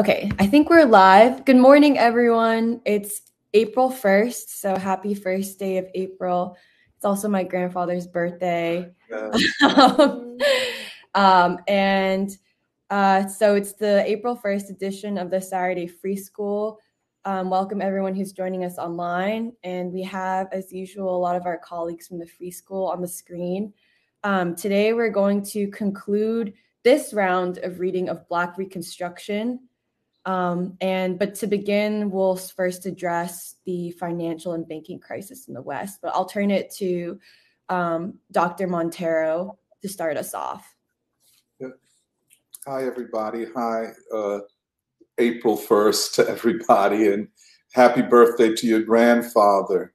Okay, I think we're live. Good morning, everyone. It's April 1st, so happy first day of April. It's also my grandfather's birthday. um, and uh, so it's the April 1st edition of the Saturday Free School. Um, welcome everyone who's joining us online. And we have, as usual, a lot of our colleagues from the Free School on the screen. Um, today, we're going to conclude this round of reading of Black Reconstruction um, and but to begin, we'll first address the financial and banking crisis in the West. But I'll turn it to um, Dr. Montero to start us off. Hi, everybody. Hi, uh, April 1st to everybody, and happy birthday to your grandfather.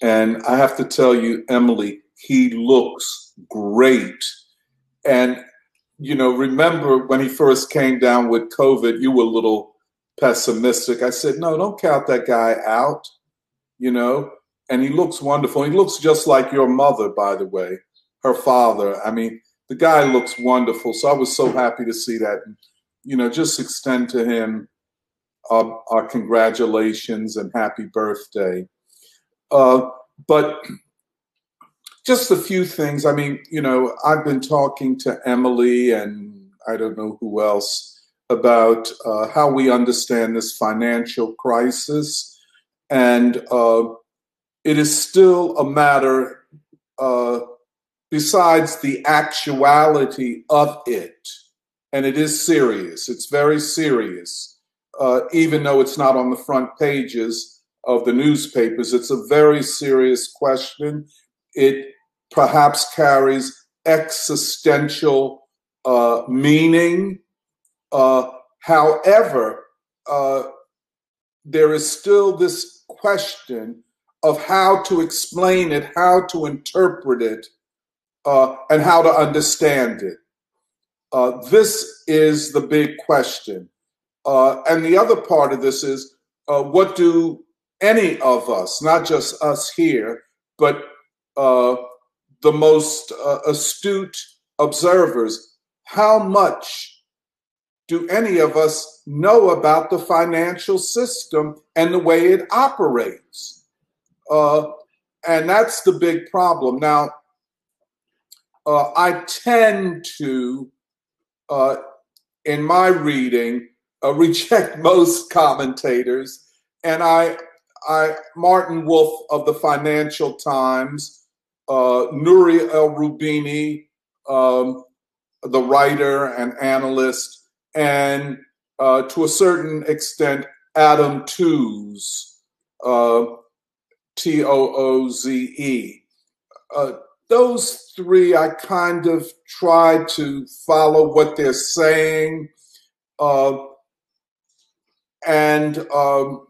And I have to tell you, Emily, he looks great. And you know, remember when he first came down with COVID, you were a little pessimistic. I said, no, don't count that guy out, you know, and he looks wonderful. He looks just like your mother, by the way, her father. I mean, the guy looks wonderful. So I was so happy to see that. You know, just extend to him uh, our congratulations and happy birthday. Uh, but just a few things. I mean, you know, I've been talking to Emily and I don't know who else about uh, how we understand this financial crisis. And uh, it is still a matter, uh, besides the actuality of it, and it is serious, it's very serious, uh, even though it's not on the front pages of the newspapers, it's a very serious question. It perhaps carries existential uh, meaning. Uh, however, uh, there is still this question of how to explain it, how to interpret it, uh, and how to understand it. Uh, this is the big question. Uh, and the other part of this is what do any of us, not just us here, but the most uh, astute observers, how much do any of us know about the financial system and the way it operates? Uh, and that's the big problem. Now, uh, I tend to, uh, in my reading, uh, reject most commentators, and I, I Martin Wolf of the Financial Times uh, Nouriel Roubini, um, the writer and analyst, and uh, to a certain extent, Adam Tooze, uh, T O O Z E. Uh, those three, I kind of try to follow what they're saying. Uh, and um,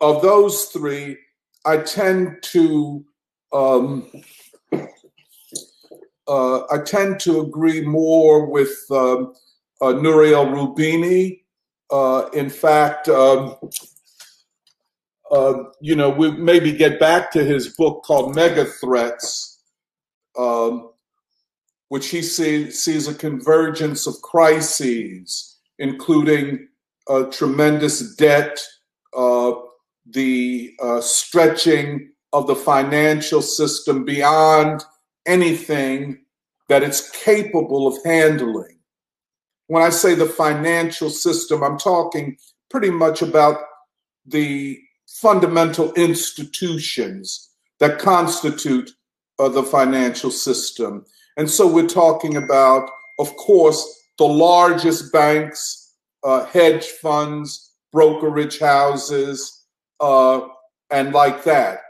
of those three, I tend to um, uh, I tend to agree more with um, uh, Nouriel Roubini. Uh, in fact, um, uh, you know, we maybe get back to his book called Mega Threats, um, which he see, sees a convergence of crises, including tremendous debt, uh, the uh, stretching of the financial system beyond anything that it's capable of handling. When I say the financial system, I'm talking pretty much about the fundamental institutions that constitute uh, the financial system. And so we're talking about, of course, the largest banks, uh, hedge funds, brokerage houses, uh, and like that.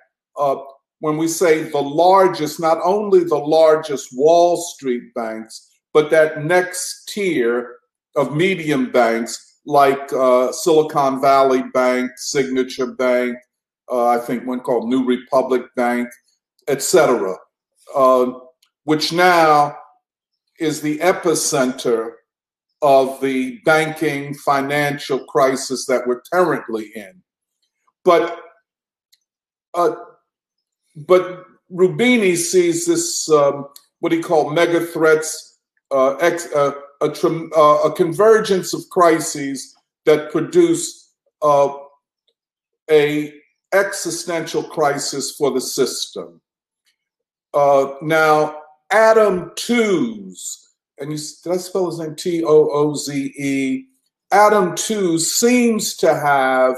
When we say the largest, not only the largest Wall Street banks, but that next tier of medium banks like uh, Silicon Valley Bank, Signature Bank, uh, I think one called New Republic Bank, etc., uh, which now is the epicenter of the banking financial crisis that we're currently in. But uh, but Roubini sees this um, what he called mega threats, uh, ex, uh, a, uh, a, convergence of crises that produce uh, a existential crisis for the system. Uh, now, Adam Tooze, and you, did I spell his name T O O Z E? Adam Tooze seems to have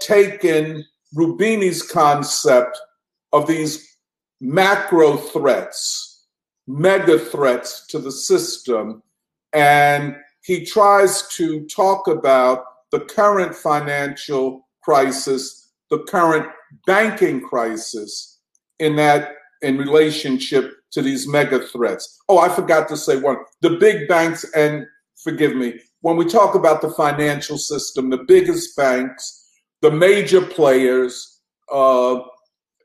taken Roubini's concept of these macro threats, mega threats to the system, and he tries to talk about the current financial crisis, the current banking crisis in that in relationship to these mega threats. Oh, I forgot to say one. The big banks and forgive me, when we talk about the financial system, the biggest banks, the major players uh,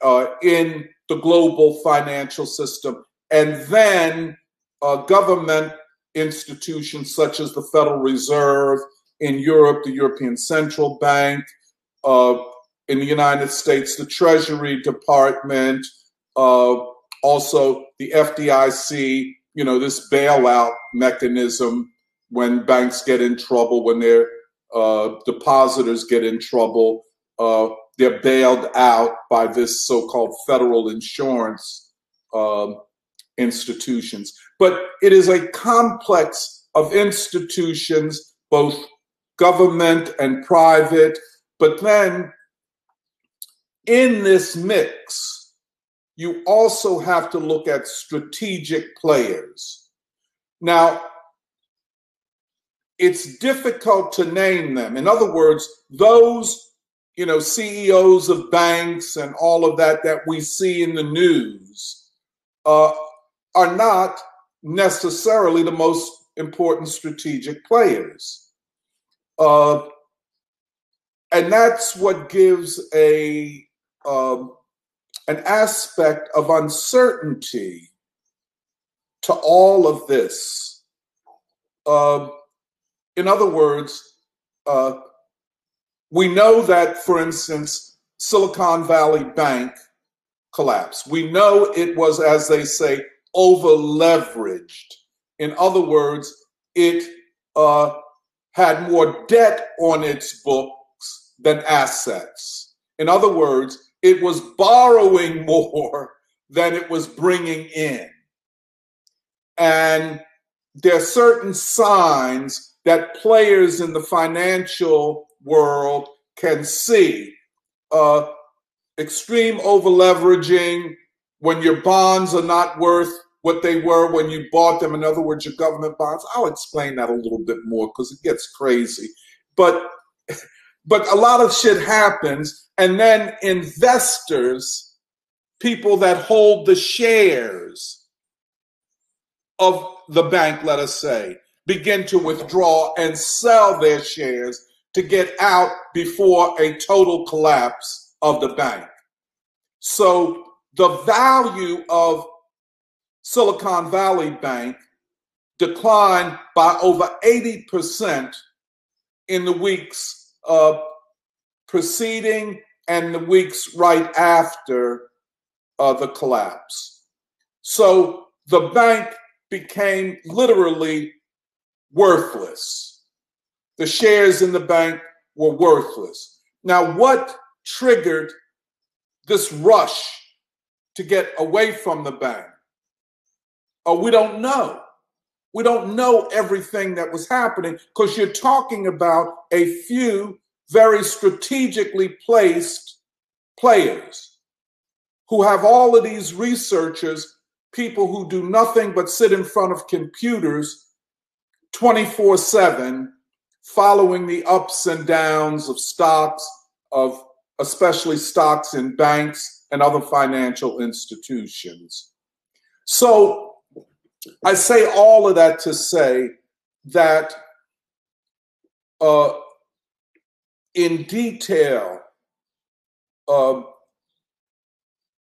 uh, in the global financial system, and then uh, government institutions such as the Federal Reserve in Europe, the European Central Bank, uh, in the United States, the Treasury Department, uh, also the FDIC, you know, this bailout mechanism when banks get in trouble, when their uh, depositors get in trouble, uh, they're bailed out by this so-called federal insurance uh, institutions. But it is a complex of institutions, both government and private. But then in this mix, you also have to look at strategic players. Now, it's difficult to name them. In other words, those you know CEOs of banks and all of that that we see in the news uh, are not necessarily the most important strategic players. Uh, and that's what gives a um, an aspect of uncertainty to all of this. Uh, in other words, uh, we know that, for instance, Silicon Valley Bank collapsed. We know it was, as they say, over leveraged. In other words, it uh, had more debt on its books than assets. In other words, it was borrowing more than it was bringing in. And there are certain signs that players in the financial world can see. Uh, extreme over leveraging, when your bonds are not worth what they were when you bought them. In other words, your government bonds. I'll explain that a little bit more because it gets crazy. But but a lot of shit happens, and then investors, people that hold the shares of the bank, let us say, begin to withdraw and sell their shares to get out before a total collapse of the bank. So the value of Silicon Valley Bank declined by over 80% in the weeks uh, preceding and the weeks right after uh, the collapse. So the bank became literally worthless. The shares in the bank were worthless. Now, what triggered this rush to get away from the bank? Oh, we don't know. We don't know everything that was happening because you're talking about a few very strategically placed players who have all of these researchers, people who do nothing but sit in front of computers 24 7, following the ups and downs of stocks, of especially stocks in banks and other financial institutions. So I say all of that to say that uh, in detail, uh,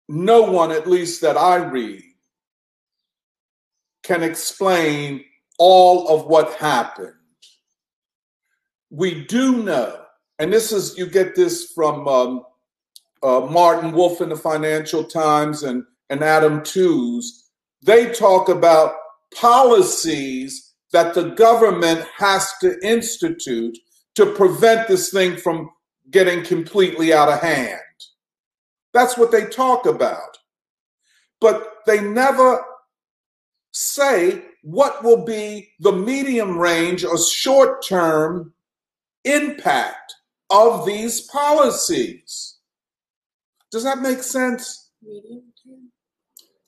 no one, at least that I read, can explain all of what happened. We do know, and this is, you get this from um, uh, Martin Wolf in the Financial Times and, and Adam Tooze they talk about policies that the government has to institute to prevent this thing from getting completely out of hand. That's what they talk about. But they never say what will be the medium range or short term impact of these policies. Does that make sense?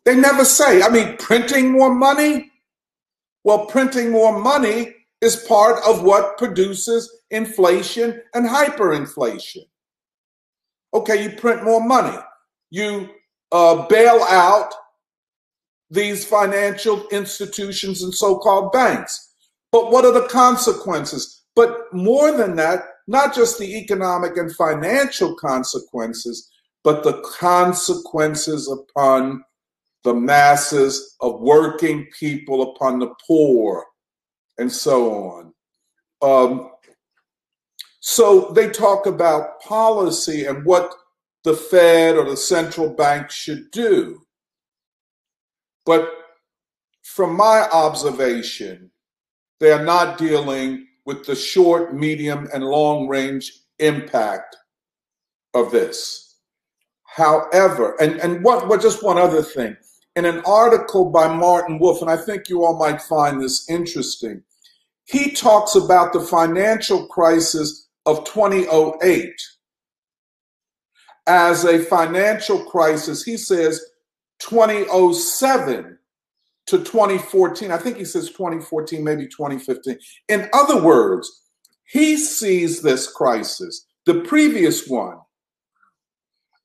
They never say. I mean, printing more money? Well, printing more money is part of what produces inflation and hyperinflation. Okay, you print more money. You uh, bail out these financial institutions and so called banks. But what are the consequences? But more than that, not just the economic and financial consequences, but the consequences upon the masses of working people, upon the poor, and so on. Um, so they talk about policy and what the Fed or the central bank should do. But from my observation, they are not dealing with the short, medium, and long range impact of this. However, and, and what, what just one other thing. In an article by Martin Wolf, and I think you all might find this interesting, he talks about the financial crisis of 2008 as a financial crisis. He says 2007 to 2014. I think he says 2014, maybe 2015. In other words, he sees this crisis, the previous one,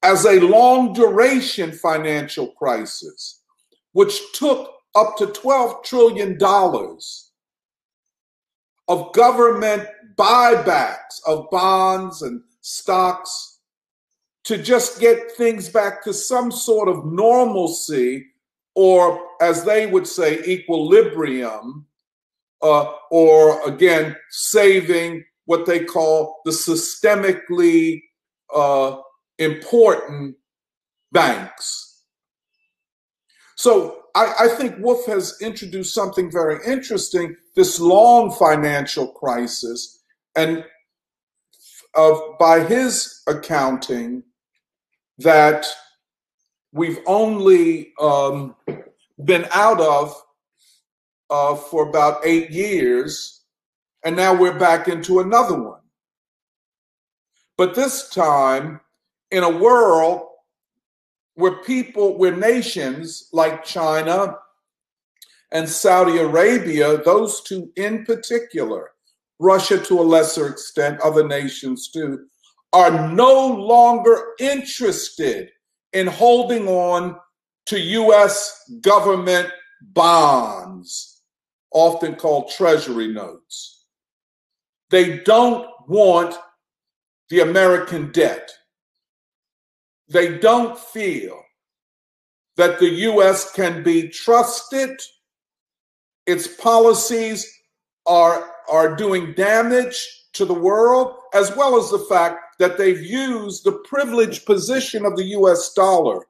as a long duration financial crisis, which took up to $12 trillion of government buybacks of bonds and stocks to just get things back to some sort of normalcy or as they would say equilibrium uh, or again saving what they call the systemically uh, important banks so I, I think Wolf has introduced something very interesting this long financial crisis. And of by his accounting, that we've only um, been out of uh, for about eight years, and now we're back into another one. But this time, in a world where people, where nations like China and Saudi Arabia, those two in particular, Russia to a lesser extent, other nations too, are no longer interested in holding on to US government bonds, often called treasury notes. They don't want the American debt they don't feel that the U.S. can be trusted. Its policies are, are doing damage to the world, as well as the fact that they've used the privileged position of the US dollar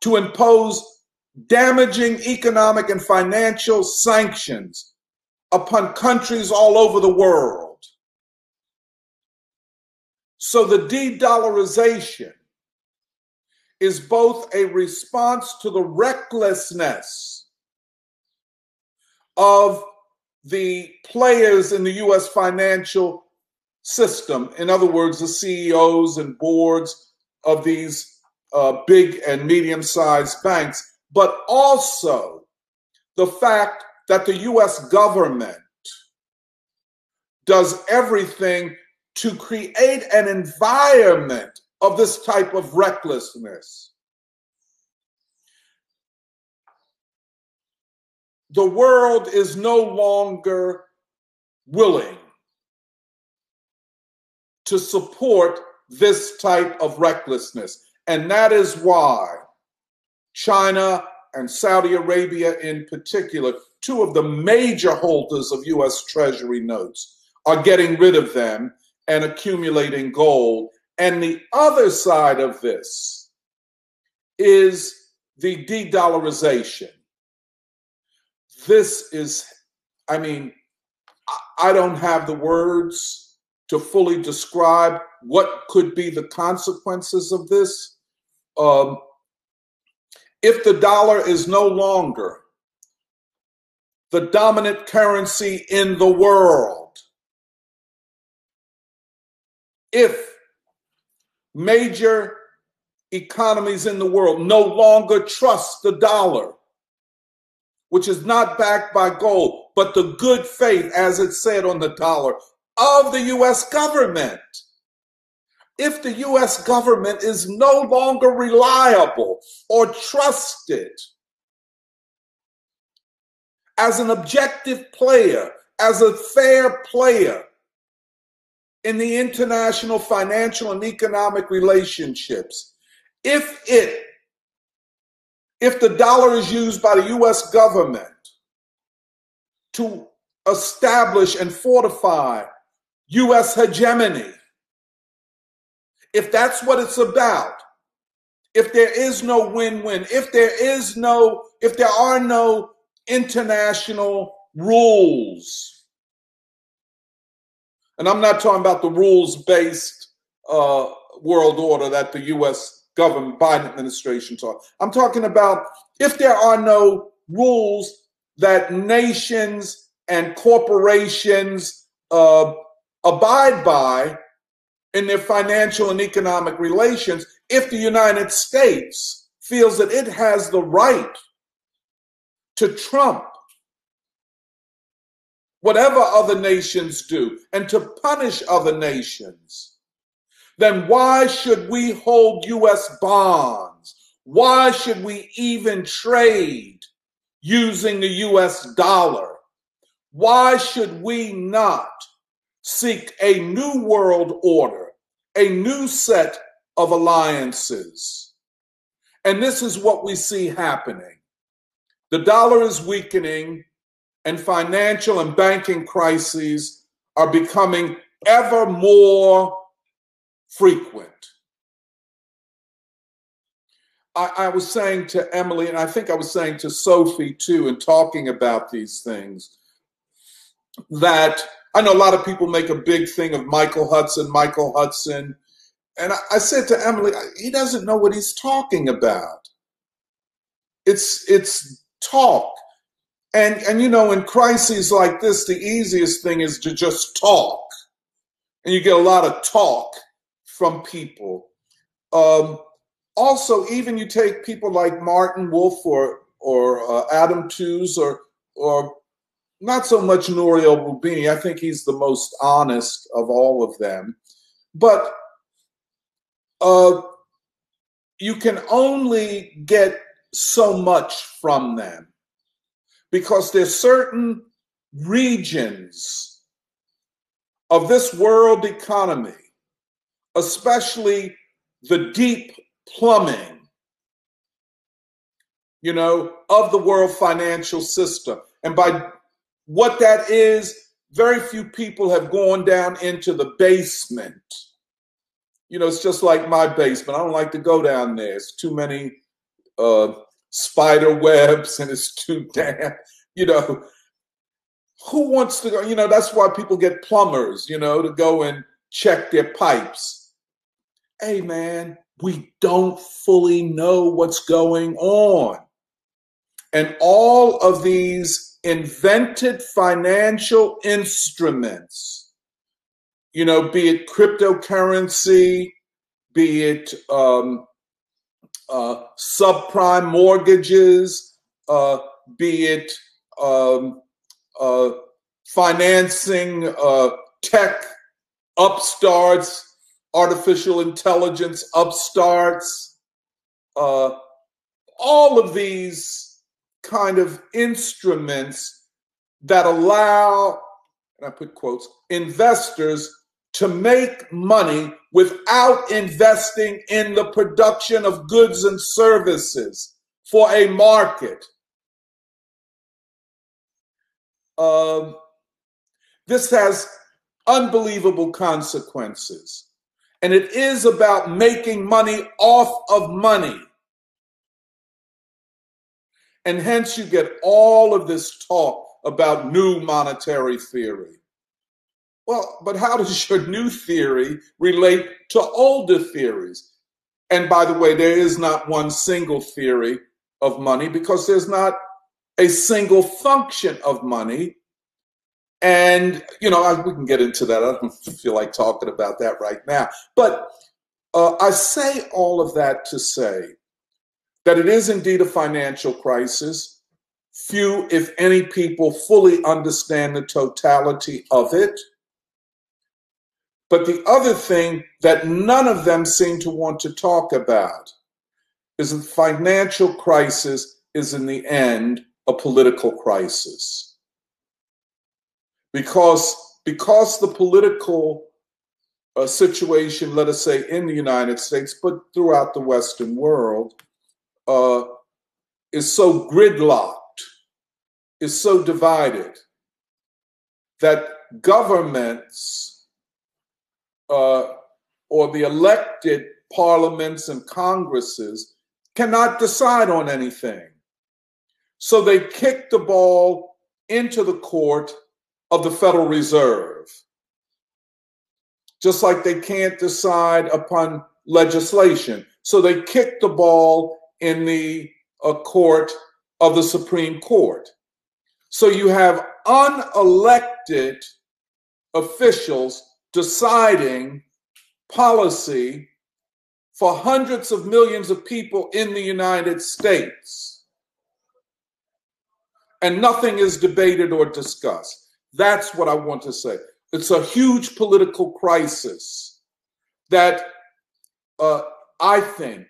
to impose damaging economic and financial sanctions upon countries all over the world. So the de dollarization is both a response to the recklessness of the players in the US financial system. In other words, the CEOs and boards of these uh, big and medium sized banks, but also the fact that the US government does everything to create an environment of this type of recklessness. The world is no longer willing to support this type of recklessness. And that is why China and Saudi Arabia, in particular, two of the major holders of US Treasury notes, are getting rid of them and accumulating gold and the other side of this is the de dollarization. This is, I mean, I don't have the words to fully describe what could be the consequences of this. Um, if the dollar is no longer the dominant currency in the world, if major economies in the world no longer trust the dollar, which is not backed by gold, but the good faith, as it said on the dollar, of the US government. If the US government is no longer reliable or trusted as an objective player, as a fair player in the international financial and economic relationships, if it if the dollar is used by the US government to establish and fortify US hegemony, if that's what it's about, if there is no win win, if there is no, if there are no international rules, and I'm not talking about the rules based uh, world order that the US government, Biden administration talk. I'm talking about if there are no rules that nations and corporations uh, abide by in their financial and economic relations, if the United States feels that it has the right to trump whatever other nations do and to punish other nations then why should we hold US bonds? Why should we even trade using the US dollar? Why should we not seek a new world order, a new set of alliances? And this is what we see happening. The dollar is weakening, and financial and banking crises are becoming ever more frequent. I, I, was saying to Emily, and I think I was saying to Sophie too, in talking about these things, that I know a lot of people make a big thing of Michael Hudson, Michael Hudson. And I, I said to Emily, he doesn't know what he's talking about. It's it's talk. And and you know, in crises like this, the easiest thing is to just talk. And you get a lot of talk from people. Um, also, even you take people like Martin Wolf or or uh, Adam Tooze or or not so much Nouriel Roubini. I think he's the most honest of all of them. But uh, you can only get so much from them because there's certain regions of this world economy especially the deep plumbing, you know, of the world financial system. And by what that is, very few people have gone down into the basement. You know, it's just like my basement. I don't like to go down there. It's too many uh, spider webs and it's too damn, you know. Who wants to go? You know, that's why people get plumbers, you know, to go and check their pipes hey man, we don't fully know what's going on. And all of these invented financial instruments, you know, be it cryptocurrency, be it um, uh, subprime mortgages, uh, be it um, uh, financing uh, tech upstarts artificial intelligence upstarts, uh, all of these kind of instruments that allow, and I put quotes, investors to make money without investing in the production of goods and services for a market. Um, this has unbelievable consequences. And it is about making money off of money. And hence you get all of this talk about new monetary theory. Well, but how does your new theory relate to older theories? And by the way, there is not one single theory of money because there's not a single function of money. And, you know, I, we can get into that. I don't feel like talking about that right now. But uh, I say all of that to say that it is indeed a financial crisis. Few, if any, people fully understand the totality of it. But the other thing that none of them seem to want to talk about is that the financial crisis is in the end a political crisis. Because, because the political uh, situation, let us say in the United States, but throughout the Western world, uh, is so gridlocked, is so divided, that governments uh, or the elected parliaments and congresses cannot decide on anything. So they kick the ball into the court of the Federal Reserve. Just like they can't decide upon legislation. So they kick the ball in the uh, court of the Supreme Court. So you have unelected officials deciding policy for hundreds of millions of people in the United States. And nothing is debated or discussed. That's what I want to say. It's a huge political crisis that uh, I think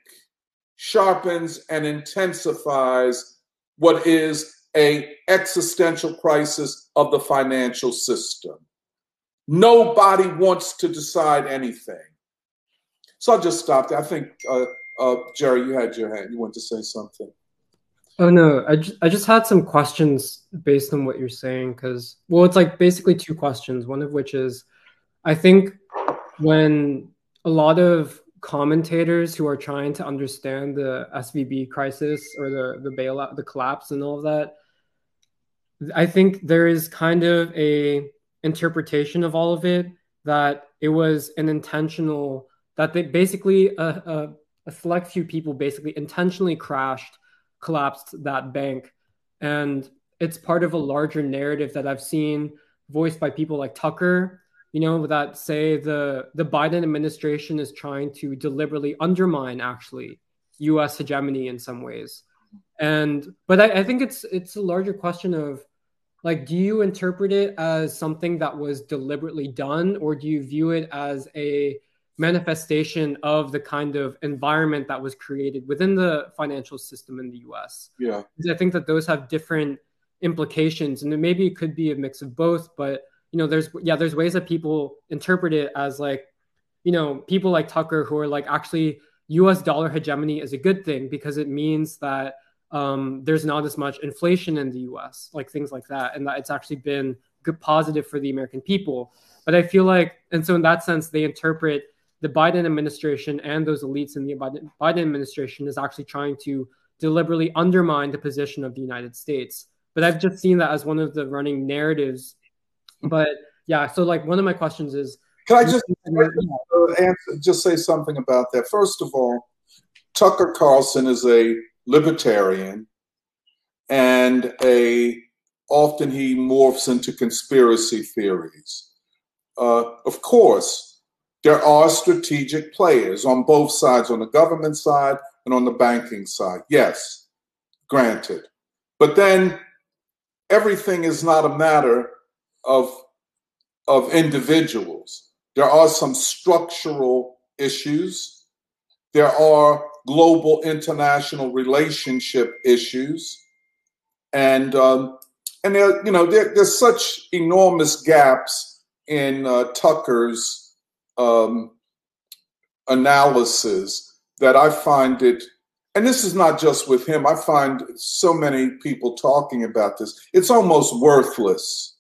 sharpens and intensifies what is a existential crisis of the financial system. Nobody wants to decide anything. So I'll just stop there. I think, uh, uh, Jerry, you had your hand. You want to say something? Oh no, I I just had some questions based on what you're saying because well, it's like basically two questions. One of which is, I think when a lot of commentators who are trying to understand the SVB crisis or the the bailout, the collapse, and all of that, I think there is kind of a interpretation of all of it that it was an intentional that they basically a, a, a select few people basically intentionally crashed collapsed that bank. And it's part of a larger narrative that i've seen voiced by people like tucker you know that say the the biden administration is trying to deliberately undermine actually us hegemony in some ways. And but I, I think it's it's a larger question of like do you interpret it as something that was deliberately done or do you view it as a manifestation of the kind of environment that was created within the financial system in the US yeah. I think that those have different implications and maybe it could be a mix of both but you know there's yeah there's ways that people interpret it as like you know people like tucker who are like actually us dollar hegemony is a good thing because it means that um, there's not as much inflation in the US, like things like that, and that it's actually been good positive for the American people. But I feel like, and so in that sense, they interpret the Biden administration and those elites in the Biden, Biden administration is actually trying to deliberately undermine the position of the United States. But I've just seen that as one of the running narratives. But yeah, so like one of my questions is, can I just answer, just say something about that? First of all, Tucker Carlson is a libertarian, and a often he morphs into conspiracy theories. Uh, of course, there are strategic players on both sides, on the government side and on the banking side. Yes, granted. But then everything is not a matter of, of individuals. There are some structural issues. There are global international relationship issues. And, um, and there, you know, there, there's such enormous gaps in uh, Tucker's um, analysis that I find it, and this is not just with him, I find so many people talking about this, it's almost worthless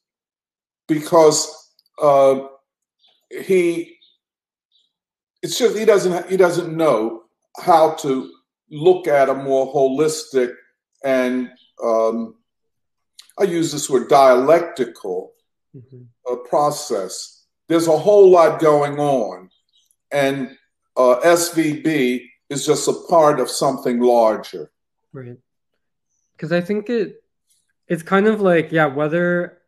because uh, he, it's just, he doesn't, he doesn't know how to look at a more holistic and um, I use this word dialectical mm-hmm. uh, process there's a whole lot going on. And uh, SVB is just a part of something larger. Right. Because I think it it's kind of like, yeah, whether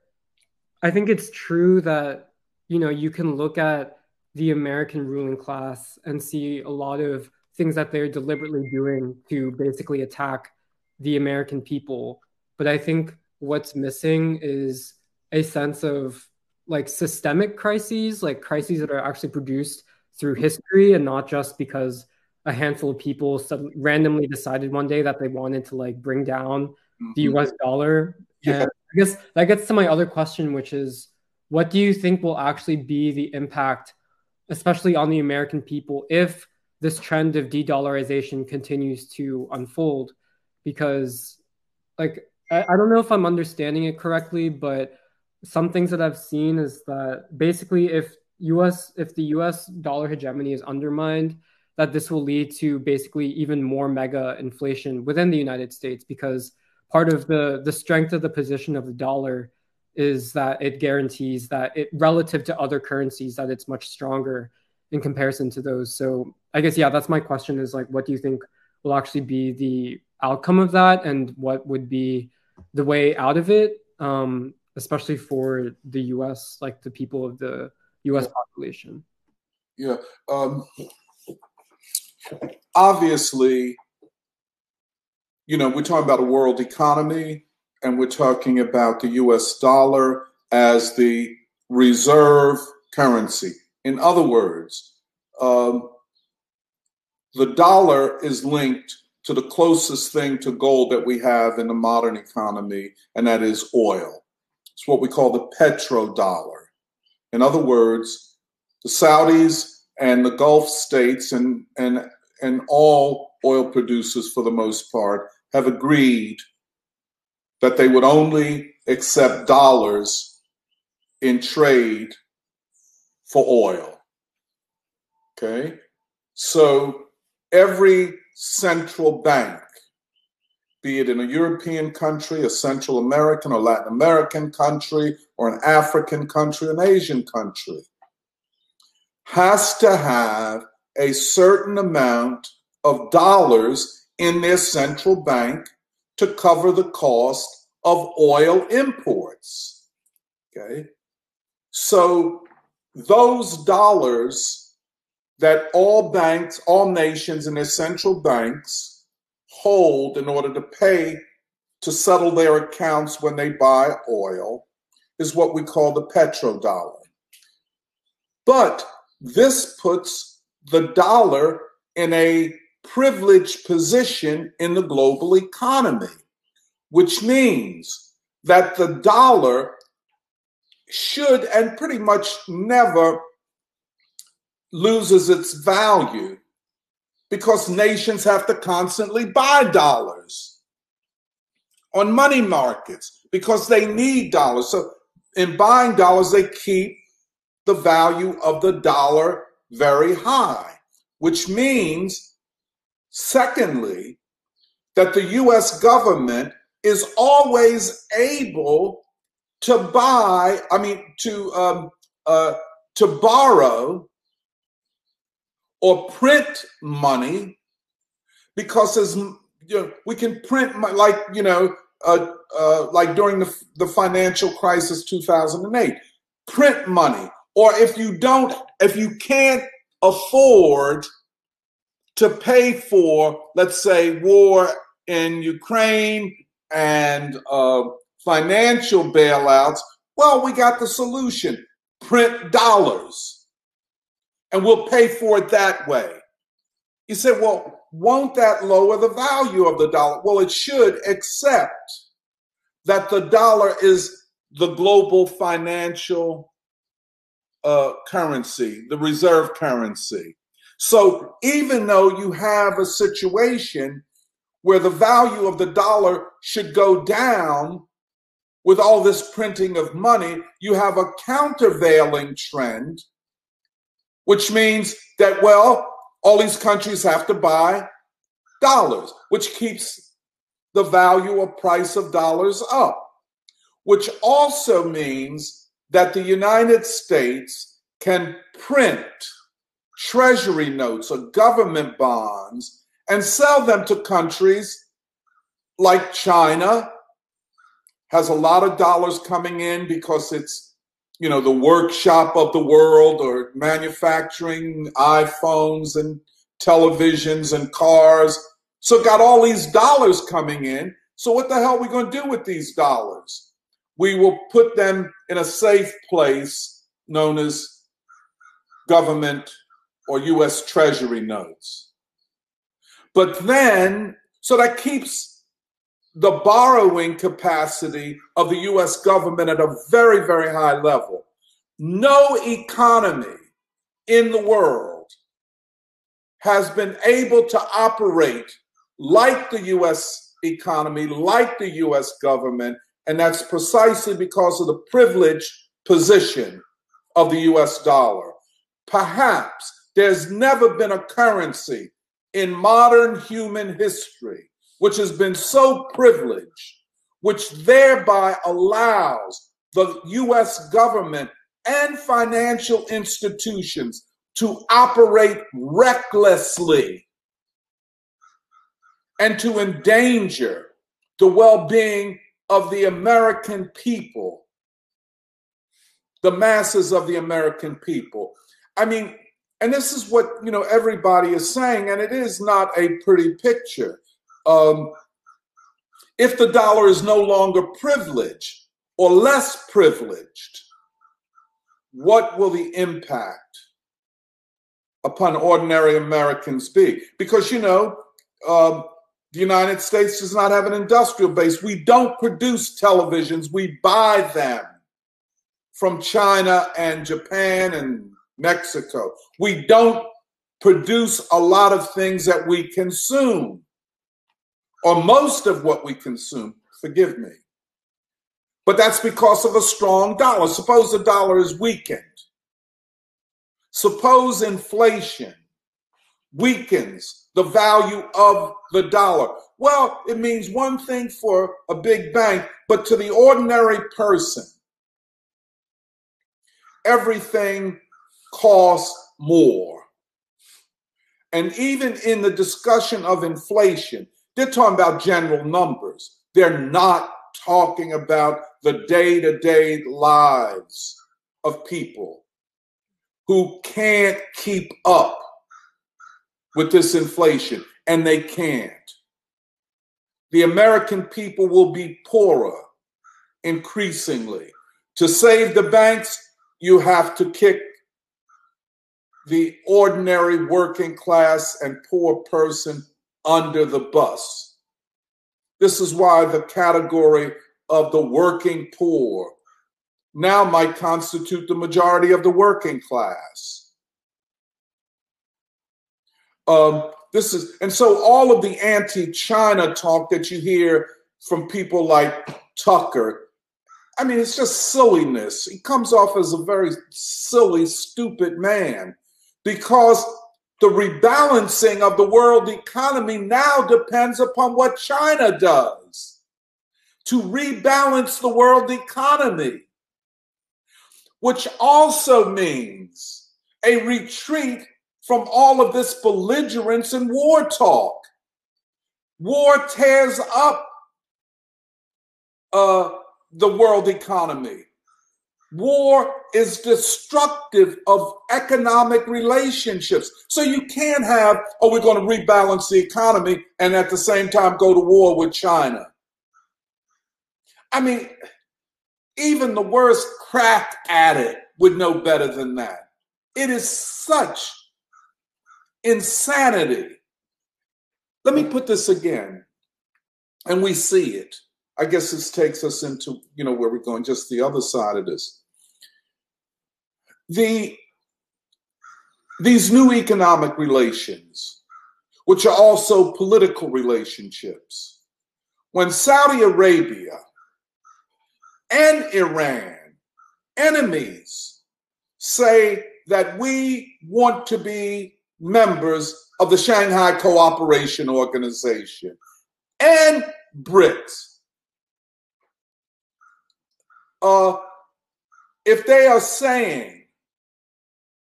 I think it's true that, you know, you can look at the American ruling class and see a lot of things that they're deliberately doing to basically attack the American people. But I think what's missing is a sense of like systemic crises, like crises that are actually produced through history and not just because a handful of people suddenly, randomly decided one day that they wanted to like bring down mm-hmm. the US dollar. Yeah. And I guess that gets to my other question, which is what do you think will actually be the impact, especially on the American people, if this trend of de-dollarization continues to unfold? Because like I, I don't know if I'm understanding it correctly, but some things that I've seen is that basically if US if the US dollar hegemony is undermined, that this will lead to basically even more mega inflation within the United States because part of the the strength of the position of the dollar is that it guarantees that it relative to other currencies that it's much stronger in comparison to those. So I guess yeah, that's my question is like what do you think will actually be the outcome of that and what would be the way out of it? Um, especially for the US, like the people of the US population. Yeah. Um, obviously, you know, we're talking about a world economy and we're talking about the US dollar as the reserve currency. In other words, um, the dollar is linked to the closest thing to gold that we have in the modern economy, and that is oil. It's what we call the petrodollar. In other words, the Saudis and the Gulf states and, and, and all oil producers, for the most part, have agreed that they would only accept dollars in trade for oil. Okay? So every central bank, be it in a European country, a Central American or Latin American country, or an African country, an Asian country, has to have a certain amount of dollars in their central bank to cover the cost of oil imports. Okay. So those dollars that all banks, all nations and their central banks hold in order to pay to settle their accounts when they buy oil is what we call the petrodollar. But this puts the dollar in a privileged position in the global economy, which means that the dollar should and pretty much never loses its value because nations have to constantly buy dollars on money markets because they need dollars. So, in buying dollars, they keep the value of the dollar very high, which means, secondly, that the US government is always able to buy, I mean, to, um, uh, to borrow or print money because as you know, we can print like you know uh, uh, like during the, the financial crisis 2008 print money or if you don't, if you can't afford to pay for, let's say, war in Ukraine and uh, financial bailouts, well, we got the solution print dollars and we'll pay for it that way. You say, well, won't that lower the value of the dollar? Well, it should, except that the dollar is the global financial uh, currency, the reserve currency. So even though you have a situation where the value of the dollar should go down with all this printing of money, you have a countervailing trend, which means that, well, all these countries have to buy dollars, which keeps the value or price of dollars up, which also means that the United States can print treasury notes or government bonds and sell them to countries like China. Has a lot of dollars coming in because it's you know the workshop of the world or manufacturing iPhones and televisions and cars. So got all these dollars coming in. So what the hell are we going to do with these dollars? We will put them in a safe place known as government or US treasury notes but then so that keeps the borrowing capacity of the US government at a very, very high level. No economy in the world has been able to operate like the US economy, like the US government, and that's precisely because of the privileged position of the US dollar. Perhaps there's never been a currency in modern human history which has been so privileged, which thereby allows the US government and financial institutions to operate recklessly and to endanger the well being of the American people, the masses of the American people. I mean, and this is what you know everybody is saying, and it is not a pretty picture um, if the dollar is no longer privileged or less privileged, what will the impact upon ordinary Americans be? Because, you know, um, the United States does not have an industrial base. We don't produce televisions, we buy them from China and Japan and Mexico. We don't produce a lot of things that we consume or most of what we consume, forgive me. But that's because of a strong dollar. Suppose the dollar is weakened. Suppose inflation weakens the value of the dollar. Well, it means one thing for a big bank, but to the ordinary person, everything costs more. And even in the discussion of inflation, they're talking about general numbers. They're not talking about the day to day lives of people who can't keep up with this inflation, and they can't. The American people will be poorer increasingly. To save the banks, you have to kick the ordinary working class and poor person under the bus. This is why the category of the working poor now might constitute the majority of the working class. Um, this is, and so all of the anti-China talk that you hear from people like Tucker, I mean, it's just silliness. He comes off as a very silly, stupid man because the rebalancing of the world economy now depends upon what China does to rebalance the world economy, which also means a retreat from all of this belligerence and war talk. War tears up uh, the world economy. War is destructive of economic relationships. So you can't have, oh, we're going to rebalance the economy and at the same time go to war with China. I mean, even the worst crack at it would know better than that. It is such insanity. Let me put this again, and we see it. I guess this takes us into, you know, where we're going, just the other side of this the these new economic relations, which are also political relationships, when Saudi Arabia and Iran, enemies, say that we want to be members of the Shanghai Cooperation Organization and BRICS. Uh, if they are saying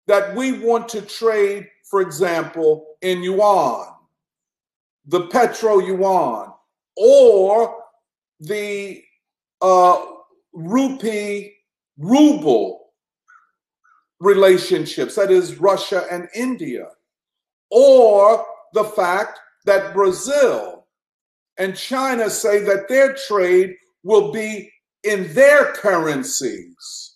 that we want to trade, for example, in yuan, the petro yuan, or the uh, rupee ruble relationships, that is, Russia and India, or the fact that Brazil and China say that their trade will be in their currencies.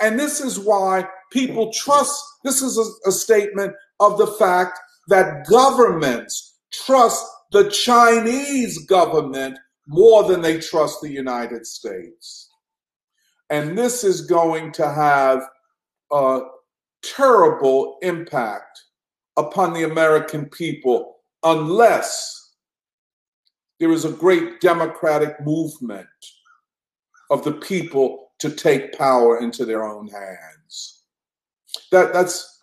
And this is why people trust, this is a, a statement of the fact that governments trust the Chinese government more than they trust the United States. And this is going to have a terrible impact upon the American people unless there is a great democratic movement of the people to take power into their own hands. That that's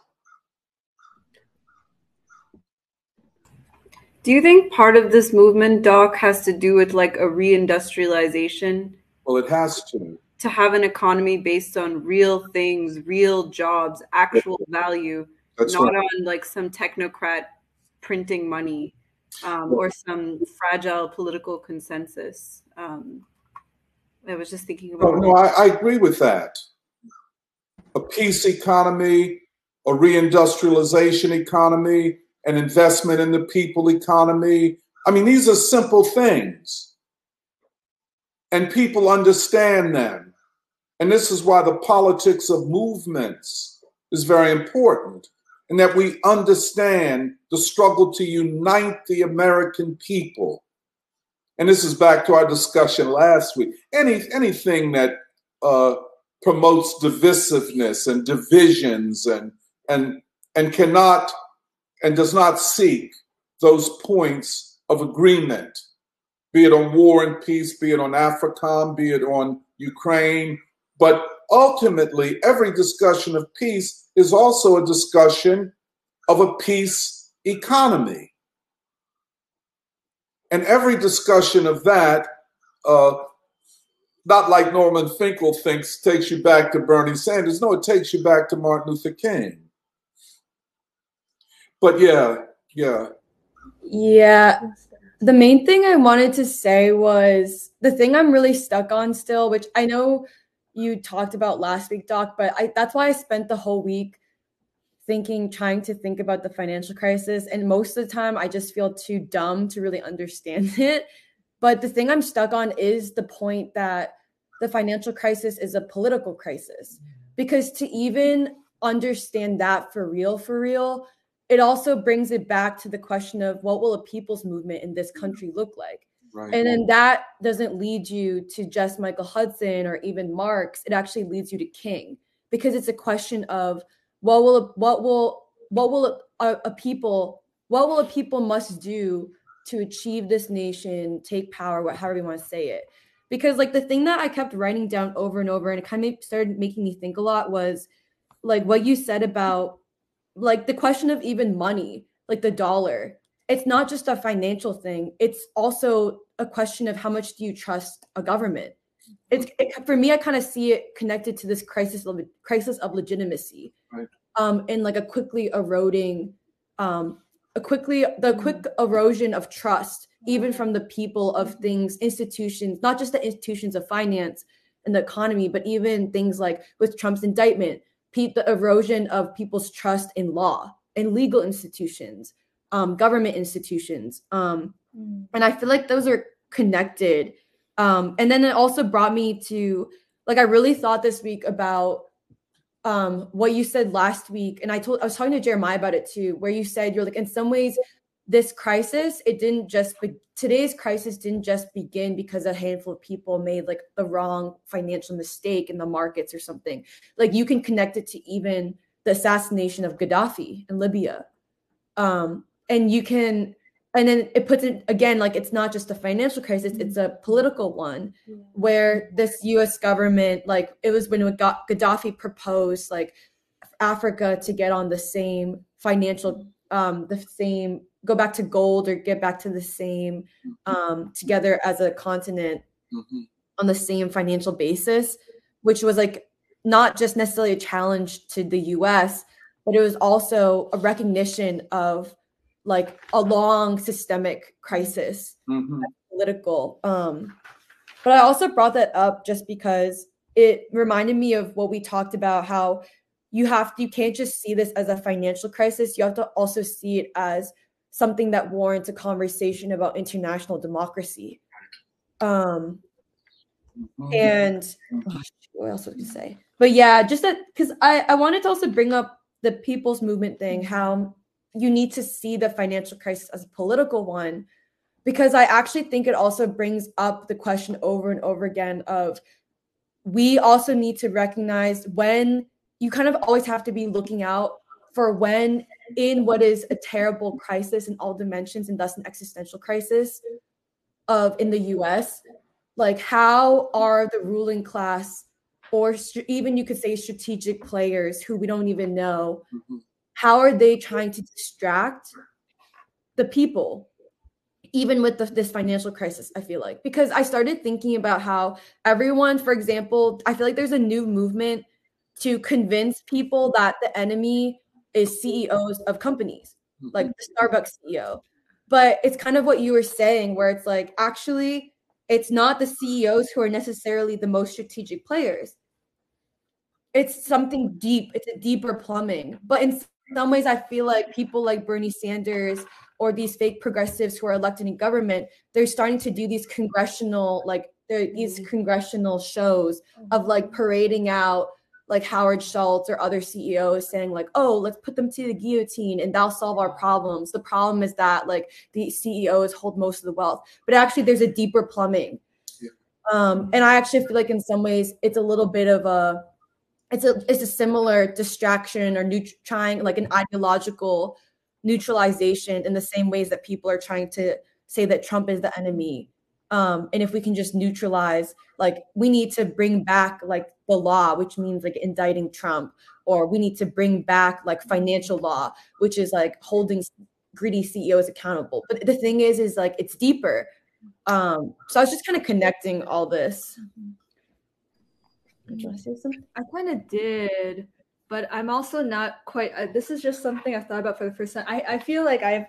Do you think part of this movement, Doc, has to do with like a reindustrialization? Well, it has to. To have an economy based on real things, real jobs, actual value, That's not right. on like some technocrat printing money um, or some fragile political consensus. Um, I was just thinking about. Oh, no, I, I agree with that. A peace economy, a reindustrialization economy, an investment in the people economy. I mean, these are simple things. And people understand them. And this is why the politics of movements is very important, and that we understand the struggle to unite the American people and this is back to our discussion last week. Any anything that uh, promotes divisiveness and divisions and and and cannot and does not seek those points of agreement, be it on war and peace, be it on AFRICOM, be it on Ukraine, but ultimately every discussion of peace is also a discussion of a peace economy. And every discussion of that, uh, not like Norman Finkelstein, takes you back to Bernie Sanders. No, it takes you back to Martin Luther King. But yeah, yeah. Yeah. The main thing I wanted to say was the thing I'm really stuck on still, which I know you talked about last week, Doc, but I, that's why I spent the whole week thinking, trying to think about the financial crisis. And most of the time, I just feel too dumb to really understand it. But the thing I'm stuck on is the point that the financial crisis is a political crisis. Because to even understand that for real, for real, it also brings it back to the question of what will a people's movement in this country look like? Right. And then that doesn't lead you to just Michael Hudson or even Marx. It actually leads you to King because it's a question of what will what will what will a, a people what will a people must do to achieve this nation, take power, whatever you want to say it. Because like the thing that I kept writing down over and over and it kind of started making me think a lot was like what you said about like the question of even money, like the dollar. It's not just a financial thing. It's also a question of how much do you trust a government. It's it, for me. I kind of see it connected to this crisis of crisis of legitimacy right. um, and like a quickly eroding, um, a quickly the quick erosion of trust, even from the people of things, institutions, not just the institutions of finance and the economy, but even things like with Trump's indictment, the erosion of people's trust in law and legal institutions, um, government institutions, um, mm. and I feel like those are connected. Um, and then it also brought me to like I really thought this week about um, what you said last week, and I told I was talking to Jeremiah about it too, where you said you're like in some ways this crisis it didn't just be, today's crisis didn't just begin because a handful of people made like the wrong financial mistake in the markets or something like you can connect it to even the assassination of gaddafi in libya um, and you can and then it puts it again like it's not just a financial crisis it's a political one where this us government like it was when gaddafi proposed like africa to get on the same financial um the same go back to gold or get back to the same um together as a continent mm-hmm. on the same financial basis which was like not just necessarily a challenge to the US, but it was also a recognition of like a long systemic crisis, Mhm. political. Um, but I also brought that up just because it reminded me of what we talked about how you have to, you can't just see this as a financial crisis. You have to also see it as something that warrants a conversation about international democracy. Um, Mhm. and oh, what else was I gonna say? But yeah, just that because I I wanted to also bring up the people's movement thing, how you need to see the financial crisis as a political one, because I actually think it also brings up the question over and over again of we also need to recognize when you kind of always have to be looking out for when in what is a terrible crisis in all dimensions and thus an existential crisis of in the US like how are the ruling class or st- even you could say strategic players who we don't even know Mhm. How are they trying to distract the people even with the, this financial crisis i feel like? Because i started thinking about how everyone for example i feel like there's a new movement to convince people that the enemy is ceos of companies mm-hmm. like the starbucks ceo but it's kind of what you were saying where it's like actually it's not the ceos who are necessarily the most strategic players. It's something deep it's a deeper plumbing. But in some ways i feel like people like bernie sanders or these fake progressives who are elected in government they're starting to do these congressional like these congressional shows of like parading out like Howard Schultz or other CEOs saying like, "Oh, let's put them to the guillotine and that'll solve our problems." The problem is that like the CEOs hold most of the wealth, but actually there's a deeper plumbing. Yeah. Um, and I actually feel like in some ways it's a little bit of a it's a it's a similar distraction or neut- trying like an ideological neutralization in the same ways that people are trying to say that Trump is the enemy. Um, and if we can just neutralize, like we need to bring back like the law, which means like indicting Trump, or we need to bring back like financial law, which is like holding greedy CEOs accountable. But the thing is, is like it's deeper. Um, so I was just kind of connecting all this. Did say something? I kind of did, but I'm also not quite. Uh, this is just something I've thought about for the first time. I, I feel like I've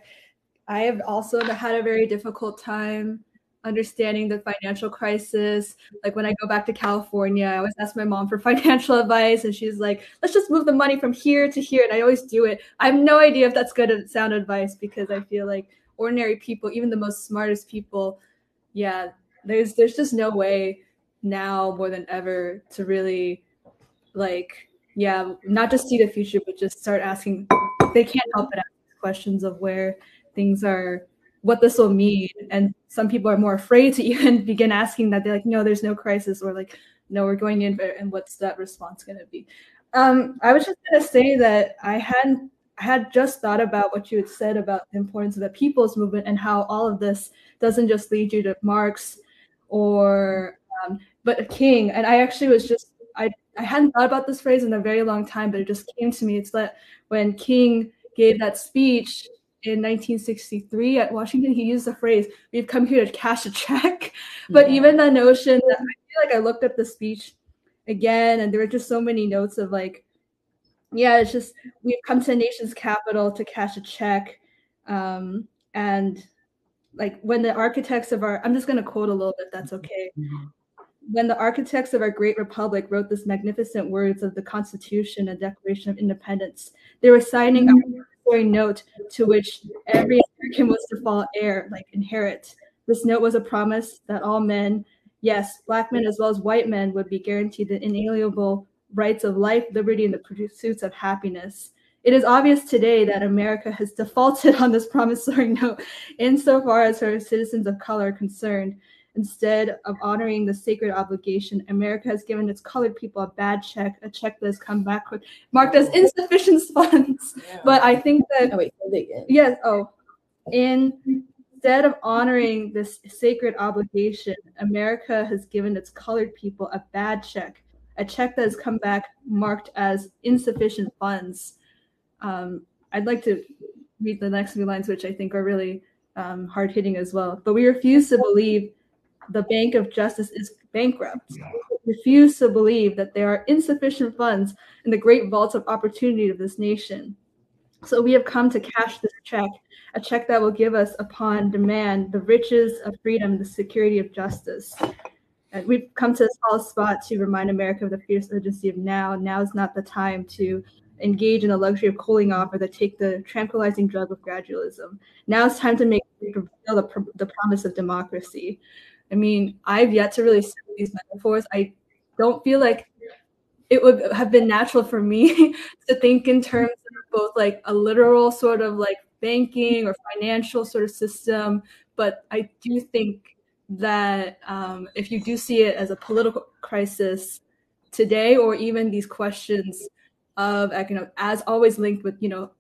I have also had a very difficult time understanding the financial crisis. Like when I go back to California, I always ask my mom for financial advice, and she's like, "Let's just move the money from here to here," and I always do it. I have no idea if that's good and sound advice because I feel like ordinary people, even the most smartest people, yeah, there's there's just no way now more than ever to really like yeah not just see the future but just start asking they can't help but ask questions of where things are what this will mean. And some people are more afraid to even begin asking that. They're like no there's no crisis. Or like no we're going in and what's that response going to be? Um, i was just going to say that i hadn't I had just thought about what you had said about the importance of the people's movement and how all of this doesn't just lead you to Marx or um, but a king. And I actually was just I I hadn't thought about this phrase in a very long time, but it just came to me. It's that when King gave that speech in 1963 at Washington, he used the phrase, "We've come here to cash a check." But Yeah. even the notion that I feel like I looked up the speech again, and there were just so many notes of like, yeah, it's just we've come to the nation's capital to cash a check, um, and like when the architects of our, I'm just going to quote a little bit. That's okay when the architects of our great republic wrote this magnificent words of the Constitution and Declaration of Independence, they were signing a mm-hmm. mandatory note to which every American was to fall heir, like inherit. This note was a promise that all men, yes, black men as well as white men, would be guaranteed the inalienable rights of life, liberty, and the pursuits of happiness. It is obvious today that America has defaulted on this promissory note insofar as her citizens of color are concerned. Instead of honoring the sacred obligation, America has given its colored people a bad check, a check that has come back with marked as insufficient funds. But I think that Oh wait, say that again. yes, oh, instead of honoring this sacred obligation, America has given its colored people a bad check, a check that has come back marked as insufficient funds. Um, I'd like to read the next few lines, which I think are really um, hard hitting as well. But we refuse to believe the Bank of Justice is bankrupt. refuse to believe that there are insufficient funds in the great vaults of opportunity of this nation. So we have come to cash this check, a check that will give us upon demand the riches of freedom, the security of justice. And we've come to this solid spot to remind America of the fierce urgency of now. Now is not the time to engage in the luxury of cooling off or to take the tranquilizing drug of gradualism. Now it's time to make the, the promise of democracy. I mean, I've yet to really see these metaphors. I don't feel like it would have been natural for me to think in terms of both like a literal sort of like banking or financial sort of system, but I do think that um, if you do see it as a political crisis today, or even these questions of economic, as always linked with you know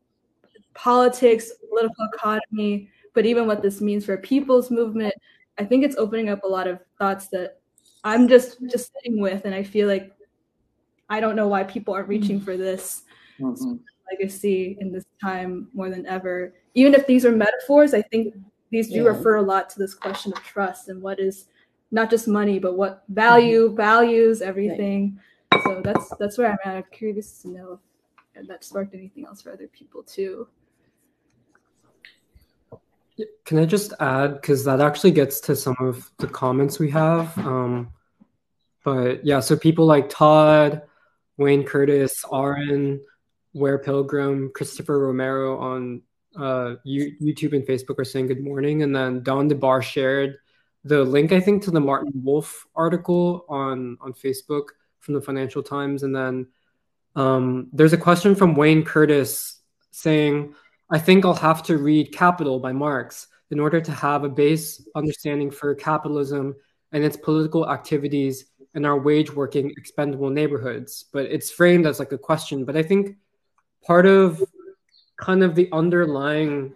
politics, political economy, but even what this means for a people's movement, I think it's opening up a lot of thoughts that I'm just just sitting with, and I feel like I don't know why people aren't reaching for this mm-hmm. legacy in this time more than ever. Even if these are metaphors, I think these do yeah. refer a lot to this question of trust and what is not just money, but what value, mm-hmm. values, everything. Right. So that's that's where I'm at. I'm curious to know if that sparked anything else for other people too. Can I just add because that actually gets to some of the comments we have. Um, but yeah, so people like Todd, Wayne Curtis, Aaron, Ware Pilgrim, Christopher Romero on uh, YouTube and Facebook are saying good morning, and then Don DeBar shared the link I think to the Martin Wolf article on on Facebook from the Financial Times, and then um, there's a question from Wayne Curtis saying, "I think I'll have to read Capital by Marx in order to have a base understanding for capitalism and its political activities in our wage working expendable neighborhoods." But it's framed as like a question, but I think part of kind of the underlying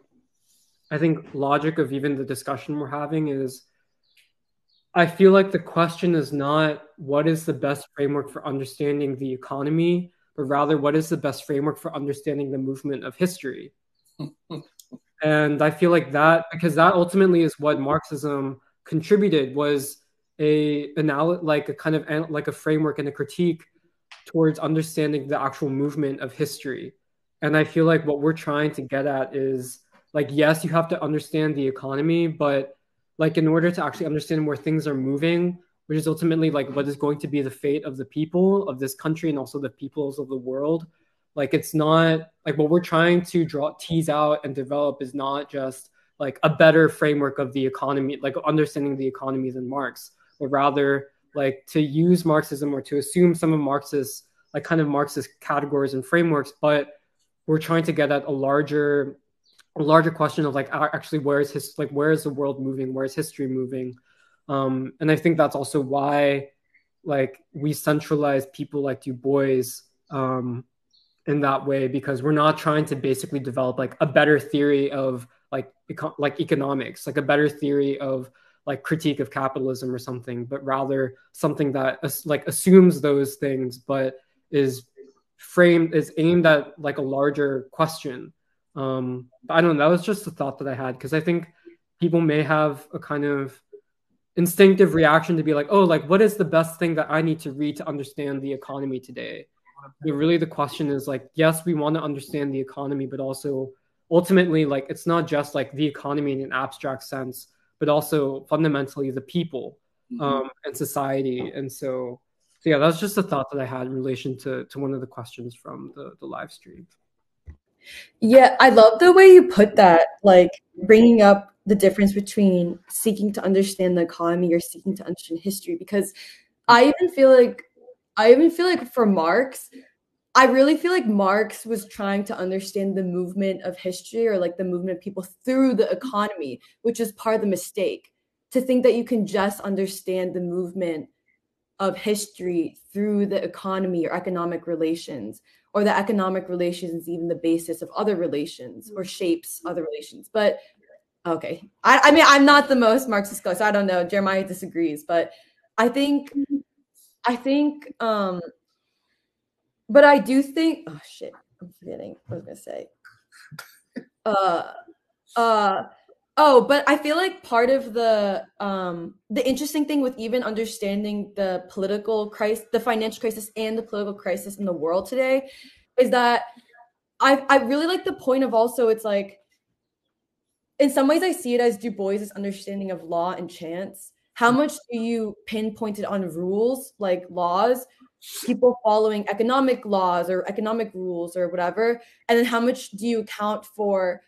i think logic of even the discussion we're having is i feel like the question is not what is the best framework for understanding the economy but rather what is the best framework for understanding the movement of history and i feel like that because that ultimately is what marxism contributed was a anal- like a kind of like a framework and a critique towards understanding the actual movement of history and I feel like what we're trying to get at is like, yes, you have to understand the economy, but like in order to actually understand where things are moving, which is ultimately like what is going to be the fate of the people of this country and also the peoples of the world. Like it's not like what we're trying to draw tease out and develop is not just like a better framework of the economy, like understanding the economy than Marx, but rather like to use Marxism or to assume some of Marxist like kind of Marxist categories and frameworks, but we're trying to get at a larger a larger question of like actually where is his like where is the world moving? Where is history moving? Um, and i think that's also why like we centralize people like du bois um, in that way because we're not trying to basically develop like a better theory of like eco- like economics like a better theory of like critique of capitalism or something but rather something that like assumes those things but is framed is aimed at like a larger question. Um, I don't know. That was just a thought that I had because I think people may have a kind of instinctive reaction to be like, oh, like what is the best thing that I need to read to understand the economy today? But really, the question is like, yes, we want to understand the economy, but also ultimately, like it's not just like the economy in an abstract sense, but also fundamentally the people mm-hmm. um, and society. And so so yeah, that's just a thought that I had in relation to to one of the questions from the the live stream. Yeah, I love the way you put that, like bringing up the difference between seeking to understand the economy or seeking to understand history because I even feel like I even feel like for Marx, I really feel like Marx was trying to understand the movement of history or like the movement of people through the economy, which is part of the mistake. To think that you can just understand the movement of history through the economy or economic relations or the economic relations even the basis of other relations or shapes other relations. But okay. I, I mean i'm not the most marxist scholar so i don't know. Jeremiah disagrees. But i think i think um but i do think oh shit i'm forgetting what i was gonna say uh uh Oh, but I feel like part of the um the interesting thing with even understanding the political crisis, the financial crisis and the political crisis in the world today is that I I really like the point of also it's like in some ways I see it as Du Bois's understanding of law and chance. How much do you pinpoint it on rules like laws, people following economic laws or economic rules or whatever, and then how much do you account for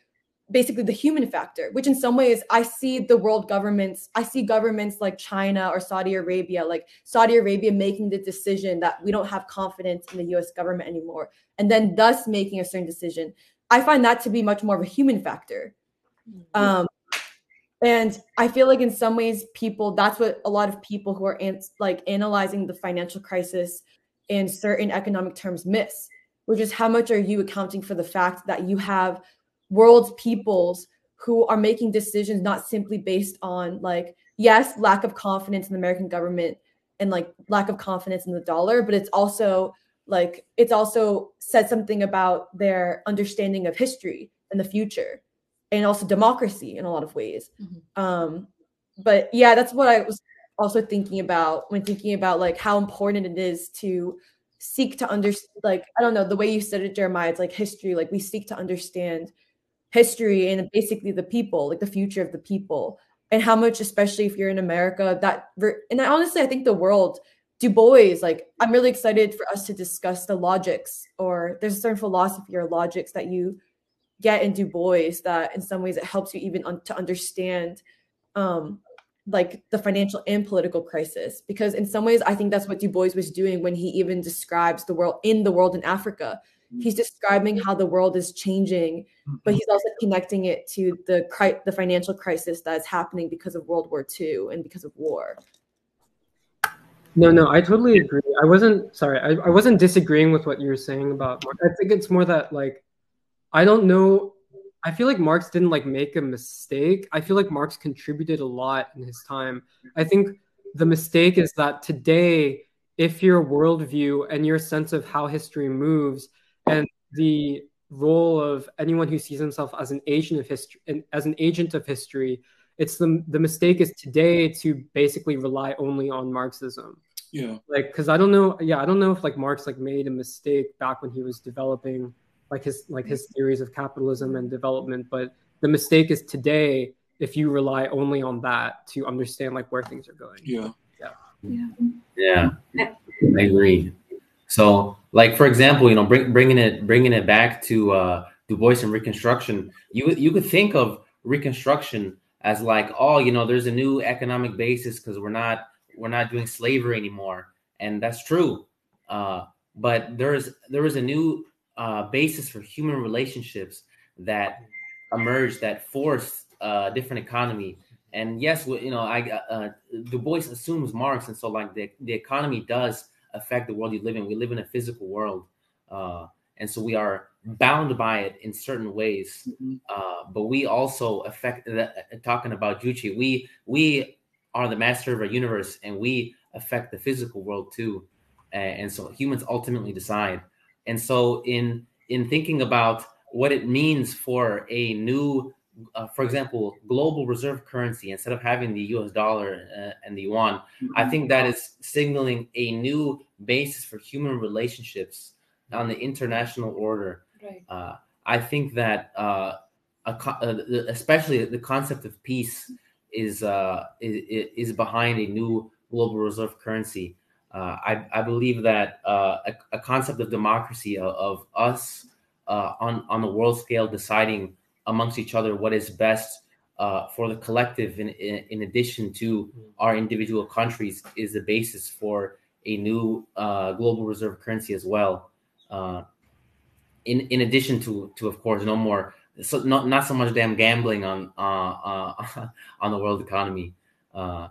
basically the human factor, which in some ways I see the world governments, I see governments like China or Saudi Arabia, like Saudi Arabia making the decision that we don't have confidence in the US government anymore, and then thus making a certain decision. I find that to be much more of a human factor. Um, and I feel like in some ways, people, that's what a lot of people who are an, like analyzing the financial crisis in certain economic terms miss, which is how much are you accounting for the fact that you have world's peoples who are making decisions not simply based on like yes lack of confidence in the american government and like lack of confidence in the dollar but it's also like it's also said something about their understanding of history and the future and also democracy in a lot of ways mm-hmm. um but yeah that's what i was also thinking about when thinking about like how important it is to seek to understand like i don't know the way you said it jeremiah it's like history like we seek to understand history and basically the people, like the future of the people, and how much, especially if you're in America, that and honestly, I think the world, Du Bois, like I'm really excited for us to discuss the logics, or there's a certain philosophy or logics that you get in Du Bois that in some ways it helps you even un- to understand um like the financial and political crisis. Because in some ways i think that's what du bois was doing when he even describes the world in the world in africa. He's describing how the world is changing but mm-hmm. he's also connecting it to the the financial crisis that's happening because of world war ii and because of war. No no i totally agree. I wasn't sorry i, I wasn't disagreeing with what you were saying about i think it's more that like i don't know. I feel like marx didn't like make a mistake. I feel like marx contributed a lot in his time. I think the mistake is that today if your worldview and your sense of how history moves and the role of anyone who sees himself as an agent of history as an agent of history it's the the mistake is today to basically rely only on marxism. Yeah. Like because i don't know yeah i don't know if like marx like made a mistake back when he was developing like his like his theories of capitalism and development but the mistake is today if you rely only on that to understand like where things are going. Yeah. Yeah. Yeah, yeah. i agree. So, like for example, you know, bring, bringing it bringing it back to uh, Du Bois and Reconstruction, you you could think of Reconstruction as like, oh, you know, there's a new economic basis because we're not we're not doing slavery anymore, and that's true. Uh, but there is there is a new uh, basis for human relationships that emerged that forced a uh, different economy. And yes, you know, I uh, Du Bois assumes Marx, and so like the the economy does affect the world you live in. We live in a physical world, uh, and so we are bound by it in certain ways. Mm-hmm. Uh, but we also affect. Uh, talking about Juche, we we are the master of our universe, and we affect the physical world too. And, and so humans ultimately decide. And so in in thinking about what it means for a new uh, for example, global reserve currency instead of having the US dollar uh, and the yuan, mm-hmm. I think that is signaling a new basis for human relationships on the international order. Right. Uh, I think that uh, co- uh, especially the concept of peace is, uh, is, is behind a new global reserve currency. I, I believe that a, a, concept of democracy of, of us on on the world scale deciding amongst each other what is best uh, for the collective in, in, in, addition to our individual countries is the basis for a new uh, global reserve currency as well. Uh, in in addition to to of course no more so not not so much damn gambling on uh, uh, on the world economy. Uh,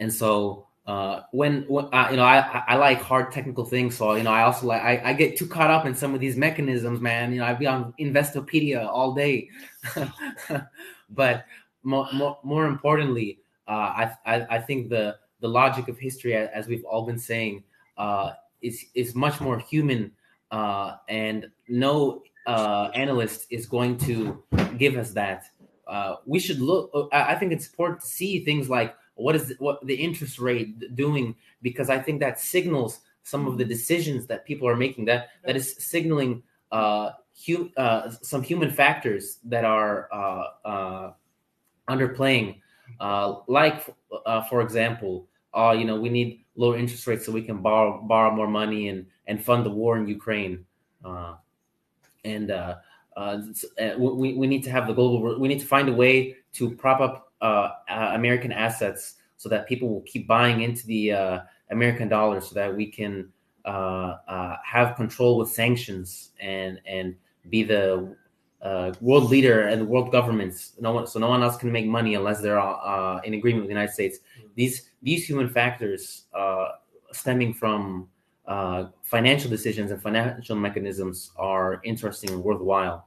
and so uh, when, when uh, you know I, I like hard technical things so you know i also like I, I get too caught up in some of these mechanisms man you know i'd be on investopedia all day but more, more, more importantly uh, I, I, I think the the logic of history as we've all been saying uh, is is much more human uh, and no uh, analyst is going to give us that we should look. I think it's important to see things like what is the, what the interest rate doing because I think that signals some of the decisions that people are making. That that is signaling uh, hum, uh, some human factors that are uh, uh, underplaying. Uh, like, uh, for example, uh, you know, we need lower interest rates so we can borrow borrow more money and and fund the war in Ukraine. Uh, and uh, uh, uh we, we need to have the global. We need to find a way to prop up uh, American assets so that people will keep buying into the uh, American dollar, so that we can uh, uh, have control with sanctions and and be the uh, world leader and the world governments. No one, so no one else can make money unless they're uh, in agreement with the United States. These these human factors uh, stemming from uh, financial decisions and financial mechanisms are interesting and worthwhile.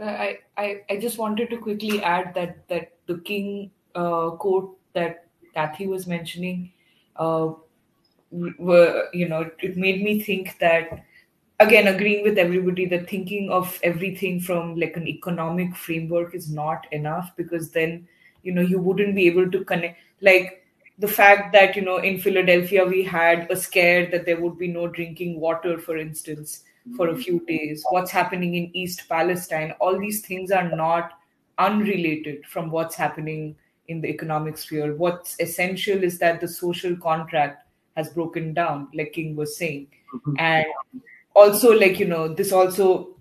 I, I, I just wanted to quickly add that that the king uh, quote that Kathy was mentioning, uh, were you know it made me think that again agreeing with everybody that thinking of everything from like an economic framework is not enough because then you know you wouldn't be able to connect like the fact that you know in philadelphia we had a scare that there would be no drinking water for instance for a few days what's happening in east palestine all these things are not unrelated from what's happening in the economic sphere. What's essential is that the social contract has broken down like king was saying. Mm-hmm. and also like you know this also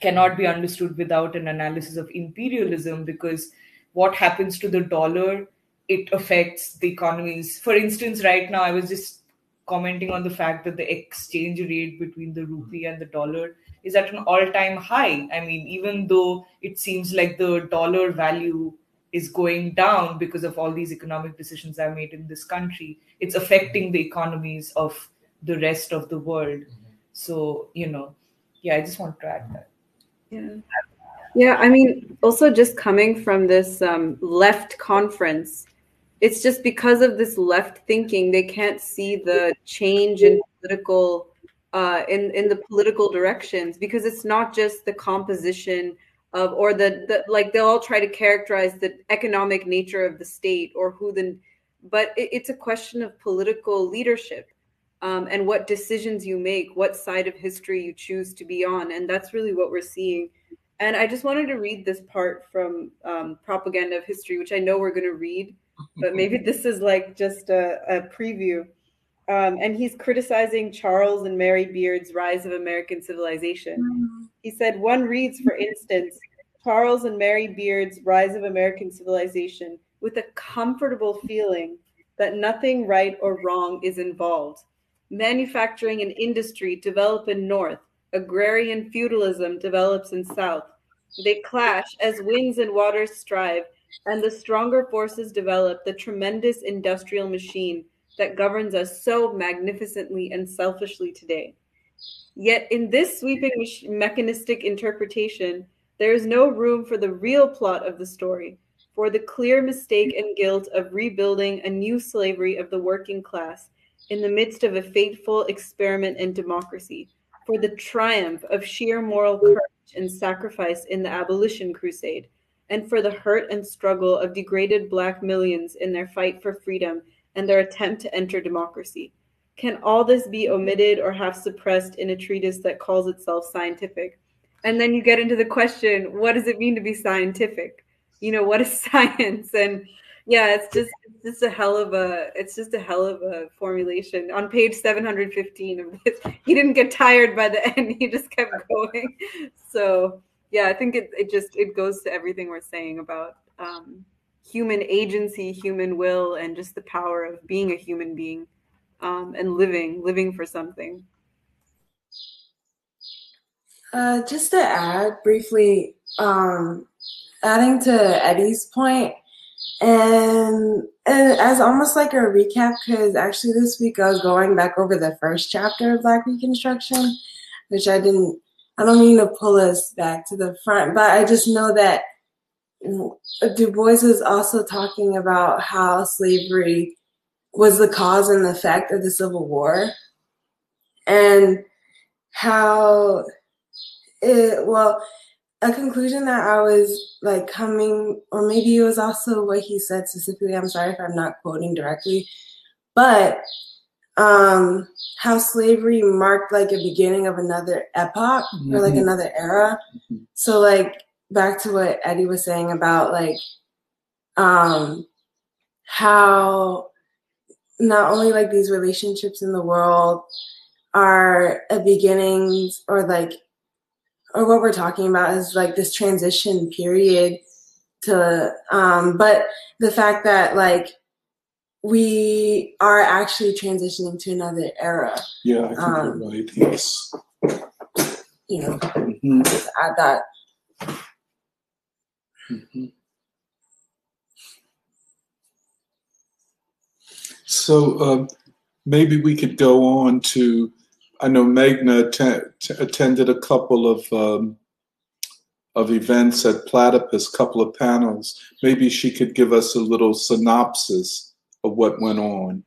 cannot be understood without an analysis of imperialism because what happens to the dollar it affects the economies. For instance right now i was just commenting on the fact that the exchange rate between the rupee and the dollar is at an all time high i mean even though it seems like the dollar value is going down because of all these economic decisions are made in this country it's affecting the economies of the rest of the world so, you know, yeah, I just want to add that. Yeah. Yeah, I mean, also just coming from this um, left conference, it's just because of this left thinking, they can't see the change in political uh, in in the political directions because it's not just the composition of or the, the like they'll all try to characterize the economic nature of the state or who the but it, it's a question of political leadership um, and what decisions you make, what side of history you choose to be on. And that's really what we're seeing. And I just wanted to read this part from um, Propaganda of History, which I know we're going to read, but maybe this is like just a, a preview. Um, and he's criticizing Charles and Mary Beard's Rise of American Civilization. He said, one reads, for instance, Charles and Mary Beard's Rise of American Civilization with a comfortable feeling that nothing right or wrong is involved Manufacturing and industry develop in north, agrarian feudalism develops in south. They clash as winds and waters strive, and the stronger forces develop the tremendous industrial machine that governs us so magnificently and selfishly today. Yet, in this sweeping mechanistic interpretation, there is no room for the real plot of the story, for the clear mistake and guilt of rebuilding a new slavery of the working class in the midst of a fateful experiment in democracy, for the triumph of sheer moral courage and sacrifice in the abolition crusade, and for the hurt and struggle of degraded black millions in their fight for freedom and their attempt to enter democracy. Can all this be omitted or half suppressed in a treatise that calls itself scientific? And then you get into the question what does it mean to be scientific? You know, what is science? And yeah, it's just it's just a hell of a it's just a hell of a formulation. On page 715 of this, he didn't get tired by the end. He just kept going. So yeah, I think it it just it goes to everything we're saying about um, human agency, human will, and just the power of being a human being um, and living, living for something. Uh, just to add briefly, um, adding to Eddie's point, and, and as almost like a recap, because actually this week I was going back over the first chapter of Black Reconstruction, which I didn't, I don't mean to pull us back to the front, but I just know that Du Bois is also talking about how slavery was the cause and effect of the Civil War and how it, well, a conclusion that I was like coming, or maybe it was also what he said specifically. I'm sorry if I'm not quoting directly, but um, how slavery marked like a beginning of another epoch mm-hmm. or like mm-hmm. another era. Mm-hmm. So like back to what Eddie was saying about like um, how not only like these relationships in the world are a beginnings or like or what we're talking about is like this transition period to um but the fact that like we are actually transitioning to another era yeah i think um, you're right yes you know mm-hmm. just add that mm-hmm. so uh, maybe we could go on to I know Meghna t- attended a couple of um, of events at Platypus, couple of panels. Maybe she could give us a little synopsis of what went on.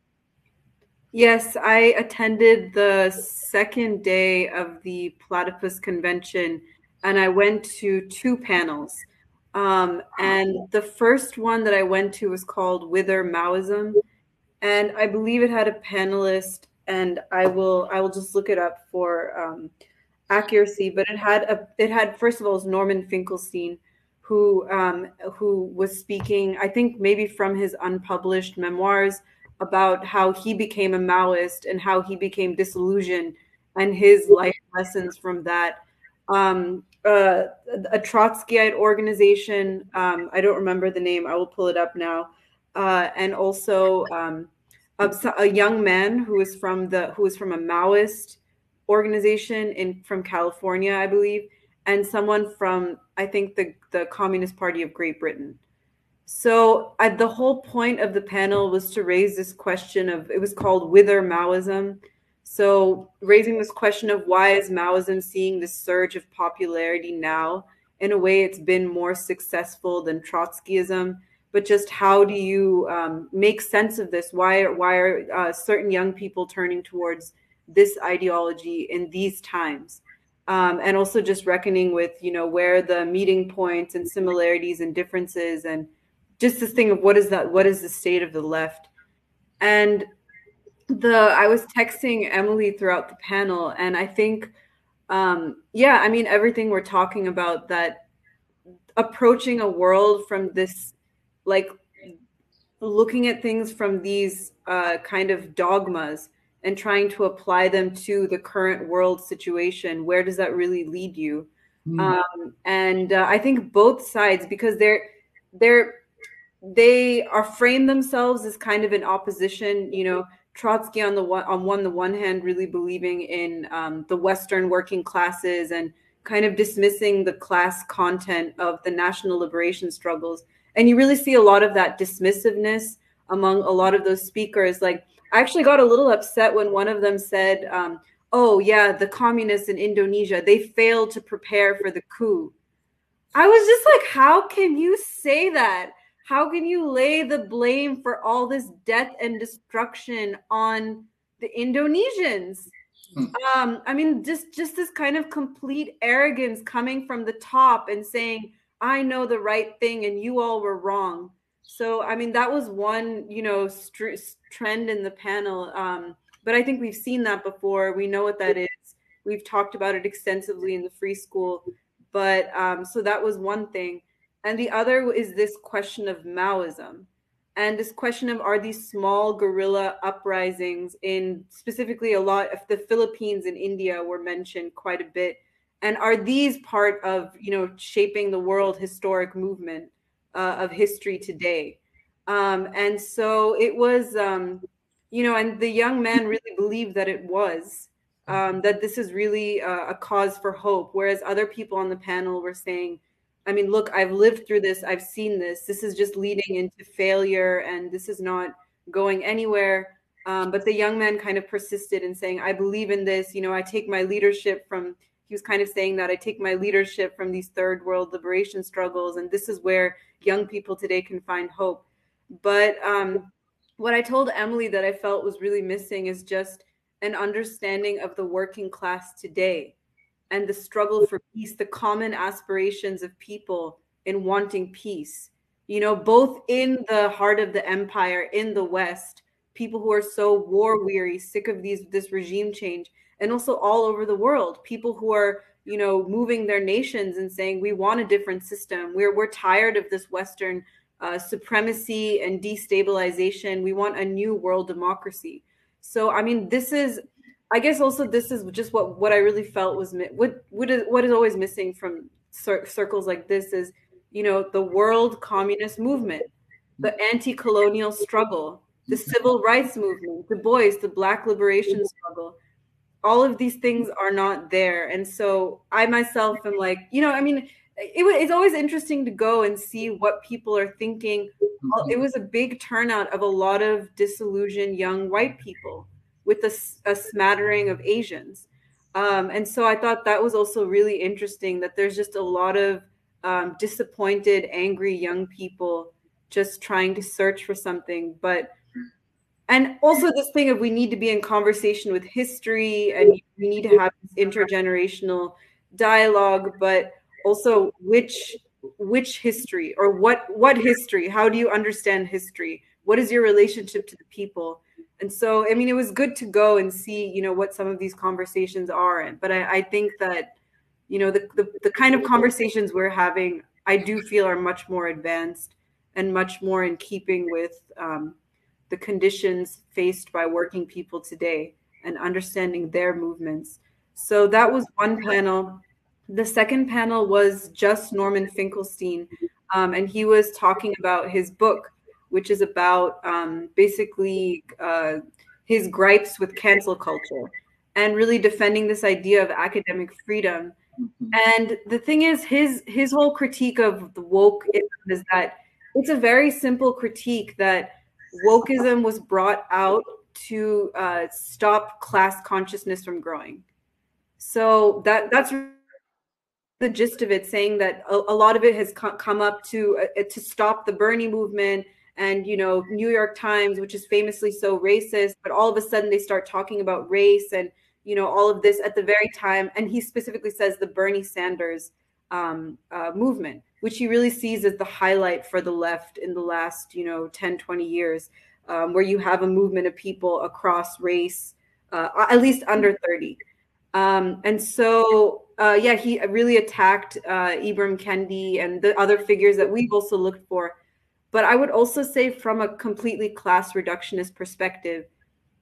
Yes, I attended the second day of the Platypus convention, and I went to two panels. Um, and the first one that I went to was called Whither Maoism, and I believe it had a panelist and I will I will just look it up for um, accuracy. But it had a it had first of all was Norman Finkelstein, who um, who was speaking I think maybe from his unpublished memoirs about how he became a Maoist and how he became disillusioned and his life lessons from that. Um, uh, a Trotskyite organization. Um, I don't remember the name. I will pull it up now. Uh, and also um, a, a young man who is from the who is from a Maoist organization in from California, I believe, and someone from I think the the Communist Party of Great Britain. So I, the whole point of the panel was to raise this question of it was called Whither Maoism. So raising this question of why is Maoism seeing this surge of popularity now? In a way, it's been more successful than Trotskyism but just how do you um, make sense of this? Why why are uh, certain young people turning towards this ideology in these times? Um, and also just reckoning with you know where the meeting points and similarities and differences and just this thing of what is that what is the state of the left. And the i was texting emily throughout the panel and i think um yeah i mean everything we're talking about that approaching a world from this like looking at things from these uh, kind of dogmas and trying to apply them to the current world situation where does that really lead you mm. um, and uh, i think both sides because they're they're they are framed themselves as kind of in opposition you know trotsky on the one on one the one hand really believing in um, the western working classes and kind of dismissing the class content of the national liberation struggles and you really see a lot of that dismissiveness among a lot of those speakers. Like, I actually got a little upset when one of them said, um, Oh, yeah, the communists in Indonesia, they failed to prepare for the coup. I was just like, How can you say that? How can you lay the blame for all this death and destruction on the Indonesians? Hmm. Um, I mean, just just this kind of complete arrogance coming from the top and saying, I know the right thing and you all were wrong. So, I mean, that was one, you know, trend in the panel. Um, but I think we've seen that before. We know what that is. We've talked about it extensively in the free school. But um, so that was one thing. And the other is this question of Maoism and this question of are these small guerrilla uprisings in specifically a lot of the Philippines and India were mentioned quite a bit and are these part of you know shaping the world historic movement uh, of history today. Um, and so it was um, you know and the young man really believed that it was um, that this is really a, a cause for hope whereas other people on the panel were saying i mean look i've lived through this i've seen this this is just leading into failure and this is not going anywhere. Um, but the young man kind of persisted in saying i believe in this you know i take my leadership from he was kind of saying that I take my leadership from these third world liberation struggles, and this is where young people today can find hope. But um, what I told Emily that I felt was really missing is just an understanding of the working class today. and the struggle for peace, the common aspirations of people in wanting peace. You know, both in the heart of the empire, in the West, people who are so war weary, sick of these this regime change, and also all over the world, people who are you know moving their nations and saying we want a different system. We're we're tired of this Western uh, supremacy and destabilization. We want a new world democracy. So I mean, this is I guess also this is just what what I really felt was what what is what is always missing from cir- circles like this is you know the world communist movement, the anti-colonial struggle, the civil rights movement, the boys the Black liberation struggle. All of these things are not there, and so I myself am like, you know, I mean, it, it's always interesting to go and see what people are thinking. It was a big turnout of a lot of disillusioned young white people with a, a smattering of Asians. Um, and so I thought that was also really interesting that there's just a lot of um, disappointed, angry young people just trying to search for something. But and also this thing of we need to be in conversation with history and we need to have intergenerational dialogue, but also which which history or what what history? How do you understand history? What is your relationship to the people? And so, I mean, it was good to go and see, you know, what some of these conversations are. and But I, I think that, you know, the, the, the kind of conversations we're having, I do feel are much more advanced and much more in keeping with um, the conditions faced by working people today and understanding their movements. So that was one panel. The second panel was just Norman Finkelstein, um, and he was talking about his book, which is about um, basically uh, his gripes with cancel culture and really defending this idea of academic freedom. Mm-hmm. And the thing is, his his whole critique of the woke is that it's a very simple critique that wokeism was brought out to uh, stop class consciousness from growing. So that that's the gist of it, saying that a, a lot of it has come up to uh, to stop the Bernie movement and you know new york times which is famously so racist but all of a sudden they start talking about race and you know all of this at the very time and he specifically says the bernie sanders um, uh, movement which he really sees as the highlight for the left in the last you know 10 20 years um, where you have a movement of people across race uh, at least under 30 um, and so uh, yeah he really attacked uh, ibram kendi and the other figures that we've also looked for but I would also say from a completely class reductionist perspective,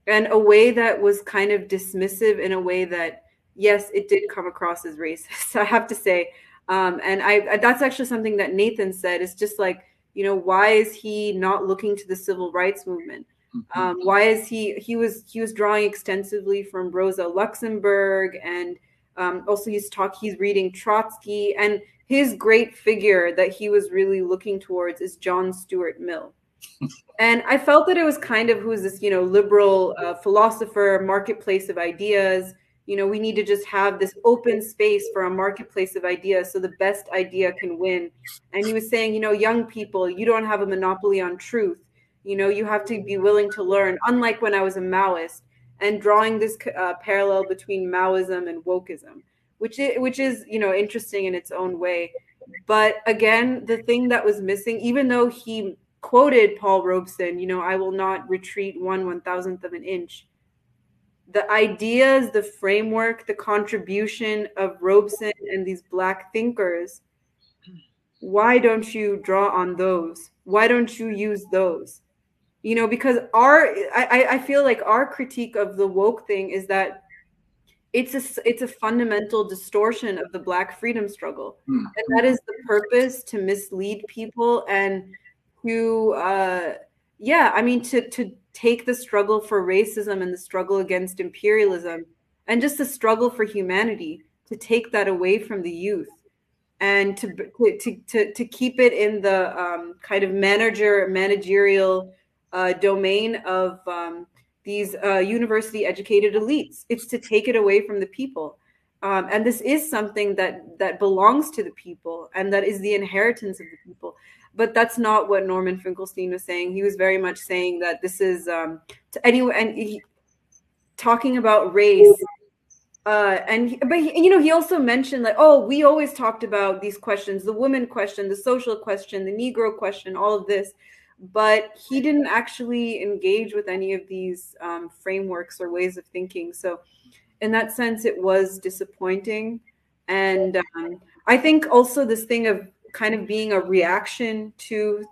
and a way that was kind of dismissive in a way that, yes, it did come across as racist. I have to say, um, and I that's actually something that Nathan said. Is just like you know why is he not looking to the civil rights movement? Mm-hmm. Um, why is he he was he was drawing extensively from Rosa Luxemburg and um, also he's talk he's reading Trotsky and his great figure that he was really looking towards is John Stuart Mill. and I felt that it was kind of who's this, you know, liberal uh, philosopher, marketplace of ideas. You know, we need to just have this open space for a marketplace of ideas so the best idea can win. And he was saying, you know, young people, you don't have a monopoly on truth. You know, you have to be willing to learn, unlike when I was a Maoist, and drawing this uh, parallel between Maoism and wokeism which is, which is you know interesting in its own way. But again, the thing that was missing, even though he quoted Paul Robeson, you know, I will not retreat one one thousandth of an inch. The ideas, the framework, the contribution of Robeson and these black thinkers, why don't you draw on those? Why don't you use those? You know, because our I, I feel like our critique of the woke thing is that it's a it's a fundamental distortion of the black freedom struggle mm. and that is the purpose to mislead people and to uh yeah i mean to to take the struggle for racism and the struggle against imperialism and just the struggle for humanity to take that away from the youth and to to to, to keep it in the um, kind of manager managerial uh, domain of um, these uh, university educated elites. It's to take it away from the people. Um, and this is something that that belongs to the people and that is the inheritance of the people but that's not what norman finkelstein was saying. He was very much saying that this is um, to anyone and he, talking about race uh, and but he, you know he also mentioned like oh we always talked about these questions the woman question the social question the negro question all of this but he didn't actually engage with any of these um, frameworks or ways of thinking. So in that sense it was disappointing. And um, i think also this thing of kind of being a reaction to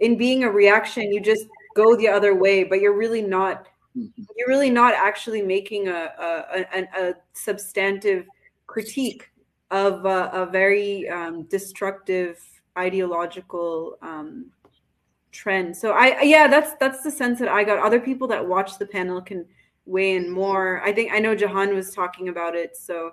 in being a reaction you just go the other way but you're really not Mm-hmm. you're really not actually making a a, a, a substantive critique of a, a very um, destructive ideological um, trend. So I yeah, that's that's the sense that I got. Other people that watch the panel can weigh in more. I think I know Jahan was talking about it, so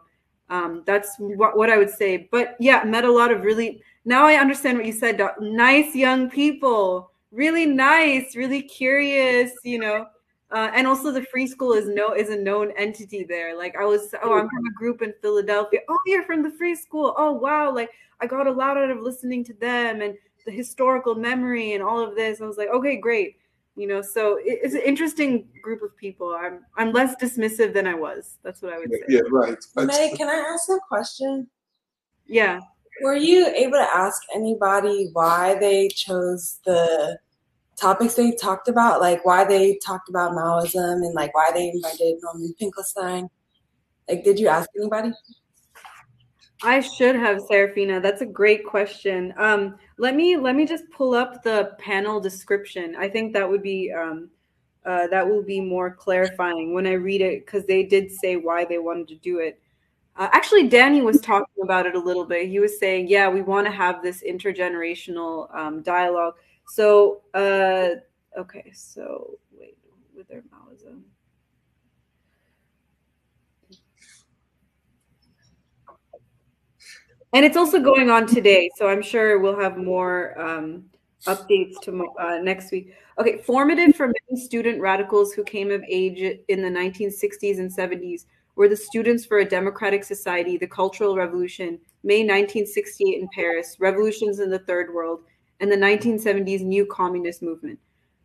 um, that's what, what I would say. But yeah, met a lot of really. Now I understand what you said. Nice young people, really nice, really curious. You know, uh, and also the free school is no is a known entity there. Like I was, oh, I'm from a group in Philadelphia. Oh, you're from the free school. Oh, wow! Like I got a lot out of listening to them and the historical memory and all of this. I was like, okay, great. You know, so it's an interesting group of people. I'm I'm less dismissive than I was. That's what I would say. Yeah, right. May, can I ask a question? Yeah. Were you able to ask anybody why they chose the topics they talked about, like why they talked about Maoism and like why they invited Norman Finkelstein? Like, did you ask anybody? I should have, Serafina. That's a great question. Um, let me let me just pull up the panel description. I think that would be um, uh, that will be more clarifying when I read it because they did say why they wanted to do it. Uh, actually, Danny was talking about it a little bit. He was saying, "Yeah, we want to have this intergenerational um, dialogue." So, uh, okay, so wait, with their Maoism. And it's also going on today, so I'm sure we'll have more um, updates to uh, next week. Okay, formative for many student radicals who came of age in the 1960s and 70s were the Students for a Democratic Society, the Cultural Revolution, May 1968 in Paris, Revolutions in the Third World, and the 1970s New Communist Movement.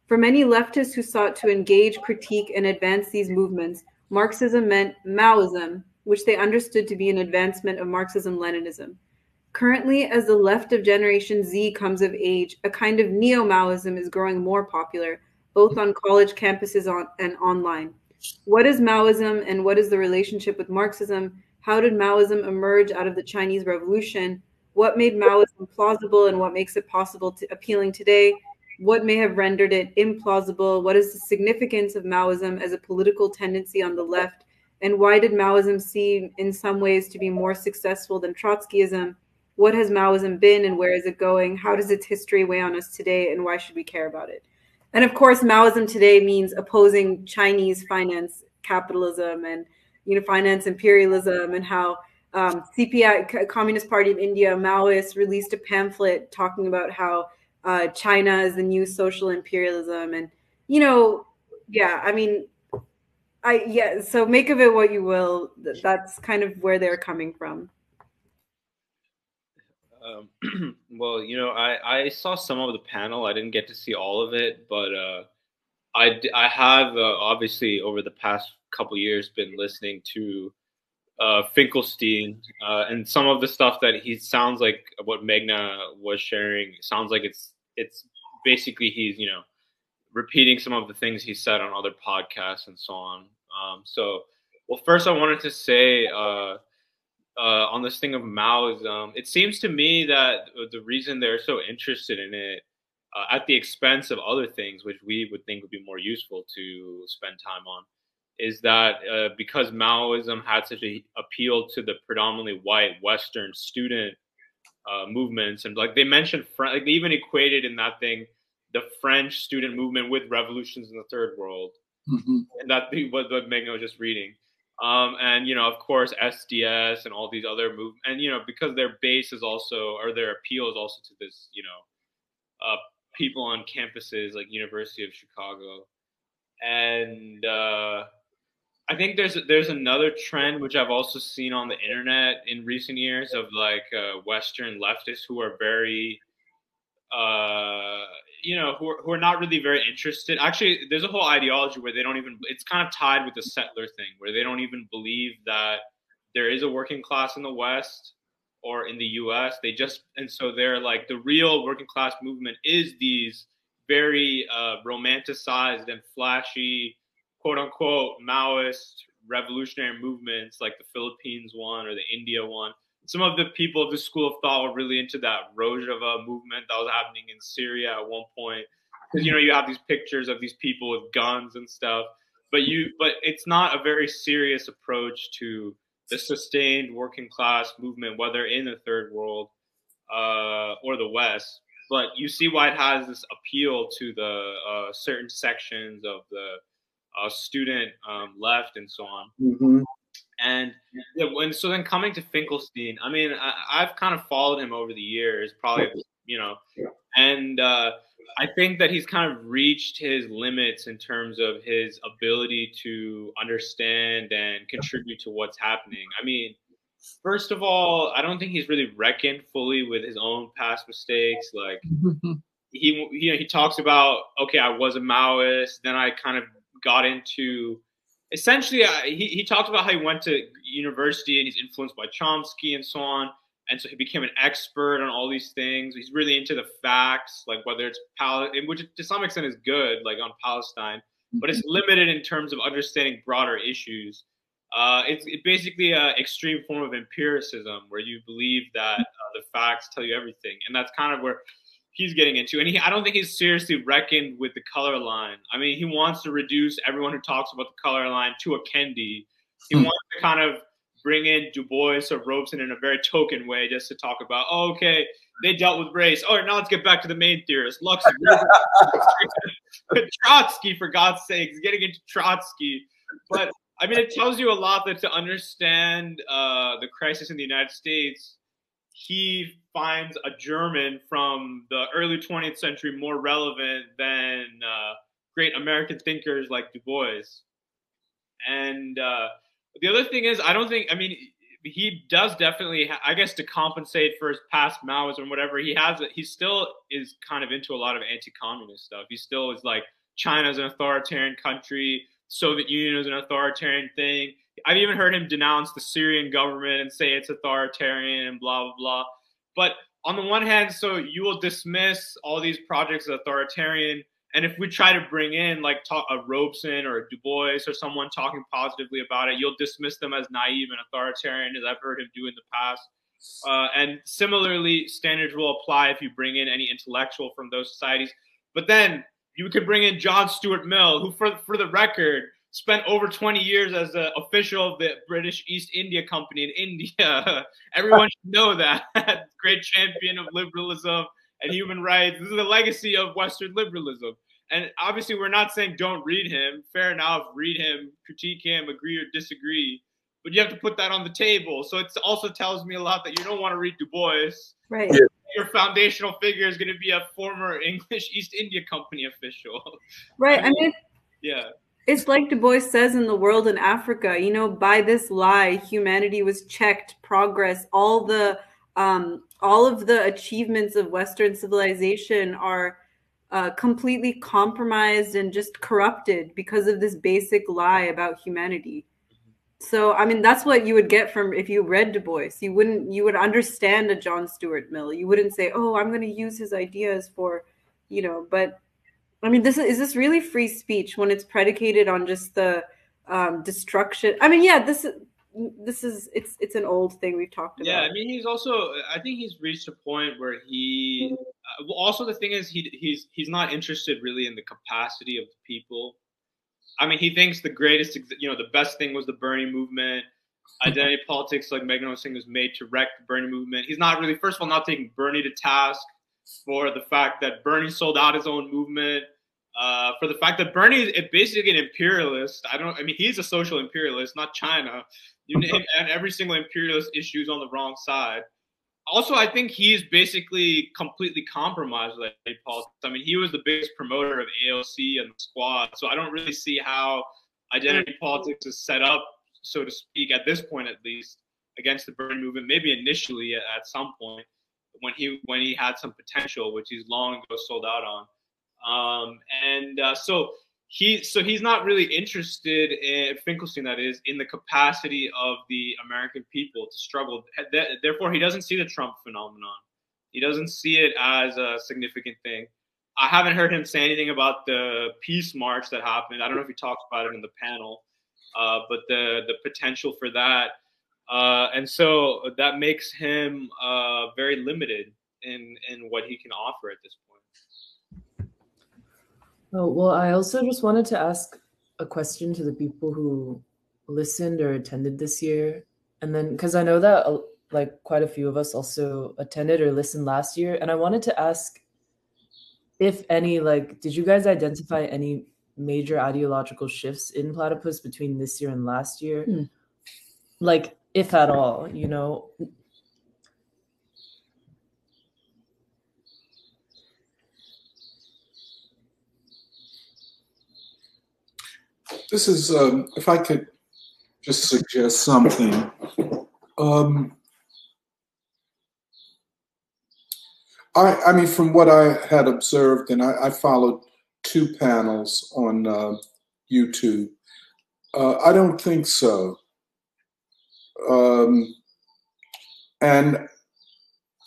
For many leftists who sought to engage, critique, and advance these movements, Marxism meant Maoism, which they understood to be an advancement of Marxism Leninism. Currently, as the left of Generation Z comes of age, a kind of neo Maoism is growing more popular, both on college campuses on, and online. What is Maoism and what is the relationship with Marxism? How did Maoism emerge out of the Chinese Revolution? what made Maoism plausible and what makes it possible to appealing today, what may have rendered it implausible, what is the significance of Maoism as a political tendency on the left, and why did Maoism seem in some ways to be more successful than Trotskyism? What has Maoism been and where is it going? How does its history weigh on us today and why should we care about it? And of course, Maoism today means opposing Chinese finance capitalism and you know finance imperialism and how um, CPI, Communist Party of India, Maoists released a pamphlet talking about how uh, China is the new social imperialism, and you know, yeah, I mean, I yeah. So make of it what you will. That's kind of where they're coming from. Um, well, you know, I, I saw some of the panel. I didn't get to see all of it, but uh, I, I have uh, obviously over the past couple years been listening to uh, Finkelstein, uh, and some of the stuff that he sounds like what Meghna was sharing sounds like it's it's basically he's you know repeating some of the things he said on other podcasts and so on. Um, so, well, first I wanted to say uh, on this thing of Maoism, it seems to me that the reason they're so interested in it uh, at the expense of other things, which we would think would be more useful to spend time on, is that uh, because Maoism had such a appeal to the predominantly white Western student uh, movements, and like they mentioned, like they even equated in that thing the French student movement with revolutions in the Third World, mm-hmm. and that was what Meghna was just reading. Um, and you know, of course, SDS and all these other move, and you know, because their base is also, or their appeal is also to this, you know, uh, people on campuses like University of Chicago, and uh, I think there's there's another trend which I've also seen on the internet in recent years of like uh, Western leftists who are very, uh, you know, who are, who are not really very interested. Actually, there's a whole ideology where they don't even. It's kind of tied with the settler thing, where they don't even believe that there is a working class in the West or in the US. They just, and so they're like the real working class movement is these very uh, romanticized and flashy, quote unquote, Maoist revolutionary movements like the Philippines one or the India one. Some of the people of the school of thought were really into that Rojava movement that was happening in Syria at one point. Because you know you have these pictures of these people with guns and stuff, but you but it's not a very serious approach to the sustained working class movement, whether in the third world uh, or the West. But you see why it has this appeal to the uh, certain sections of the uh, student um, left and so on. Mm-hmm. And yeah, when so then coming to Finkelstein, I mean, I, have kind of followed him over the years, probably you know, and uh, I think that he's kind of reached his limits in terms of his ability to understand and contribute to what's happening. I mean, first of all, I don't think he's really reckoned fully with his own past mistakes. Like he, you know, he talks about, okay, I was a Maoist, then I kind of got into. Essentially, uh, he, he talked about how he went to university and he's influenced by Chomsky and so on and so he became an expert on all these things. He's really into the facts, like whether it's Palestine, which to some extent is good, like on Palestine, but it's mm-hmm. limited in terms of understanding broader issues. Uh, it's, it's basically an extreme form of empiricism where you believe that uh, the facts tell you everything, and that's kind of where he's getting into. And he, I don't think he's seriously reckoned with the color line. I mean, he wants to reduce everyone who talks about the color line to a Kendi. He hmm. wants to kind of bring in Du Bois or Robeson in a very token way just to talk about, oh, okay, they dealt with race. All right, now let's get back to the main theorist, Lux. Trotsky, for God's sakes, getting into Trotsky. But I mean, it tells you a lot that to understand uh, the crisis in the United States, he finds a German from the early 20th century more relevant than uh, great American thinkers like Du Bois. And uh, the other thing is, I don't think. I mean, he does definitely. I guess to compensate for his past Maoism, whatever he has, he still is kind of into a lot of anti-communist stuff. He still is like China's an authoritarian country. Soviet Union is an authoritarian thing. I've even heard him denounce the Syrian government and say it's authoritarian and blah blah blah. But on the one hand, so you will dismiss all these projects as authoritarian, and if we try to bring in like talk, a Robeson or a Du Bois or someone talking positively about it, you'll dismiss them as naive and authoritarian, as I've heard him do in the past. Uh, and similarly, standards will apply if you bring in any intellectual from those societies. But then you could bring in John Stuart Mill, who, for for the record, spent over 20 years as an official of the British East India Company in India. Everyone should know that. Great champion of liberalism and human rights. This is the legacy of Western liberalism. And obviously, we're not saying don't read him. Fair enough, read him, critique him, agree or disagree. But you have to put that on the table. So it also tells me a lot that you don't want to read Du Bois. Right. Yeah. Your foundational figure is going to be a former English East India Company official. Right. I mean, yeah. It's like Du Bois says in The World and Africa, you know, by this lie, humanity was checked, progress, all the um, all of the achievements of Western civilization are uh, completely compromised and just corrupted because of this basic lie about humanity. So, I mean, that's what you would get from if you read Du Bois. You wouldn't, you would understand a John Stuart Mill. You wouldn't say, "Oh, I'm going to use his ideas for," you know. But I mean, this is, is this really free speech when it's predicated on just the um, destruction? I mean, yeah, this this is it's it's an old thing we've talked about. Yeah, I mean he's also I think he's reached a point where he uh, also the thing is he he's he's not interested really in the capacity of the people. I mean he thinks the greatest you know the best thing was the Bernie movement. Identity politics, like Meghna was saying, was made to wreck the Bernie movement. He's not really, first of all, not taking Bernie to task for the fact that Bernie sold out his own movement uh, for the fact that Bernie is basically an imperialist. I don't. I mean, he's a social imperialist, not China. You name and every single imperialist issue is on the wrong side. Also, I think he's basically completely compromised with politics. I mean, he was the biggest promoter of AOC and the Squad, so I don't really see how identity politics is set up, so to speak, at this point at least, against the Bernie movement. Maybe initially at, at some point when he when he had some potential, which he's long ago sold out on. Um, and uh, so he so he's not really interested in Finkelstein, that is, in the capacity of the American people to struggle. Therefore, he doesn't see the Trump phenomenon. He doesn't see it as a significant thing. I haven't heard him say anything about the peace march that happened. I don't know if he talks about it in the panel, uh, but the the potential for that, uh, and so that makes him uh, very limited in in what he can offer at this point. Oh, well, I also just wanted to ask a question to the people who listened or attended this year. And then, because I know that uh, like quite a few of us also attended or listened last year. And I wanted to ask if any, like, did you guys identify any major ideological shifts in platypus between this year and last year? Hmm. Like, if at all, you know, This is, um, if I could just suggest something. Um, I, I mean, from what I had observed, and I, I followed two panels on uh, YouTube, uh, I don't think so. Um, and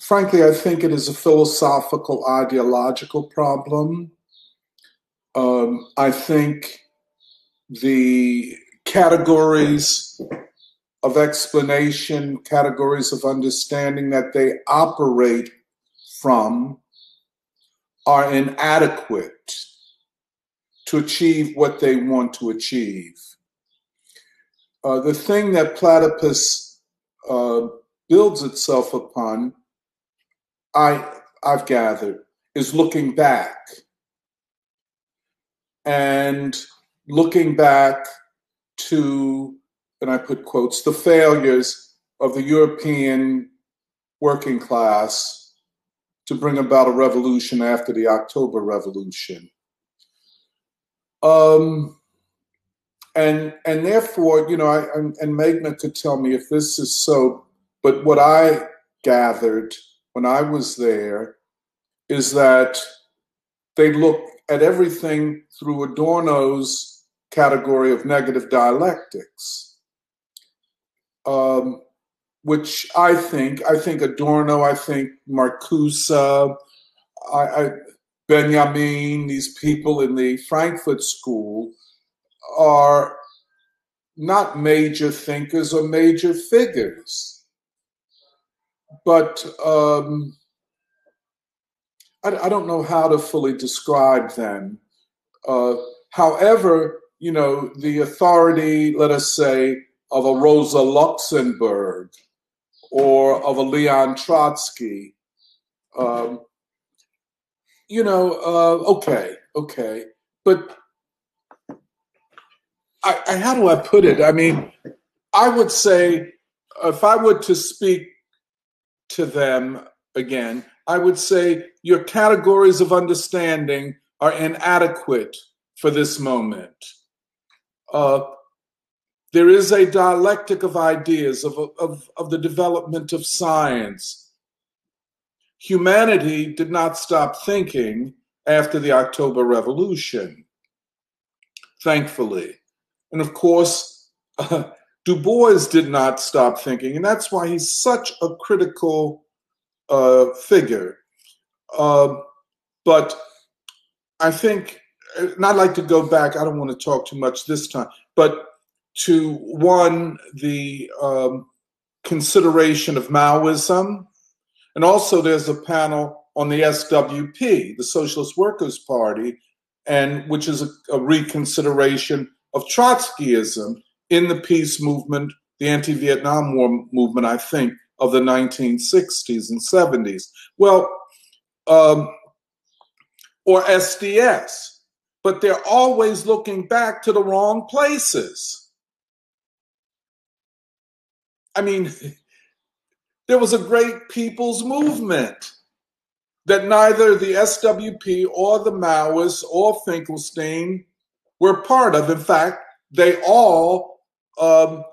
frankly, I think it is a philosophical, ideological problem. Um, I think the categories of explanation, categories of understanding that they operate from are inadequate to achieve what they want to achieve. Uh, the thing that platypus uh, builds itself upon, I, I've gathered, is looking back. And looking back to, and I put quotes, the failures of the European working class to bring about a revolution after the October Revolution. Um, and and therefore, you know, I, and, and Meghna could tell me if this is so, but what I gathered when I was there is that they look at everything through Adorno's category of negative dialectics, um, which I think, I think Adorno, I think Marcuse, I, I, Benjamin, these people in the Frankfurt School are not major thinkers or major figures, but um, I, I, don't know how to fully describe them. Uh, however, you know, the authority, let us say, of a Rosa Luxemburg or of a Leon Trotsky. Um, you know, uh, okay, okay. But I, I, how do I put it? I mean, I would say if I were to speak to them again, I would say your categories of understanding are inadequate for this moment. Uh, there is a dialectic of ideas, of, of, of the development of science. Humanity did not stop thinking after the October Revolution, thankfully. And of course, uh, Du Bois did not stop thinking, and that's why he's such a critical uh, figure. Uh, but I think and I'd like to go back. I don't want to talk too much this time, but to one, the um, consideration of Maoism. And also, there's a panel on the SWP, the Socialist Workers' Party, and which is a, a reconsideration of Trotskyism in the peace movement, the anti Vietnam War movement, I think, of the 1960s and 70s. Well, um, or SDS, but they're always looking back to the wrong places. I mean, there was a great people's movement that neither the SWP or the Maoists or Finkelstein were part of. In fact, they all um,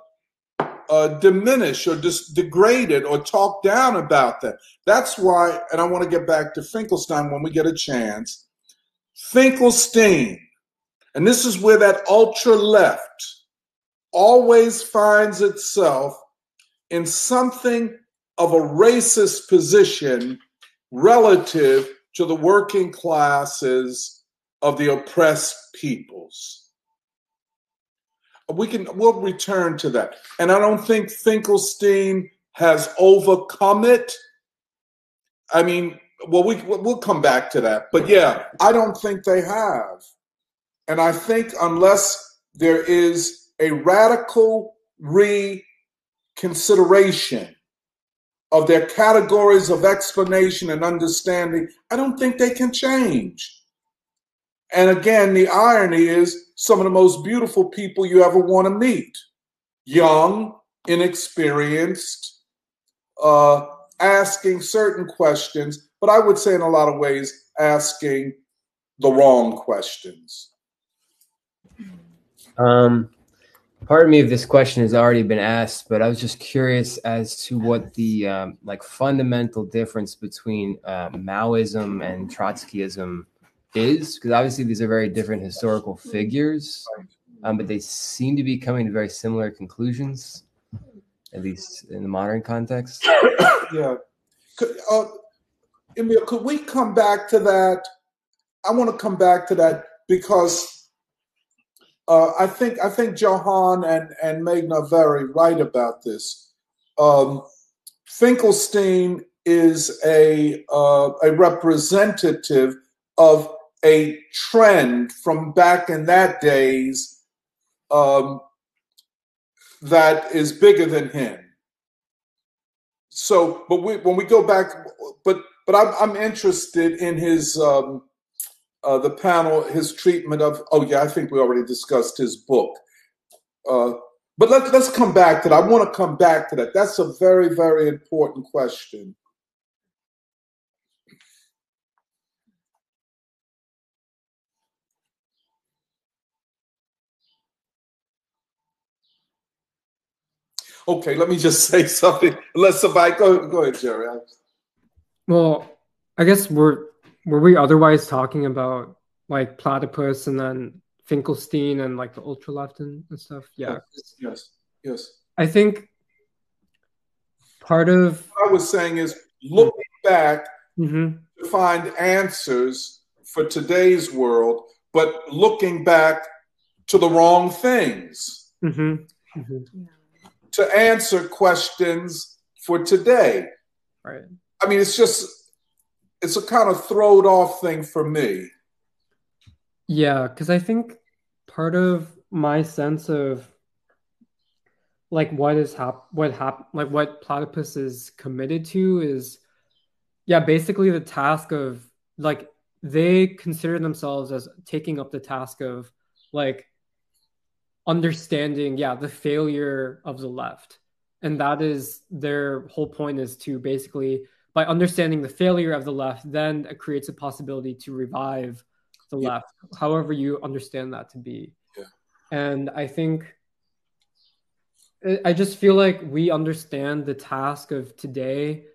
uh, diminish or just degraded or talk down about them. That's why, and I want to get back to Finkelstein when we get a chance. Finkelstein And this is where that ultra left always finds itself in something of a racist position relative to the working classes of the oppressed peoples. We can we'll return to that. And I don't think Finkelstein has overcome it. I mean, well, we we'll come back to that. But yeah, I don't think they have. And I think unless there is a radical reconsideration of their categories of explanation and understanding, I don't think they can change. And again, the irony is some of the most beautiful people you ever want to meet young, inexperienced, uh, asking certain questions, but I would say in a lot of ways asking the wrong questions. Um, part of me of this question has already been asked, but I was just curious as to what the um, like fundamental difference between uh, Maoism and Trotskyism is, because obviously these are very different historical figures, um, but they seem to be coming to very similar conclusions, at least in the modern context. yeah. Uh, Emil, could we come back to that? I want to come back to that because uh, I think I think Johan and and Meghna are very right about this. Um, Finkelstein is a uh, a representative of a trend from back in that days um, that is bigger than him. So, but we, when we go back, but but I'm I'm interested in his um, uh, the panel his treatment of. Oh yeah, I think we already discussed his book. Uh, but let's let's come back to that. I want to come back to that. That's a very very important question. Okay, let me just say something. Let's somebody go go ahead, Jerry. Well, I guess we're were we otherwise talking about like platypus and then Finkelstein and like the ultra left and, and stuff? Yeah. Yes, yes, yes. I think part of what I was saying is looking back mm-hmm. to find answers for today's world, but looking back to the wrong things. Mm-hmm. Mm-hmm. To answer questions for today. Right. I mean, it's just it's a kind of throwed off thing for me. Yeah, because I think part of my sense of like what is hap what hap like what platypus is committed to is yeah basically the task of like they consider themselves as taking up the task of like understanding yeah the failure of the left and that is their whole point is to basically by understanding the failure of the left, then it creates a possibility to revive the yeah. left, however you understand that to be. Yeah. And I think I just feel like we understand the task of today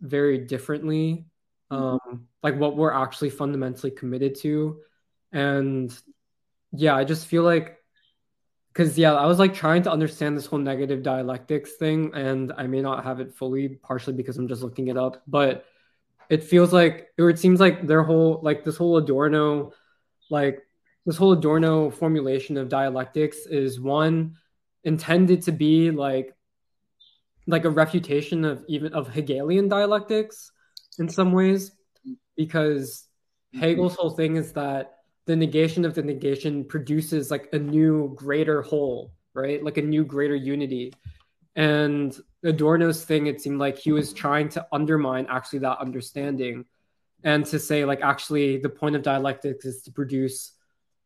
very differently, mm-hmm. um, like what we're actually fundamentally committed to. And yeah, I just feel like because yeah i was like trying to understand this whole negative dialectics thing and i may not have it fully partially because i'm just looking it up but it feels like or it seems like their whole like this whole adorno like this whole adorno formulation of dialectics is one intended to be like like a refutation of even of hegelian dialectics in some ways because hegel's whole thing is that the negation of the negation produces like a new greater whole right? Like a new greater unity. And adorno's thing it seemed like he was trying to undermine actually that understanding and to say like actually the point of dialectics is to produce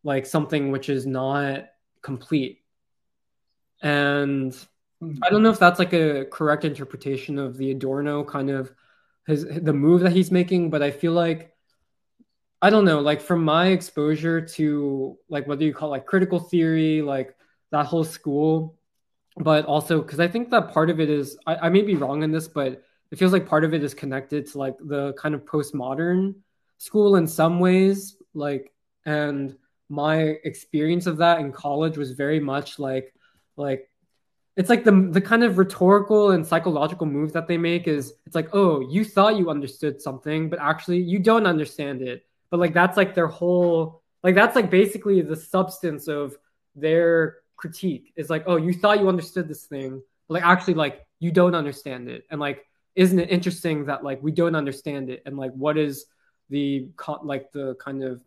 like something which is not complete. And hmm. i don't know if that's like a correct interpretation of the adorno kind of his the move that he's making but i feel like I don't know, like from my exposure to like whether you call it like critical theory, like that whole school, but also because I think that part of it is I, I may be wrong in this, but it feels like part of it is connected to like the kind of postmodern school in some ways, like and my experience of that in college was very much like like it's like the the kind of rhetorical and psychological move that they make is it's like oh you thought you understood something but actually you don't understand it but like that's like their whole like that's like basically the substance of their critique is like oh you thought you understood this thing but like actually like you don't understand it. And like isn't it interesting that like we don't understand it? And like what is the like the kind of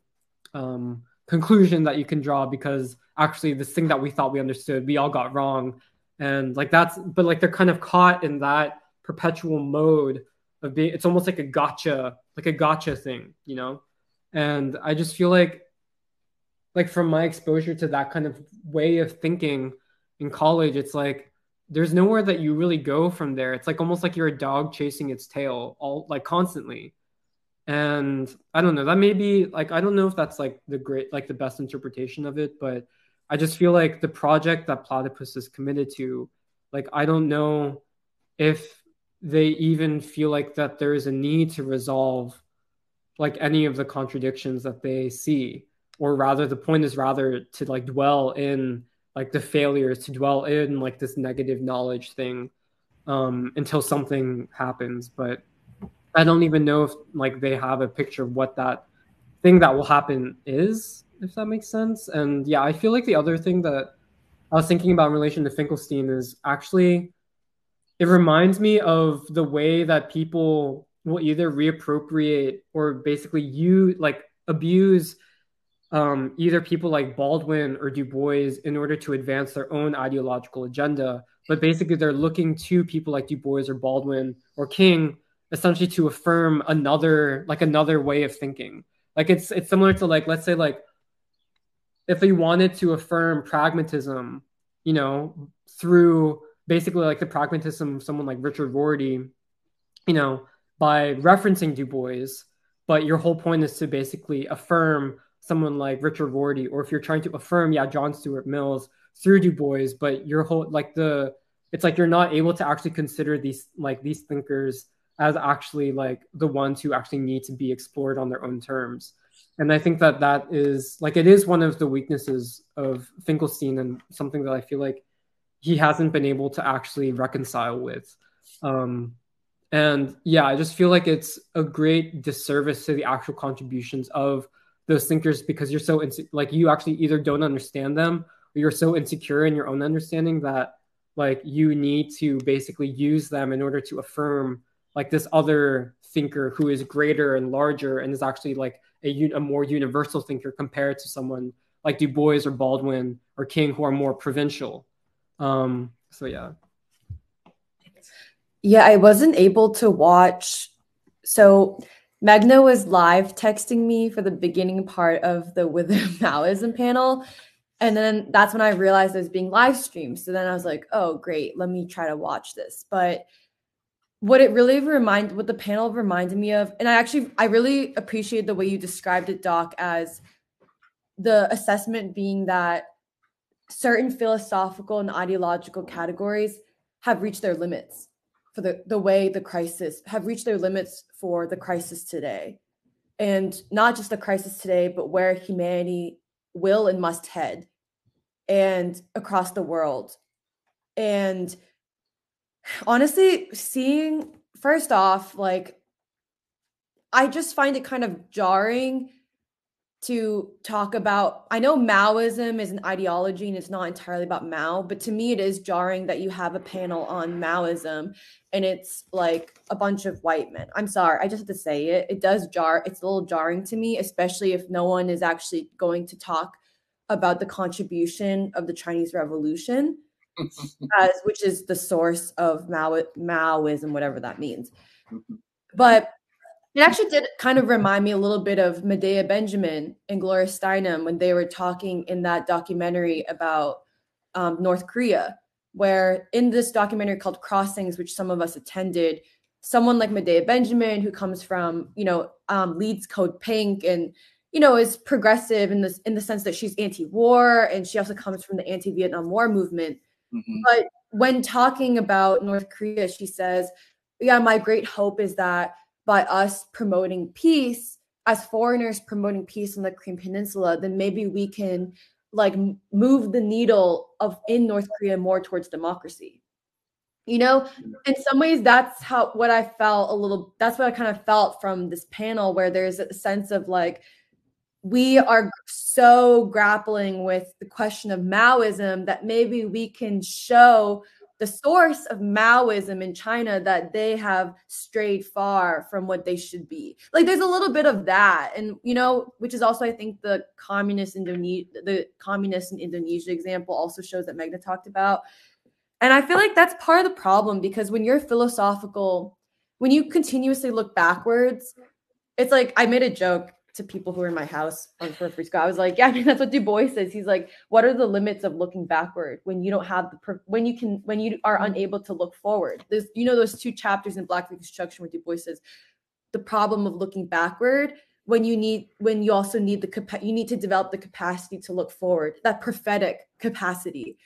um conclusion that you can draw because actually this thing that we thought we understood we all got wrong. And like that's but like they're kind of caught in that perpetual mode of being it's almost like a gotcha like a gotcha thing you know and i just feel like like from my exposure to that kind of way of thinking in college it's like there's nowhere that you really go from there. It's like almost like you're a dog chasing its tail all like constantly. And i don't know that may be like i don't know if that's like the great like the best interpretation of it but i just feel like the project that platypus is committed to like i don't know if they even feel like that there is a need to resolve like any of the contradictions that they see or rather the point is rather to like dwell in like the failures to dwell in like this negative knowledge thing um until something happens but I don't even know if like they have a picture of what that thing that will happen is, if that makes sense. And yeah, I feel like the other thing that I was thinking about in relation to Finkelstein is actually it reminds me of the way that people will either reappropriate or basically you like abuse um, either people like Baldwin or Du Bois in order to advance their own ideological agenda. But basically, they're looking to people like Du Bois or Baldwin or King essentially to affirm another like another way of thinking like it's it's similar to like let's say like if we wanted to affirm pragmatism you know through basically like the pragmatism of someone like richard rorty you know by referencing du bois but your whole point is to basically affirm someone like richard rorty or if you're trying to affirm yeah john stuart mills through du bois but your whole like the it's like you're not able to actually consider these like these thinkers as actually like the ones who actually need to be explored on their own terms. And I think that that is like it is one of the weaknesses of Finkelstein and something that I feel like he hasn't been able to actually reconcile with. Um, and yeah, I just feel like it's a great disservice to the actual contributions of those thinkers because you're so inse- like you actually either don't understand them or you're so insecure in your own understanding that like you need to basically use them in order to affirm like this other thinker who is greater and larger and is actually like a, a more universal thinker compared to someone like Du Bois or Baldwin or King who are more provincial. Um, so yeah. Yeah, I wasn't able to watch. So Meghna was live texting me for the beginning part of the Whither Maoism panel. And then that's when I realized it was being live streamed. So then I was like, oh, great, let me try to watch this. But what it really remind what the panel reminded me of and i actually i really appreciate the way you described it doc as the assessment being that certain philosophical and ideological categories have reached their limits for the, the way the crisis have reached their limits for the crisis today. And not just the crisis today but where humanity will and must head and across the world. And honestly seeing first off like i just find it kind of jarring to talk about i know maoism is an ideology and it's not entirely about mao but to me it is jarring that you have a panel on maoism and it's like a bunch of white men i'm sorry i just have to say it it does jar it's a little jarring to me especially if no one is actually going to talk about the contribution of the chinese revolution as which is the source of Mao, Maoism, whatever that means. Mm-hmm. But it actually did kind of remind me a little bit of Medea Benjamin and Gloria Steinem when they were talking in that documentary about um, North Korea, where in this documentary called Crossings, which some of us attended, someone like Medea Benjamin, who comes from, you know, um, leads Code Pink and you know is progressive in this in the sense that she's anti-war and she also comes from the anti-Vietnam War movement Mm-hmm. But when talking about North Korea, she says, Yeah, my great hope is that by us promoting peace, as foreigners promoting peace on the Korean Peninsula, then maybe we can like move the needle of in North Korea more towards democracy. You know, in some ways, that's how what I felt a little. That's what I kind of felt from this panel, where there's a sense of like we are so grappling with the question of Maoism that maybe we can show the source of Maoism in China that they have strayed far from what they should be. Like there's a little bit of that, and you know, which is also I think the communist Indonesia, the communist in Indonesia example also shows that Meghna talked about. And I feel like that's part of the problem because when you're philosophical, when you continuously look backwards, it's like I made a joke to people who are in my house on for free school. I was like, yeah, I mean that's what Du Bois says. He's like, what are the limits of looking backward when you don't have the per- when you can when you are unable to look forward? There's you know those two chapters in Black Reconstruction where Du Bois says the problem of looking backward when you need when you also need the capa- you need to develop the capacity to look forward that prophetic capacity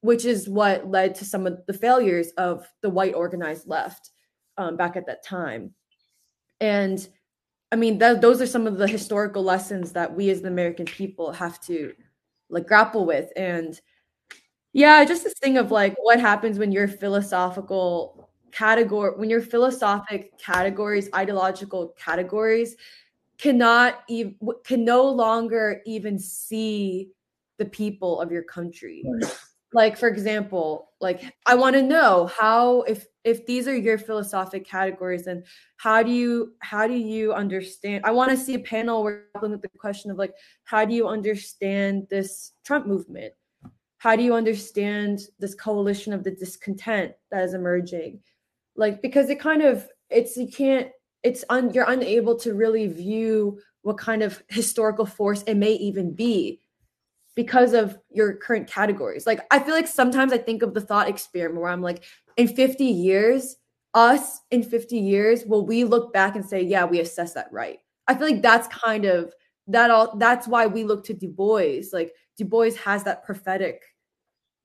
which is what led to some of the failures of the white organized left um, back at that time and I mean, those are some of the historical lessons that we as the American people have to like grapple with. And yeah, just this thing of like what happens when your philosophical category, when your philosophic categories, ideological categories cannot even can no longer even see the people of your country. Like for example like i want to know how if if these are your philosophic categories and how do you how do you understand i want to see a panel where with the question of like how do you understand this trump movement? How do you understand this coalition of the discontent that is emerging? Like because it kind of it's you can't it's un, you're unable to really view what kind of historical force it may even be because of your current categories. Like I feel like sometimes I think of the thought experiment where I'm like, in 50 years, us in 50 years, will we look back and say, yeah, we assessed that right? I feel like that's kind of that all that's why we look to Du Bois. Like Du Bois has that prophetic,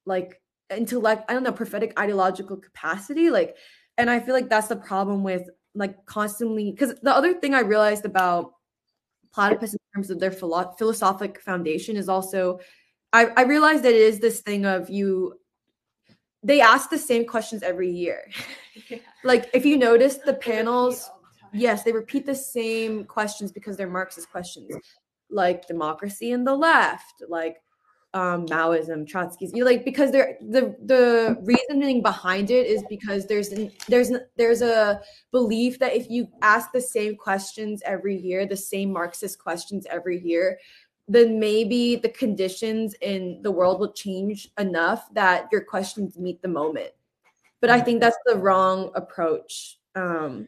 like intellect, I don't know, prophetic ideological capacity. Like, and I feel like that's the problem with like constantly because the other thing I realized about platypus in terms of their philo- philosophic foundation is also I, I realized that it is this thing of you they ask the same questions every year yeah. like if you notice the panels the yes they repeat the same questions because they're marxist questions like democracy in the left like um, Maoism, Trotskyism, you like because there the the reasoning behind it is because there's an, there's there's a belief that if you ask the same questions every year, the same Marxist questions every year, then maybe the conditions in the world will change enough that your questions meet the moment. But I think that's the wrong approach. Um,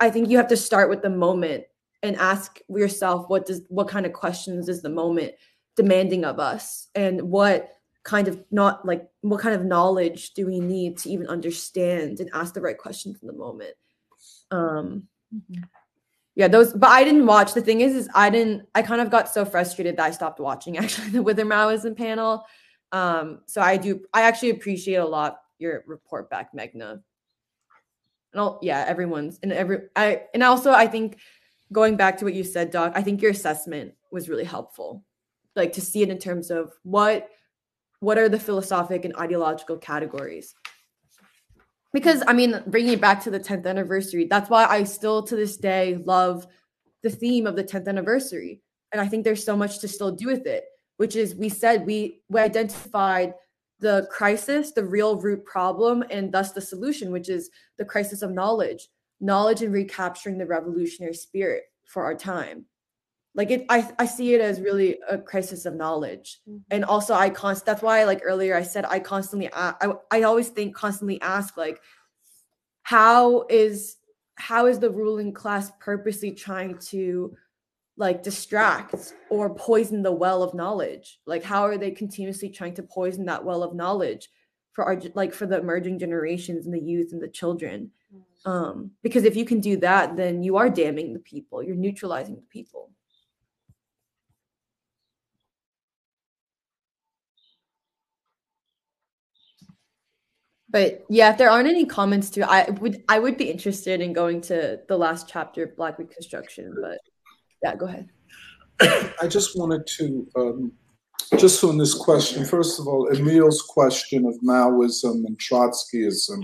I think you have to start with the moment and ask yourself what does what kind of questions is the moment demanding of us? And what kind of not like what kind of knowledge do we need to even understand and ask the right questions in the moment? Um mm-hmm. yeah those but i didn't watch. The thing is is i didn't i kind of got so frustrated that i stopped watching actually the whither maoism panel. Um so i do i actually appreciate a lot your report back Meghna and all yeah everyone's and every i and also i think going back to what you said doc i think your assessment was really helpful like to see it in terms of what what are the philosophic and ideological categories? Because i mean bringing it back to the 10th anniversary that's why i still to this day love the theme of the 10th anniversary. And i think there's so much to still do with it which is we said we we identified the crisis the real root problem and thus the solution which is the crisis of knowledge knowledge and recapturing the revolutionary spirit for our time like it i i see it as really a crisis of knowledge. Mm-hmm. and also i const that's why like earlier i said i constantly I, I always think constantly ask like how is how is the ruling class purposely trying to like distract or poison the well of knowledge? Like how are they continuously trying to poison that well of knowledge for our like for the emerging generations and the youth and the children? Mm. um because if you can do that then you are damning the people. You're neutralizing the people But yeah, if there aren't any comments to, I would I would be interested in going to the last chapter of Black Reconstruction. But yeah, go ahead. I just wanted to um, just on this question. First of all, Emil's question of Maoism and Trotskyism: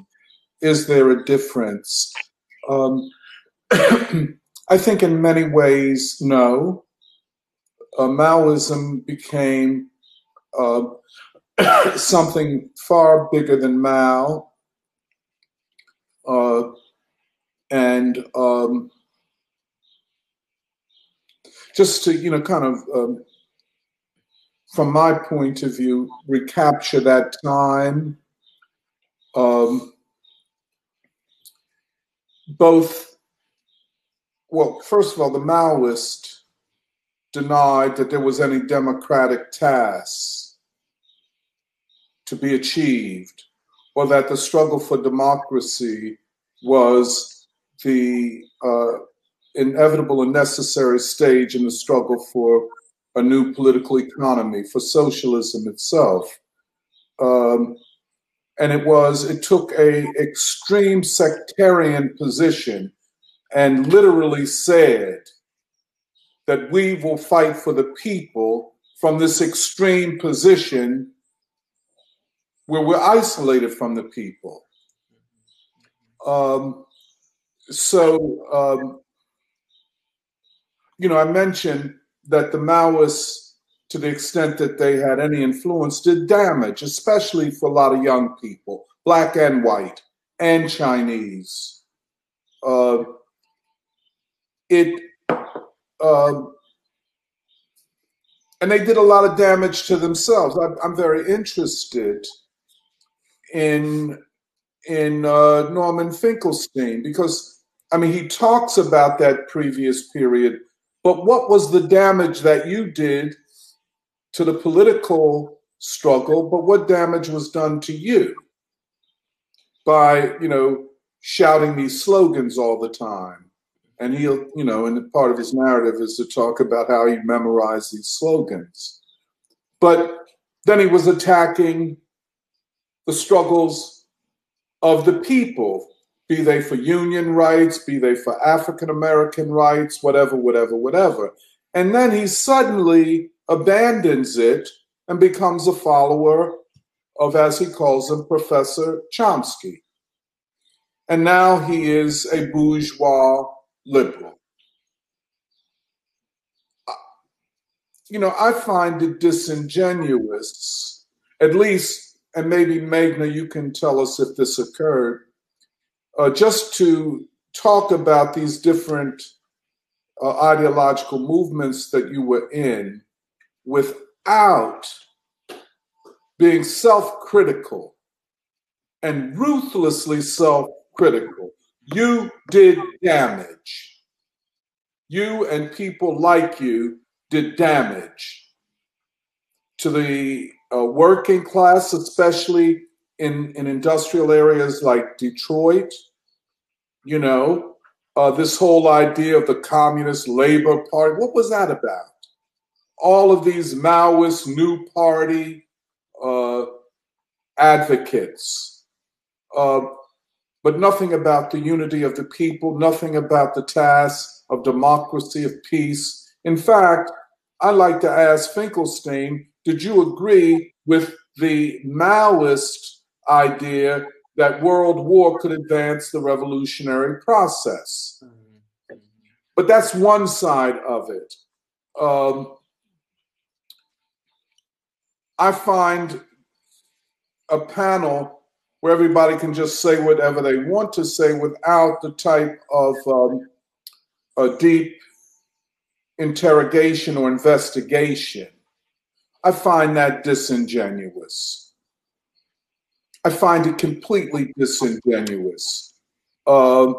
Is there a difference? Um, I think in many ways, no. Uh, Maoism became uh, something far bigger than Mao. Uh, and um, just to, you know, kind of, um, from my point of view, recapture that time. Um, both, well, first of all, the Maoist denied that there was any democratic tasks to be achieved, or that the struggle for democracy was the uh, inevitable and necessary stage in the struggle for a new political economy, for socialism itself. Um, and it was, it took a extreme sectarian position and literally said that we will fight for the people from this extreme position where we're isolated from the people. Um, so, um, you know, I mentioned that the Maoists, to the extent that they had any influence, did damage, especially for a lot of young people, black and white, and Chinese. Uh, it, uh, and they did a lot of damage to themselves. I'm, I'm very interested in in uh, Norman Finkelstein because I mean he talks about that previous period, but what was the damage that you did to the political struggle? But what damage was done to you by you know shouting these slogans all the time? And he'll you know, and part of his narrative is to talk about how he memorized these slogans, but then he was attacking the struggles of the people, be they for union rights, be they for African American rights, whatever, whatever, whatever. And then he suddenly abandons it and becomes a follower of, as he calls him, Professor Chomsky. And now he is a bourgeois liberal. You know, I find it disingenuous, at least and maybe Meghna, you can tell us if this occurred, uh, just to talk about these different uh, ideological movements that you were in without being self critical and ruthlessly self critical. You did damage. You and people like you did damage to the uh, working class, especially in, in industrial areas like Detroit. You know, uh, this whole idea of the Communist Labor Party, what was that about? All of these Maoist New Party uh, advocates, uh, but nothing about the unity of the people, nothing about the task of democracy, of peace. In fact, I'd like to ask Finkelstein did you agree with the Maoist idea that world war could advance the revolutionary process? But that's one side of it. Um, I find a panel where everybody can just say whatever they want to say without the type of um, a deep interrogation or investigation I find that disingenuous. I find it completely disingenuous. Uh,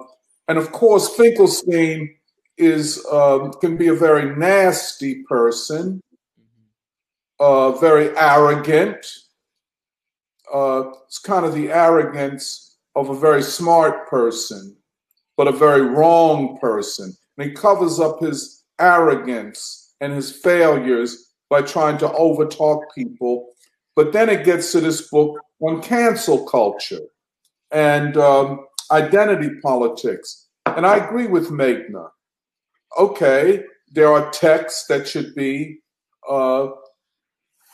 and of course, Finkelstein is uh, can be a very nasty person, uh, very arrogant. Uh, it's kind of the arrogance of a very smart person, but a very wrong person. And he covers up his arrogance and his failures by trying to overtalk people. But then it gets to this book on cancel culture. and um, identity politics. And I agree with Meghna. Okay, there are texts that should be uh,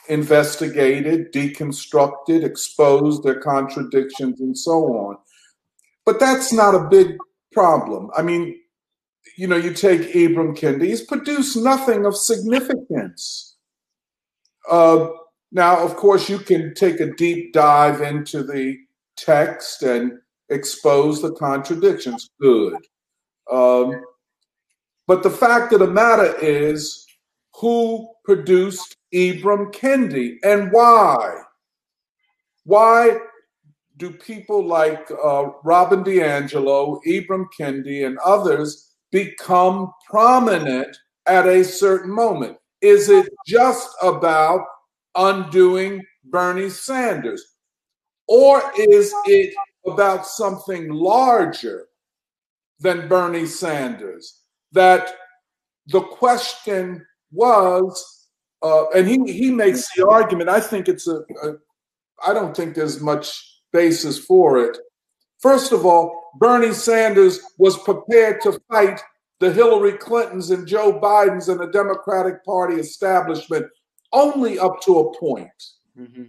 investigated, deconstructed, exposed, their contradictions, and so on. But that's not a big problem. I mean, you know, you take Ibram Kendi, he's produced nothing of significance. Uh, now, of course, you can take a deep dive into the text and expose the contradictions. Good. Um, but the fact of the matter is, who produced Ibram Kendi and why? Why do people like uh, Robin DiAngelo, Ibram Kendi, and others become prominent at a certain moment? Is it just about undoing Bernie Sanders? Or is it about something larger than Bernie Sanders? That the question was, uh, and he, he makes the argument, I think it's a, a, I don't think there's much basis for it. First of all, Bernie Sanders was prepared to fight the Hillary Clintons and Joe Bidens and the Democratic Party establishment only up to a point. Mm-hmm.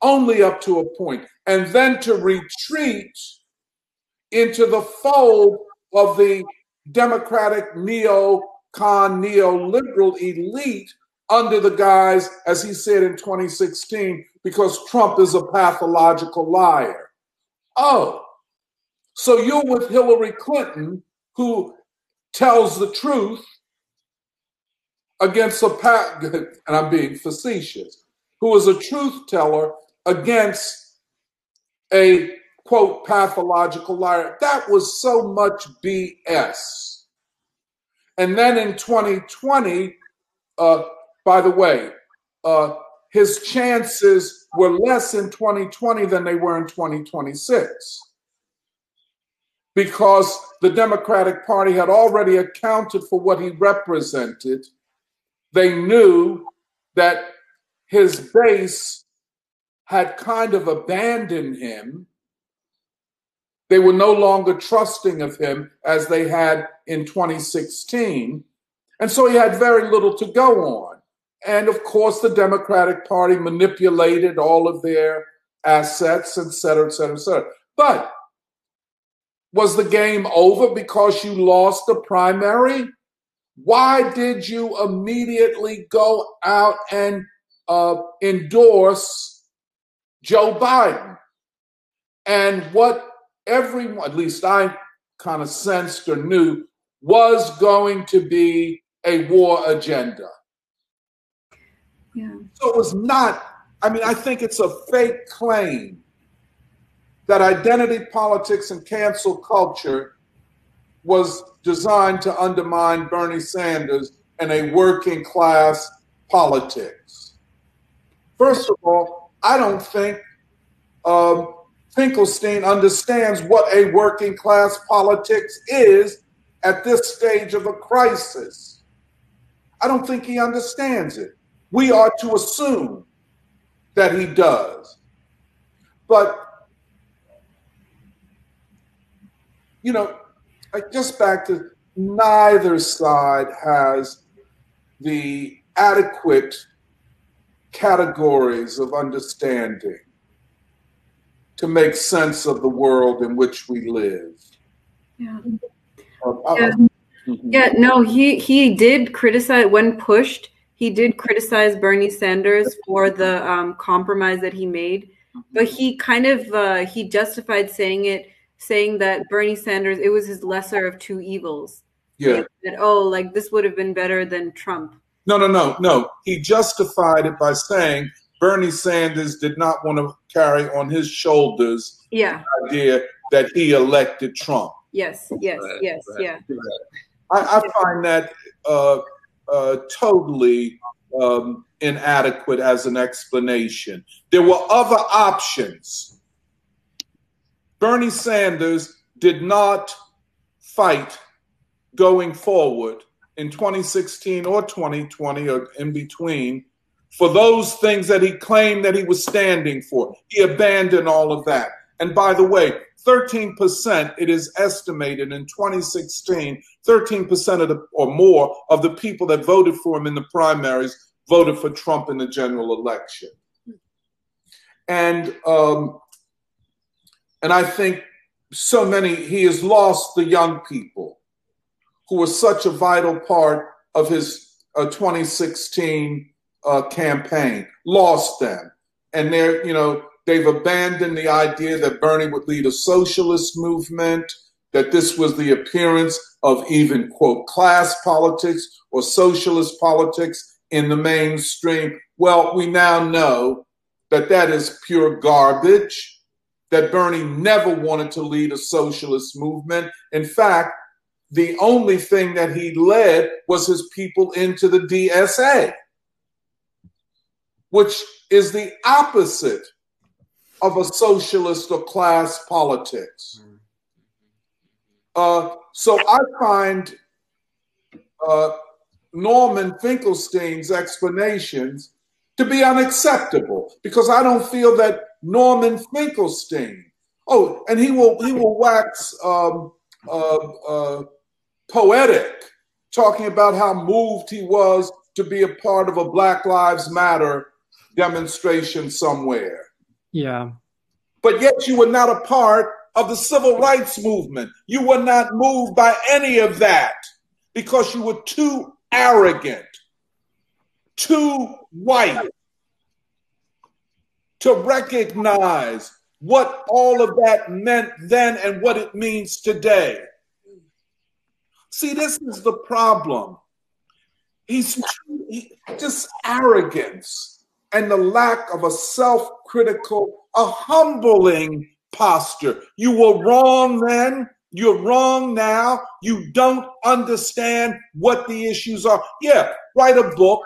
Only up to a point. And then to retreat into the fold of the Democratic neo-con, neoliberal elite under the guise, as he said in 2016, because Trump is a pathological liar. Oh, so you're with Hillary Clinton, who tells the truth against a pat, and I'm being facetious, who is a truth teller against a quote pathological liar. That was so much BS. And then in 2020, uh, by the way, uh, his chances were less in 2020 than they were in 2026 because the Democratic Party had already accounted for what he represented they knew that his base had kind of abandoned him. They were no longer trusting of him as they had in 2016. And so he had very little to go on. And of course, the Democratic Party manipulated all of their assets, et cetera, et cetera, et cetera. But was the game over because you lost the primary? Why did you immediately go out and uh, endorse Joe Biden? And what everyone, at least I kind of sensed or knew, was going to be a war agenda. Yeah. So it was not, I mean, I think it's a fake claim that identity politics and cancel culture was designed to undermine Bernie Sanders and a working class politics. First of all, I don't think um, Finkelstein understands what a working class politics is at this stage of a crisis. I don't think he understands it. We are to assume that he does. But, you know, just back to neither side has the adequate categories of understanding to make sense of the world in which we live. Yeah. Uh, yeah. Mm-hmm. yeah, no, he he did criticize when pushed. He did criticize Bernie Sanders for the um, compromise that he made, but he kind of uh, he justified saying it saying that Bernie Sanders, it was his lesser of two evils. Yeah. That, oh, like this would have been better than Trump. No, no, no, no. He justified it by saying Bernie Sanders did not want to carry on his shoulders yeah. the idea that he elected Trump. Yes, yes, right, yes, right, yeah. I, I, find that uh, uh, totally um, inadequate as an explanation. There were other options Bernie Sanders did not fight going forward in 2016 or 2020 or in between for those things that he claimed that he was standing for. He abandoned all of that. And by the way, 13%, it is estimated in 2016, 13% of the, or more of the people that voted for him in the primaries voted for Trump in the general election. And um, and I think so many he has lost the young people who were such a vital part of his uh, 2016 uh, campaign. Lost them, and they're you know they've abandoned the idea that Bernie would lead a socialist movement. That this was the appearance of even quote class politics or socialist politics in the mainstream. Well, we now know that that is pure garbage, that Bernie never wanted to lead a socialist movement. In fact, the only thing that he led was his people into the DSA, which is the opposite of a socialist or class politics. Uh, so I find uh, Norman Finkelstein's explanations to be unacceptable because I don't feel that Norman Finkelstein. Oh, and he will he will wax um, uh, uh, poetic, talking about how moved he was to be a part of a Black Lives Matter demonstration somewhere. Yeah. But yet you were not a part of the civil rights movement. You were not moved by any of that because you were too arrogant, too white to recognize what all of that meant then and what it means today. See, this is the problem. He's he, just arrogance and the lack of a self critical, a humbling posture. You were wrong then. You're wrong now. You don't understand what the issues are. Yeah, write a book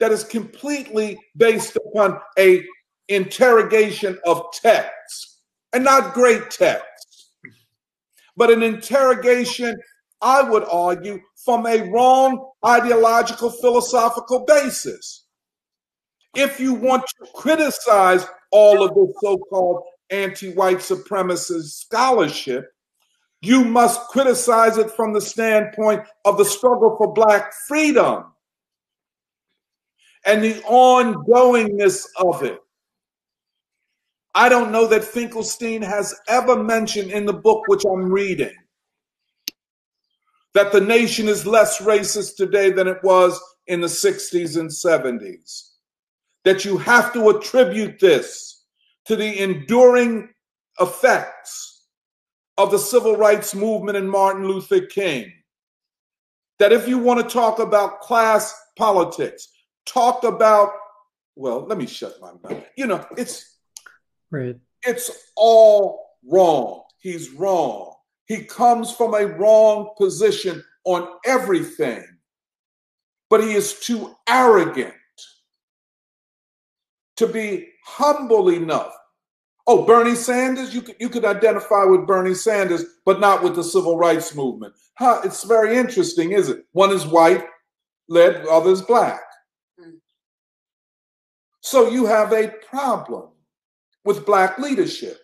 that is completely based upon a interrogation of text and not great text, but an interrogation, I would argue, from a wrong ideological philosophical basis. If you want to criticize all of this so called anti white supremacist scholarship, you must criticize it from the standpoint of the struggle for Black freedom and the ongoingness of it. I don't know that Finkelstein has ever mentioned in the book which I'm reading that the nation is less racist today than it was in the 60s and 70s. That you have to attribute this to the enduring effects of the civil rights movement and Martin Luther King. That if you want to talk about class politics, talk about, well, let me shut my mouth. You know, it's right. It's all wrong. He's wrong. He comes from a wrong position on everything, but he is too arrogant to be humble enough Oh, Bernie Sanders, you could you could identify with Bernie Sanders, but not with the civil rights movement. Huh, it's very interesting, is it? One is white, led, other is black. So you have a problem with black leadership.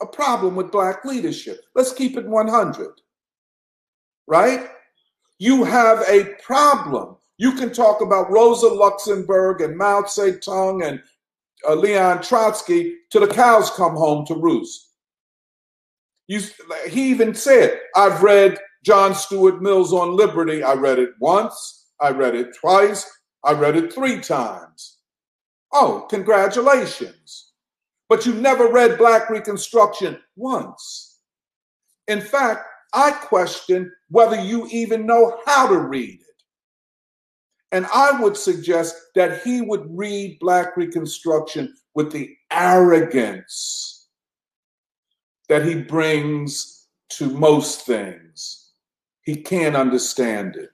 A problem with black leadership. Let's keep it 100. Right? You have a problem. You can talk about Rosa Luxemburg and Mao Zedong and uh, Leon Trotsky to the cows come home to roost. You, he even said, I've read John Stuart Mill's on Liberty. I read it once, I read it twice, I read it three times. Oh, congratulations. But you never read Black Reconstruction once. In fact, I question whether you even know how to read it. And I would suggest that he would read Black Reconstruction with the arrogance that he brings to most things. He can't understand it.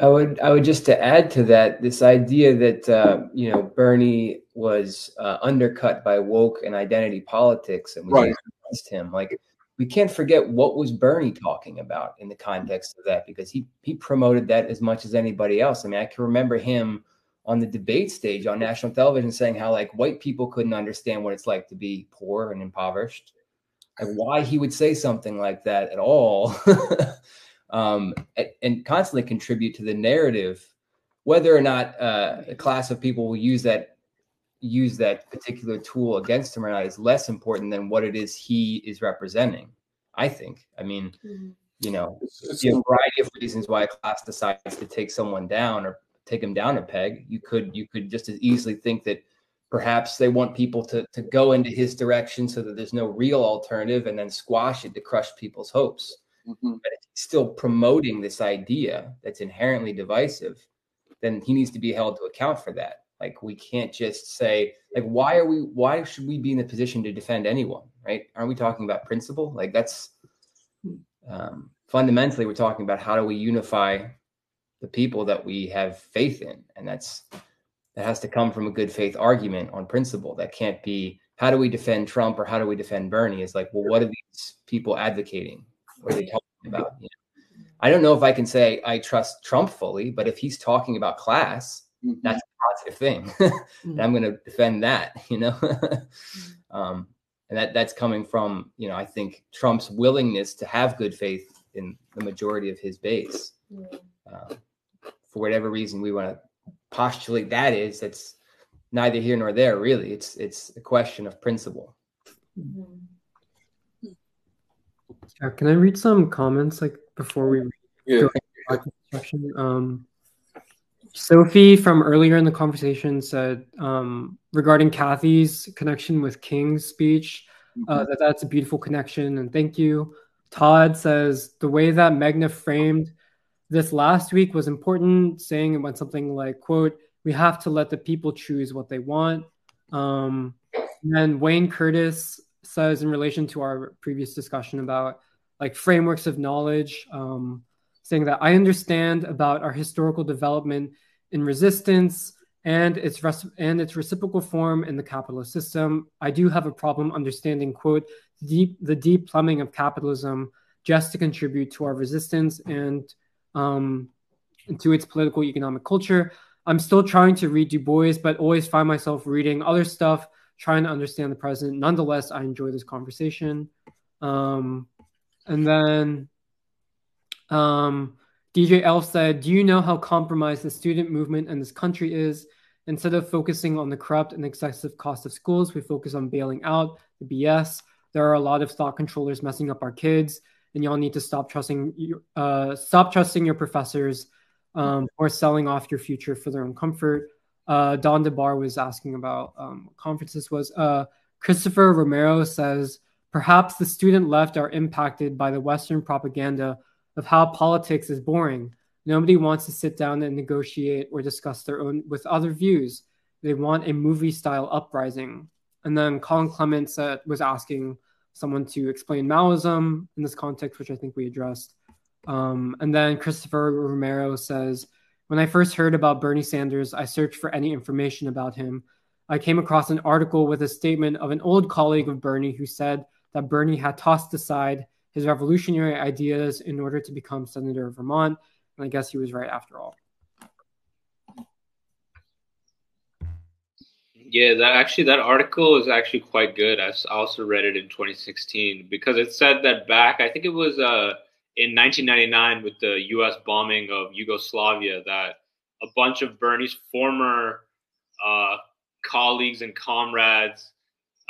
I would I would just to add to that this idea that uh, you know Bernie was uh, undercut by woke and identity politics and we right. against him. Like we can't forget what was Bernie talking about in the context of that because he he promoted that as much as anybody else. I mean, I can remember him on the debate stage on national television saying how like white people couldn't understand what it's like to be poor and impoverished and why he would say something like that at all um, and, and, constantly contribute to the narrative whether or not uh, a class of people will use that use that particular tool against him or not is less important than what it is he is representing i think. I mean mm-hmm. you know there's a variety of reasons why a class decides to take someone down or take him down a peg. You could you could just as easily think that perhaps they want people to to go into his direction so that there's no real alternative and then squash it to crush people's hopes mm-hmm. but still promoting this idea that's inherently divisive then he needs to be held to account for that like we can't just say like why are we why should we be in the position to defend anyone, right? Aren't we talking about principle? Like that's um, fundamentally we're talking about how do we unify the people that we have faith in, and that's that has to come from a good faith argument on principle. That can't be how do we defend Trump or how do we defend Bernie? It's like, well, what are these people advocating? What are they talking about? You know? I don't know if I can say I trust Trump fully, but if he's talking about class, mm-hmm. that's a positive thing. mm-hmm. and I'm going to defend that, you know? Mm-hmm. um, and that that's coming from, you know, I think Trump's willingness to have good faith in the majority of his base. Uh, for whatever reason we want to postulate that is, that's neither here nor there, really. It's it's a question of principle. Mm-hmm. Can I read some comments like before we yeah. go question? Um, Sophie from earlier in the conversation said um, regarding Kathy's connection with King's speech uh, mm-hmm. that that's a beautiful connection and thank you. Todd says the way that Meghna framed this last week was important, saying it went something like, "quote We have to let the people choose what they want." Um, and then Wayne Curtis says in relation to our previous discussion about like frameworks of knowledge. Um, saying that I understand about our historical development in resistance and its and its reciprocal form in the capitalist system. I do have a problem understanding quote deep the deep plumbing of capitalism just to contribute to our resistance and um, to its political economic culture. I'm still trying to read Du Bois, but always find myself reading other stuff, trying to understand the present. Nonetheless, I enjoy this conversation. Um, and then um, DJ Elf said, Do you know how compromised the student movement in this country is? Instead of focusing on the corrupt and excessive cost of schools, we focus on bailing out the BS. There are a lot of thought controllers messing up our kids, and y'all need to stop trusting uh, stop trusting your professors um, or selling off your future for their own comfort. Uh, Don DeBar was asking about um, conferences was. Uh, Christopher Romero says perhaps the student left are impacted by the Western propaganda of how politics is boring. Nobody wants to sit down and negotiate or discuss their own with other views. They want a movie style uprising. And then Colin Clements uh, was asking someone to explain Maoism in this context, which I think we addressed. Um, and then Christopher Romero says, When I first heard about Bernie Sanders, I searched for any information about him. I came across an article with a statement of an old colleague of Bernie who said that Bernie had tossed aside his revolutionary ideas in order to become senator of Vermont. And I guess he was right after all. Yeah, that actually that article is actually quite good. I also read it in 2016 because it said that back, I think it was uh, in 1999 with the U.S. bombing of Yugoslavia, that a bunch of Bernie's former uh, colleagues and comrades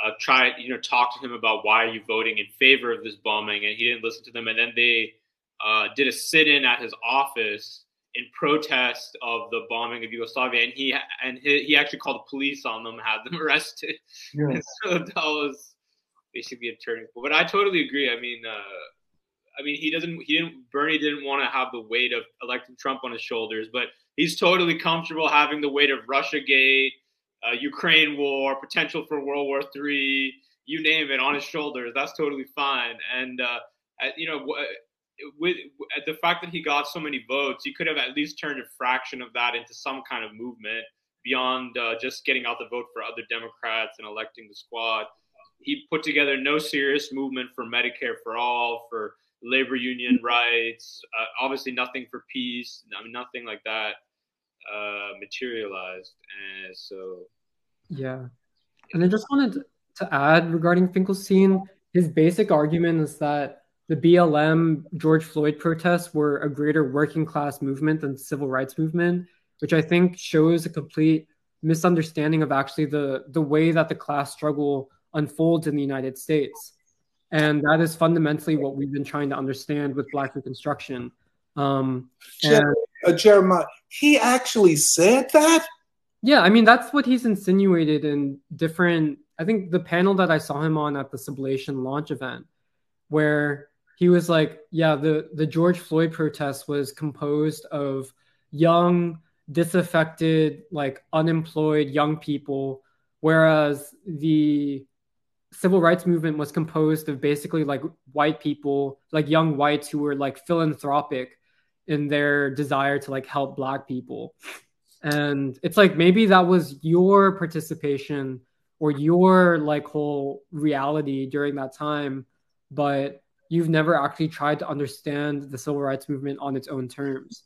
uh, try you know talk to him about why are you voting in favor of this bombing, and he didn't listen to them. And then they uh, did a sit-in at his office in protest of the bombing of Yugoslavia, and he and he, he actually called the police on them, had them arrested. Yes. so that was basically a turning point. But I totally agree. I mean, uh, I mean, he doesn't. He didn't. Bernie didn't want to have the weight of electing Trump on his shoulders, but he's totally comfortable having the weight of RussiaGate uh, Ukraine war, potential for World War Three, you name it, on his shoulders. That's totally fine. And uh, you know, with, with the fact that he got so many votes, he could have at least turned a fraction of that into some kind of movement beyond uh, just getting out the vote for other Democrats and electing the squad. He put together no serious movement for Medicare for all, for labor union rights. Uh, obviously, nothing for peace. I mean, nothing like that. uh, materialized. And so, yeah. And I just wanted to add regarding Finkelstein, his basic argument is that the BLM George Floyd protests were a greater working class movement than the civil rights movement, which I think shows a complete misunderstanding of actually the the way that the class struggle unfolds in the United States. And that is fundamentally what we've been trying to understand with Black Reconstruction. Um, and, uh, Jeremiah, he actually said that? Yeah, I mean, that's what he's insinuated in different. I think the panel that I saw him on at the Sublation launch event, where he was like, yeah, the, the George Floyd protest was composed of young, disaffected, like unemployed young people, whereas the civil rights movement was composed of basically like white people, like young whites who were like philanthropic in their desire to like help black people. And it's like maybe that was your participation or your like whole reality during that time, but you've never actually tried to understand the civil rights movement on its own terms.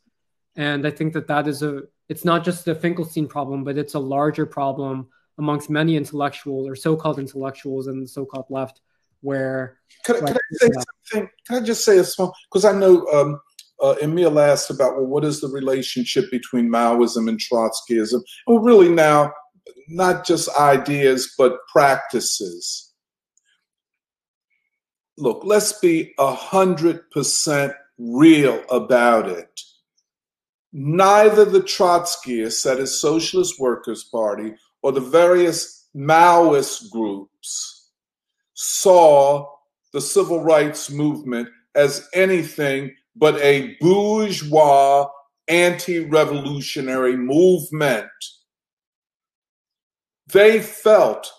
And I think that that is a it's not just a Finkelstein problem, but it's a larger problem amongst many intellectuals or so-called intellectuals in the so-called left where can, can I say something? Can I just say a small because I know um, uh, Emil asked about well, what is the relationship between Maoism and Trotskyism? Well, really now, not just ideas but practices. Look, let's be a hundred percent real about it. Neither the Trotskyists, that is Socialist Workers' Party, or the various Maoist groups saw the civil rights movement as anything but a bourgeois anti revolutionary movement. They felt,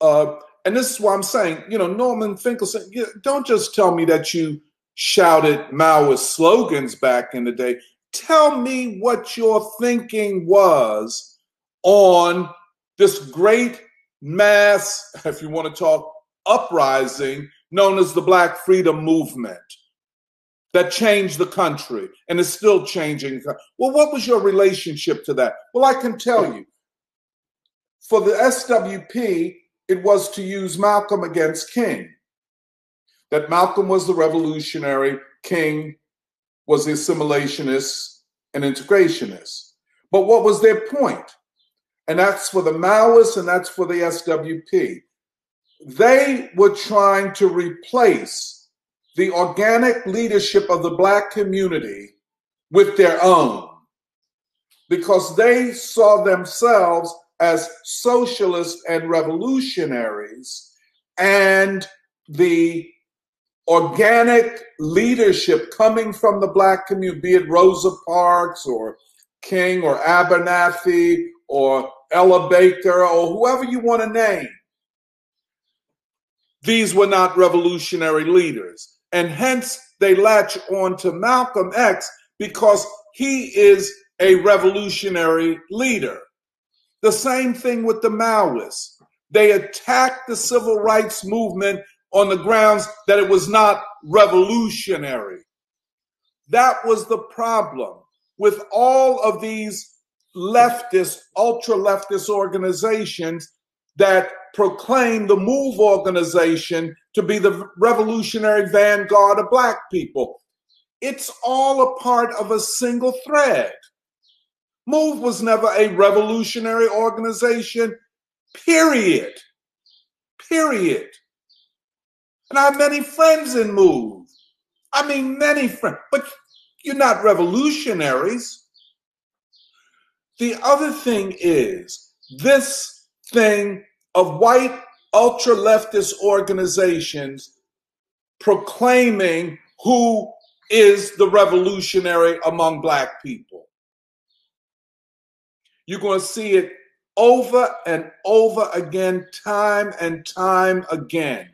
uh, and this is why I'm saying, you know, Norman Finkelstein, don't just tell me that you shouted Maoist slogans back in the day. Tell me what your thinking was on this great mass, if you want to talk uprising, known as the Black Freedom Movement that changed the country and is still changing. Well, what was your relationship to that? Well, I can tell you. For the SWP, it was to use Malcolm against King. That Malcolm was the revolutionary, King was the assimilationist and integrationist. But what was their point? And that's for the Maoists and that's for the SWP. They were trying to replace the organic leadership of the Black community with their own because they saw themselves as socialists and revolutionaries, and the organic leadership coming from the Black community, be it Rosa Parks or King or Abernathy or Ella Baker or whoever you want to name. These were not revolutionary leaders. And hence they latch on to Malcolm X because he is a revolutionary leader. The same thing with the Maoists. They attacked the civil rights movement on the grounds that it was not revolutionary. That was the problem with all of these leftist, ultra leftist organizations that proclaim the MOVE organization to be the revolutionary vanguard of Black people. It's all a part of a single thread. MOVE was never a revolutionary organization, period. Period. And I have many friends in MOVE. I mean, many friends, but you're not revolutionaries. The other thing is this thing of white ultra leftist organizations proclaiming who is the revolutionary among black people. You're going to see it over and over again, time and time again.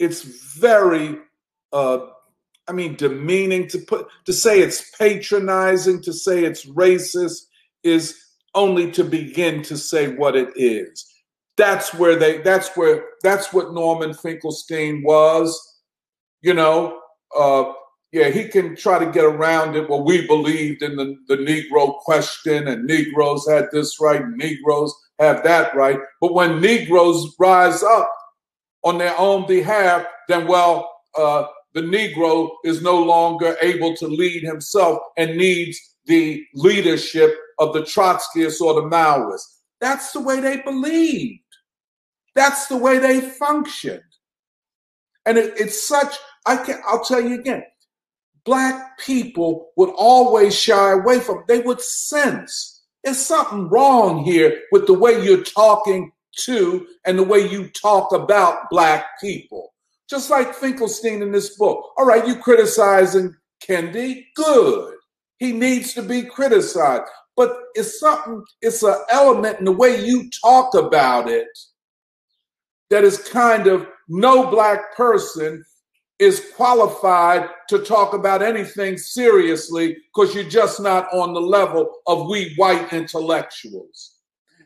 It's very uh, I mean, demeaning to put to say it's patronizing, to say it's racist is only to begin to say what it is. That's where they that's where that's what Norman Finkelstein was. You know, uh, yeah, he can try to get around it. Well, we believed in the, the Negro question, and Negroes had this right, and Negroes have that right. But when Negroes rise up on their own behalf, then, well, uh, the Negro is no longer able to lead himself and needs the leadership of the Trotskyists or the Maoists. That's the way they believed. That's the way they functioned. And it, it's such, I can I'll tell you again, black people would always shy away from, they would sense there's something wrong here with the way you're talking to and the way you talk about black people. Just like Finkelstein in this book. All right, you criticizing Kendi, good. He needs to be criticized. But it's something, it's an element in the way you talk about it that is kind of no black person is qualified to talk about anything seriously because you're just not on the level of we white intellectuals.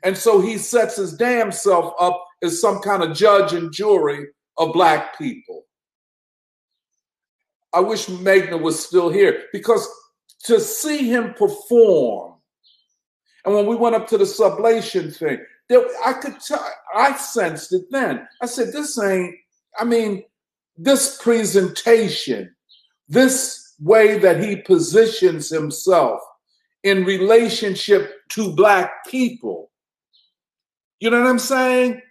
And so he sets his damn self up as some kind of judge and jury of black people. I wish Meghna was still here because to see him perform, and when we went up to the sublation thing, there, I could tell, I sensed it then. I said, this ain't, I mean, this presentation, this way that he positions himself in relationship to black people, you know what I'm saying?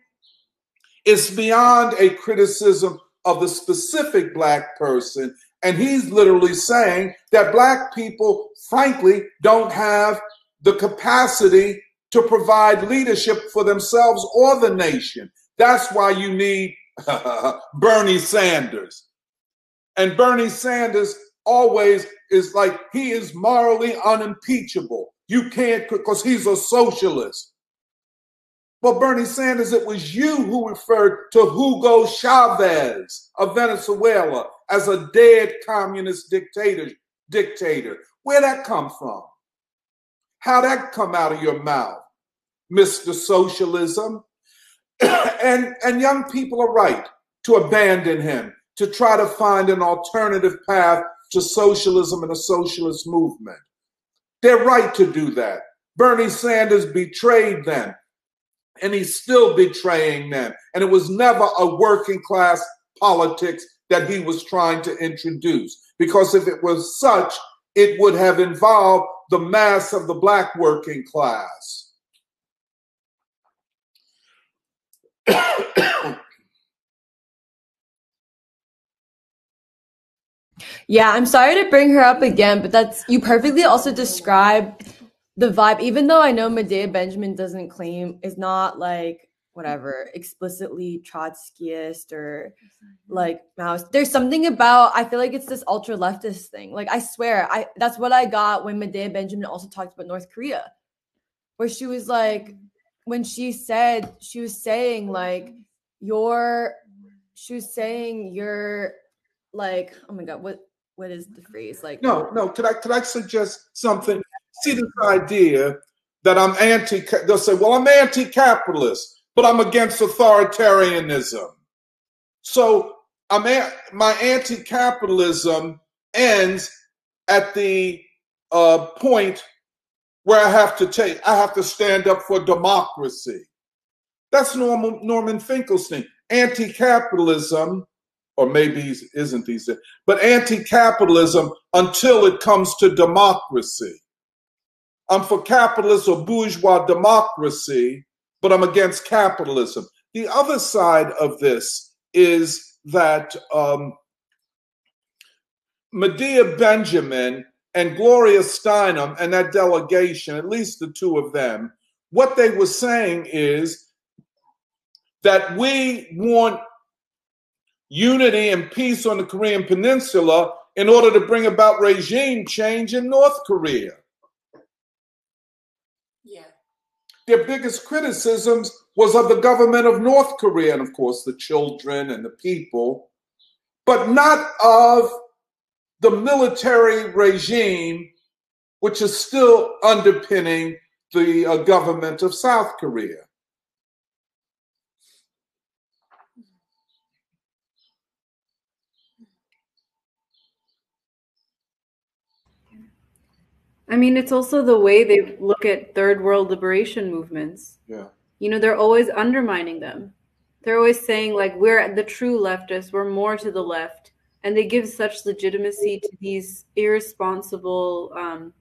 It's beyond a criticism of the specific black person. And he's literally saying that black people, frankly, don't have the capacity to provide leadership for themselves or the nation. That's why you need Bernie Sanders. And Bernie Sanders always is like, he is morally unimpeachable. You can't, because he's a socialist. But Bernie Sanders, it was you who referred to Hugo Chavez of Venezuela as a dead communist dictator. Dictator. Where that come from? How that come out of your mouth, Mr. Socialism? and and young people are right to abandon him, to try to find an alternative path to socialism and a socialist movement. They're right to do that. Bernie Sanders betrayed them and he's still betraying them. And it was never a working class politics that he was trying to introduce. Because if it was such, it would have involved the mass of the black working class. yeah, I'm sorry to bring her up again, but that's you perfectly also describe the vibe, even though I know Medea Benjamin doesn't claim is not like whatever explicitly Trotskyist or like Maoist. There's something about I feel like it's this ultra leftist thing. Like I swear, I that's what I got when Medea Benjamin also talked about North Korea, where she was like, when she said she was saying like your, she was saying you're like oh my god what what is the phrase like no no could i could i suggest something see this idea that I'm anti, they'll say, well, I'm anti capitalist, but I'm against authoritarianism. So I'm a, my anti capitalism ends at the uh, point where I have to take, I have to stand up for democracy. That's Norman, Norman Finkelstein. Anti capitalism, or maybe isn't he but anti capitalism until it comes to democracy. I'm for capitalist or bourgeois democracy, but I'm against capitalism. The other side of this is that um, Medea Benjamin and Gloria Steinem and that delegation, at least the two of them, what they were saying is that we want unity and peace on the Korean Peninsula in order to bring about regime change in North Korea. Their biggest criticisms was of the government of North Korea and, of course, the children and the people, but not of the military regime, which is still underpinning the uh, government of South Korea. I mean, it's also the way they look at third world liberation movements. Yeah. You know, they're always undermining them. They're always saying, like, we're the true leftists, we're more to the left. And they give such legitimacy to these irresponsible um,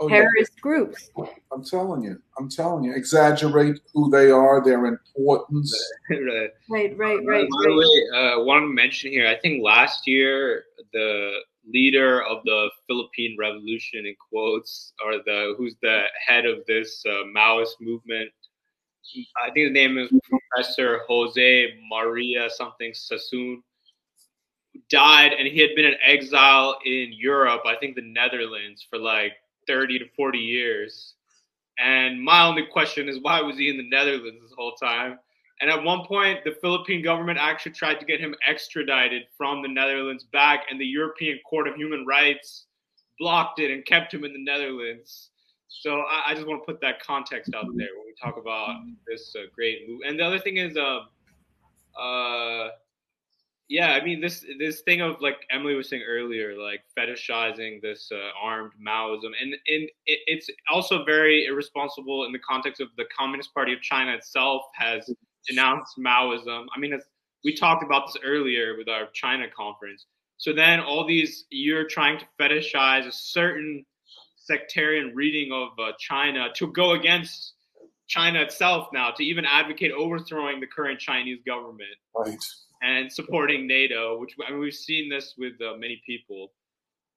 Oh, yeah. terrorist groups. I'm telling you. I'm telling you. Exaggerate who they are, their importance. right. Right, right, Uh, right, by the right. way, uh, want to mention here, I think last year the leader of the Philippine Revolution, in quotes, or the who's the head of this uh, Maoist movement, I think the name is Professor Jose Maria something Sassoon, died, and he had been in exile in Europe, I think the Netherlands, for like 30 to 40 years. And my only question is, why was he in the Netherlands this whole time? And at one point, the Philippine government actually tried to get him extradited from the Netherlands back, and the European Court of Human Rights blocked it and kept him in the Netherlands. So I, I just want to put that context out there when we talk about this uh, great move. And the other thing is, um, uh, yeah, I mean this this thing of like Emily was saying earlier, like fetishizing this uh, armed Maoism, and and it, it's also very irresponsible in the context of the Communist Party of China itself has denounced Maoism. I mean, it's, we talked about this earlier with our China conference. So then all these you're trying to fetishize a certain sectarian reading of uh, China to go against China itself now to even advocate overthrowing the current Chinese government Right. and supporting NATO, which I mean, we've seen this with uh, many people.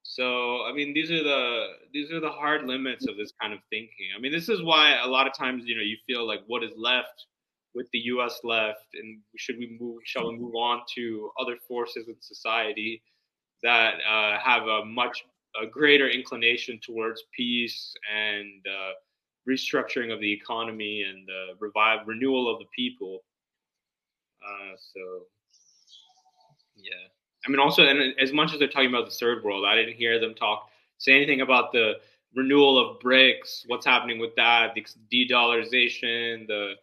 So I mean, these are the these are the hard limits of this kind of thinking. I mean, this is why a lot of times you know you feel like what is left with the U.S. left, and should we move? Shall we move on to other forces in society that uh, have a much a greater inclination towards peace and uh, restructuring of the economy and uh, revive renewal of the people? Uh, so yeah. I mean, also, and as much as they're talking about the third world, I didn't hear them talk say anything about the renewal of BRICS, what's happening with that, the de-dollarization, the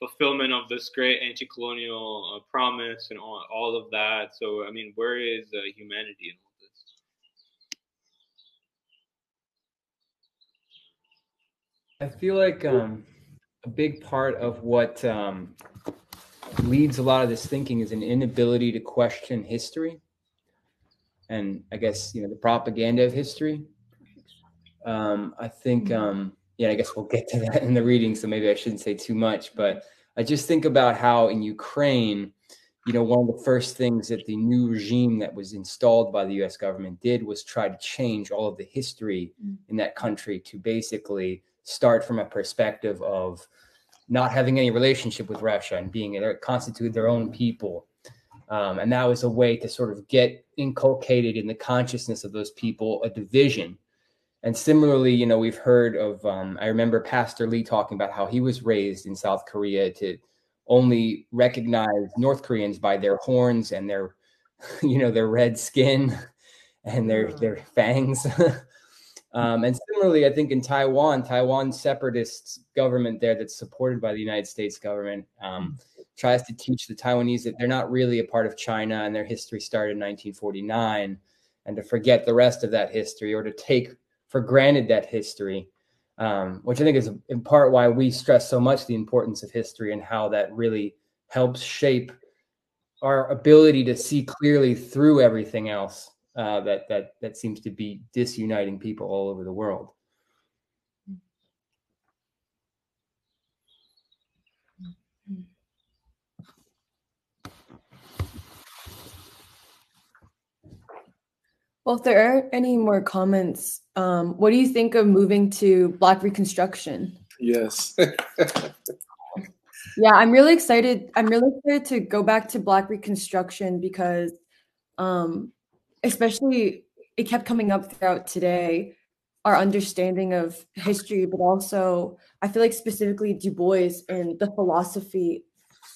fulfillment of this great anti-colonial uh, promise, and all, all of that. So, I mean, where is uh, humanity in all this? I feel like um, a big part of what um, leads a lot of this thinking is an inability to question history, and I guess you know the propaganda of history. Um, I think, um, yeah, I guess we'll get to that in the reading, so maybe I shouldn't say too much. But I just think about how in Ukraine, you know, one of the first things that the new regime that was installed by the U.S. government did was try to change all of the history in that country to basically start from a perspective of not having any relationship with Russia and being constituted their own people. Um, and that was a way to sort of get inculcated in the consciousness of those people a division. And similarly, you know, we've heard of, um, I remember Pastor Lee talking about how he was raised in South Korea to only recognize North Koreans by their horns and their, you know, their red skin and their, their fangs. Um, and similarly, I think in Taiwan, Taiwan separatist government there that's supported by the United States government um, tries to teach the Taiwanese that they're not really a part of China and their history started in 1949, and to forget the rest of that history or to take for granted that history, um, which I think is in part why we stress so much the importance of history and how that really helps shape our ability to see clearly through everything else uh, that that that seems to be disuniting people all over the world. Well, if there aren't any more comments, um, what do you think of moving to Black Reconstruction? Yes. Yeah, I'm really excited. I'm really excited to go back to Black Reconstruction because, um, especially, it kept coming up throughout today. Our understanding of history, but also I feel like specifically Du Bois and the philosophy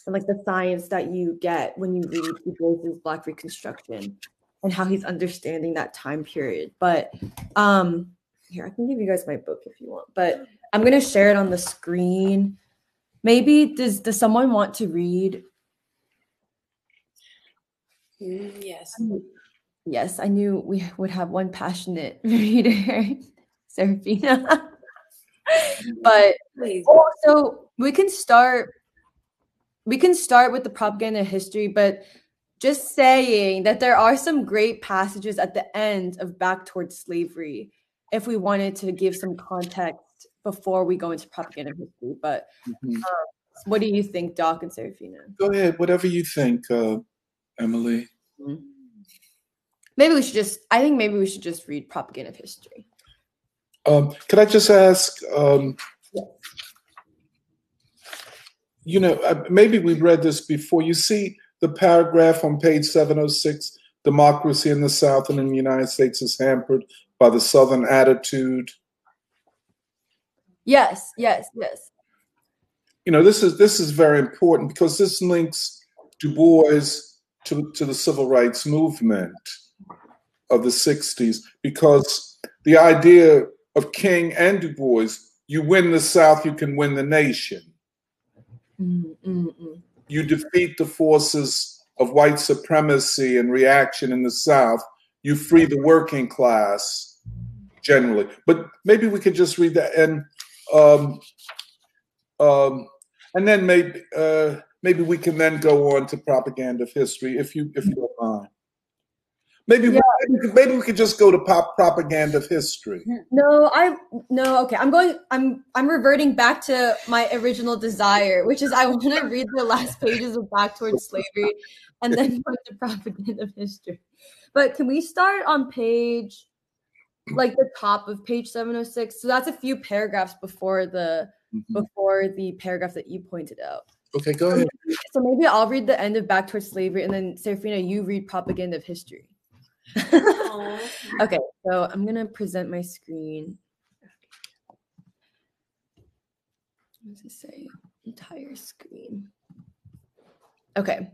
and like the science that you get when you read Du Bois's Black Reconstruction and how he's understanding that time period. But um, here I can give you guys my book if you want, but I'm gonna share it on the screen. Maybe does does someone want to read? Mm, yes. Yes, I knew we would have one passionate reader. Serafina. but also we can start we can start with the propaganda history, but just saying that there are some great passages at the end of Back Towards Slavery if we wanted to give some context before we go into propaganda history. But Mhm. um, what do you think, Doc and Serafina? Go ahead, whatever you think, uh, Emily. Maybe we should just, I think maybe we should just read propaganda history. Um, could I just ask? Um, you know, uh, maybe we've read this before. You see the paragraph on page 706 democracy in the South and in the United States is hampered by the Southern attitude. Yes, yes, yes. You know, this is this is very important because this links Du Bois to, to the civil rights movement of the 60s because the idea of King and Du Bois, you win the South, you can win the nation. Mm, mm, mm. You defeat the forces of white supremacy and reaction in the South, you free the working class generally. But maybe we could just read that and um, um, and then maybe uh, maybe we can then go on to propaganda of history if you if you don't mind. Maybe we, maybe, we could- maybe we could just go to pop propaganda of history. No, I no. Okay, I'm going. I'm I'm reverting back to my original desire, which is I want to read the last pages of Back Towards Slavery, and then go to propaganda of history. But can we start on page, like the top of page 706? So that's a few paragraphs before the mm-hmm. before the paragraph that you pointed out. Okay, go ahead. So maybe I'll read the end of Back Towards Slavery, and then Serafina, you read propaganda of history. okay, so I'm gonna present my screen. What does it say? Entire screen. Okay.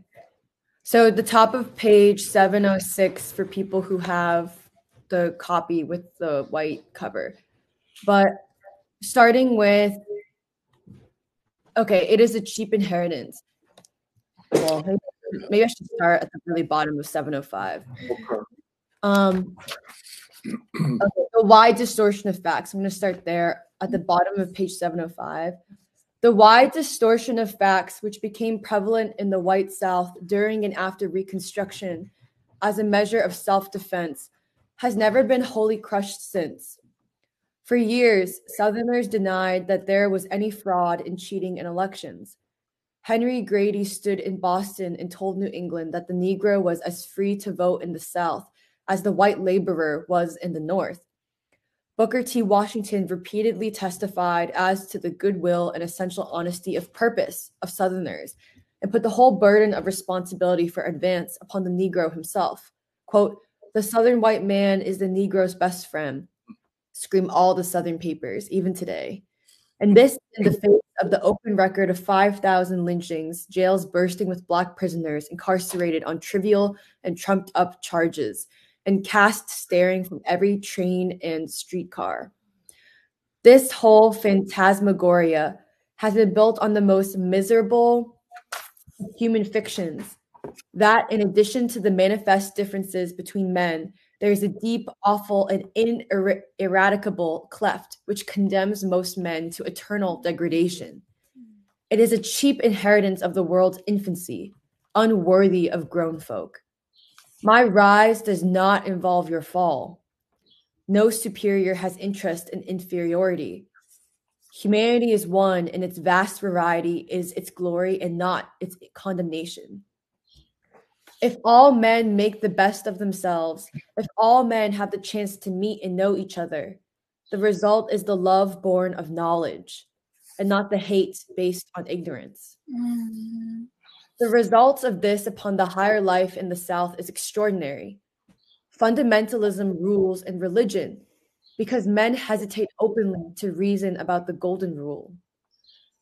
So the top of page 706 for people who have the copy with the white cover. But starting with okay, it is a cheap inheritance. Well, maybe, I should start at the really bottom of 705. Um, okay, the wide distortion of facts. I'm going to start there at the bottom of page 705. The wide distortion of facts, which became prevalent in the white South during and after Reconstruction as a measure of self defense, has never been wholly crushed since. For years, Southerners denied that there was any fraud and cheating in elections. Henry Grady stood in Boston and told New England that the Negro was as free to vote in the South as the white laborer was in the North. Booker T. Washington repeatedly testified as to the goodwill and essential honesty of purpose of Southerners and put the whole burden of responsibility for advance upon the Negro himself. Quote, the Southern white man is the Negro's best friend, scream all the Southern papers, even today. And this in the face of the open record of 5,000 lynchings, jails bursting with Black prisoners incarcerated on trivial and trumped up charges, and caste staring from every train and streetcar. This whole phantasmagoria has been built on the most miserable human fictions. That, in addition to the manifest differences between men, there is a deep, awful, and ineradicable cleft which condemns most men to eternal degradation. It is a cheap inheritance of the world's infancy, unworthy of grown folk. My rise does not involve your fall. No superior has interest in inferiority. Humanity is one, and its vast variety is its glory and not its condemnation. If all men make the best of themselves, if all men have the chance to meet and know each other, the result is the love born of knowledge and not the hate based on ignorance. Mm. The results of this upon the higher life in the South is extraordinary. Fundamentalism rules in religion because men hesitate openly to reason about the golden rule.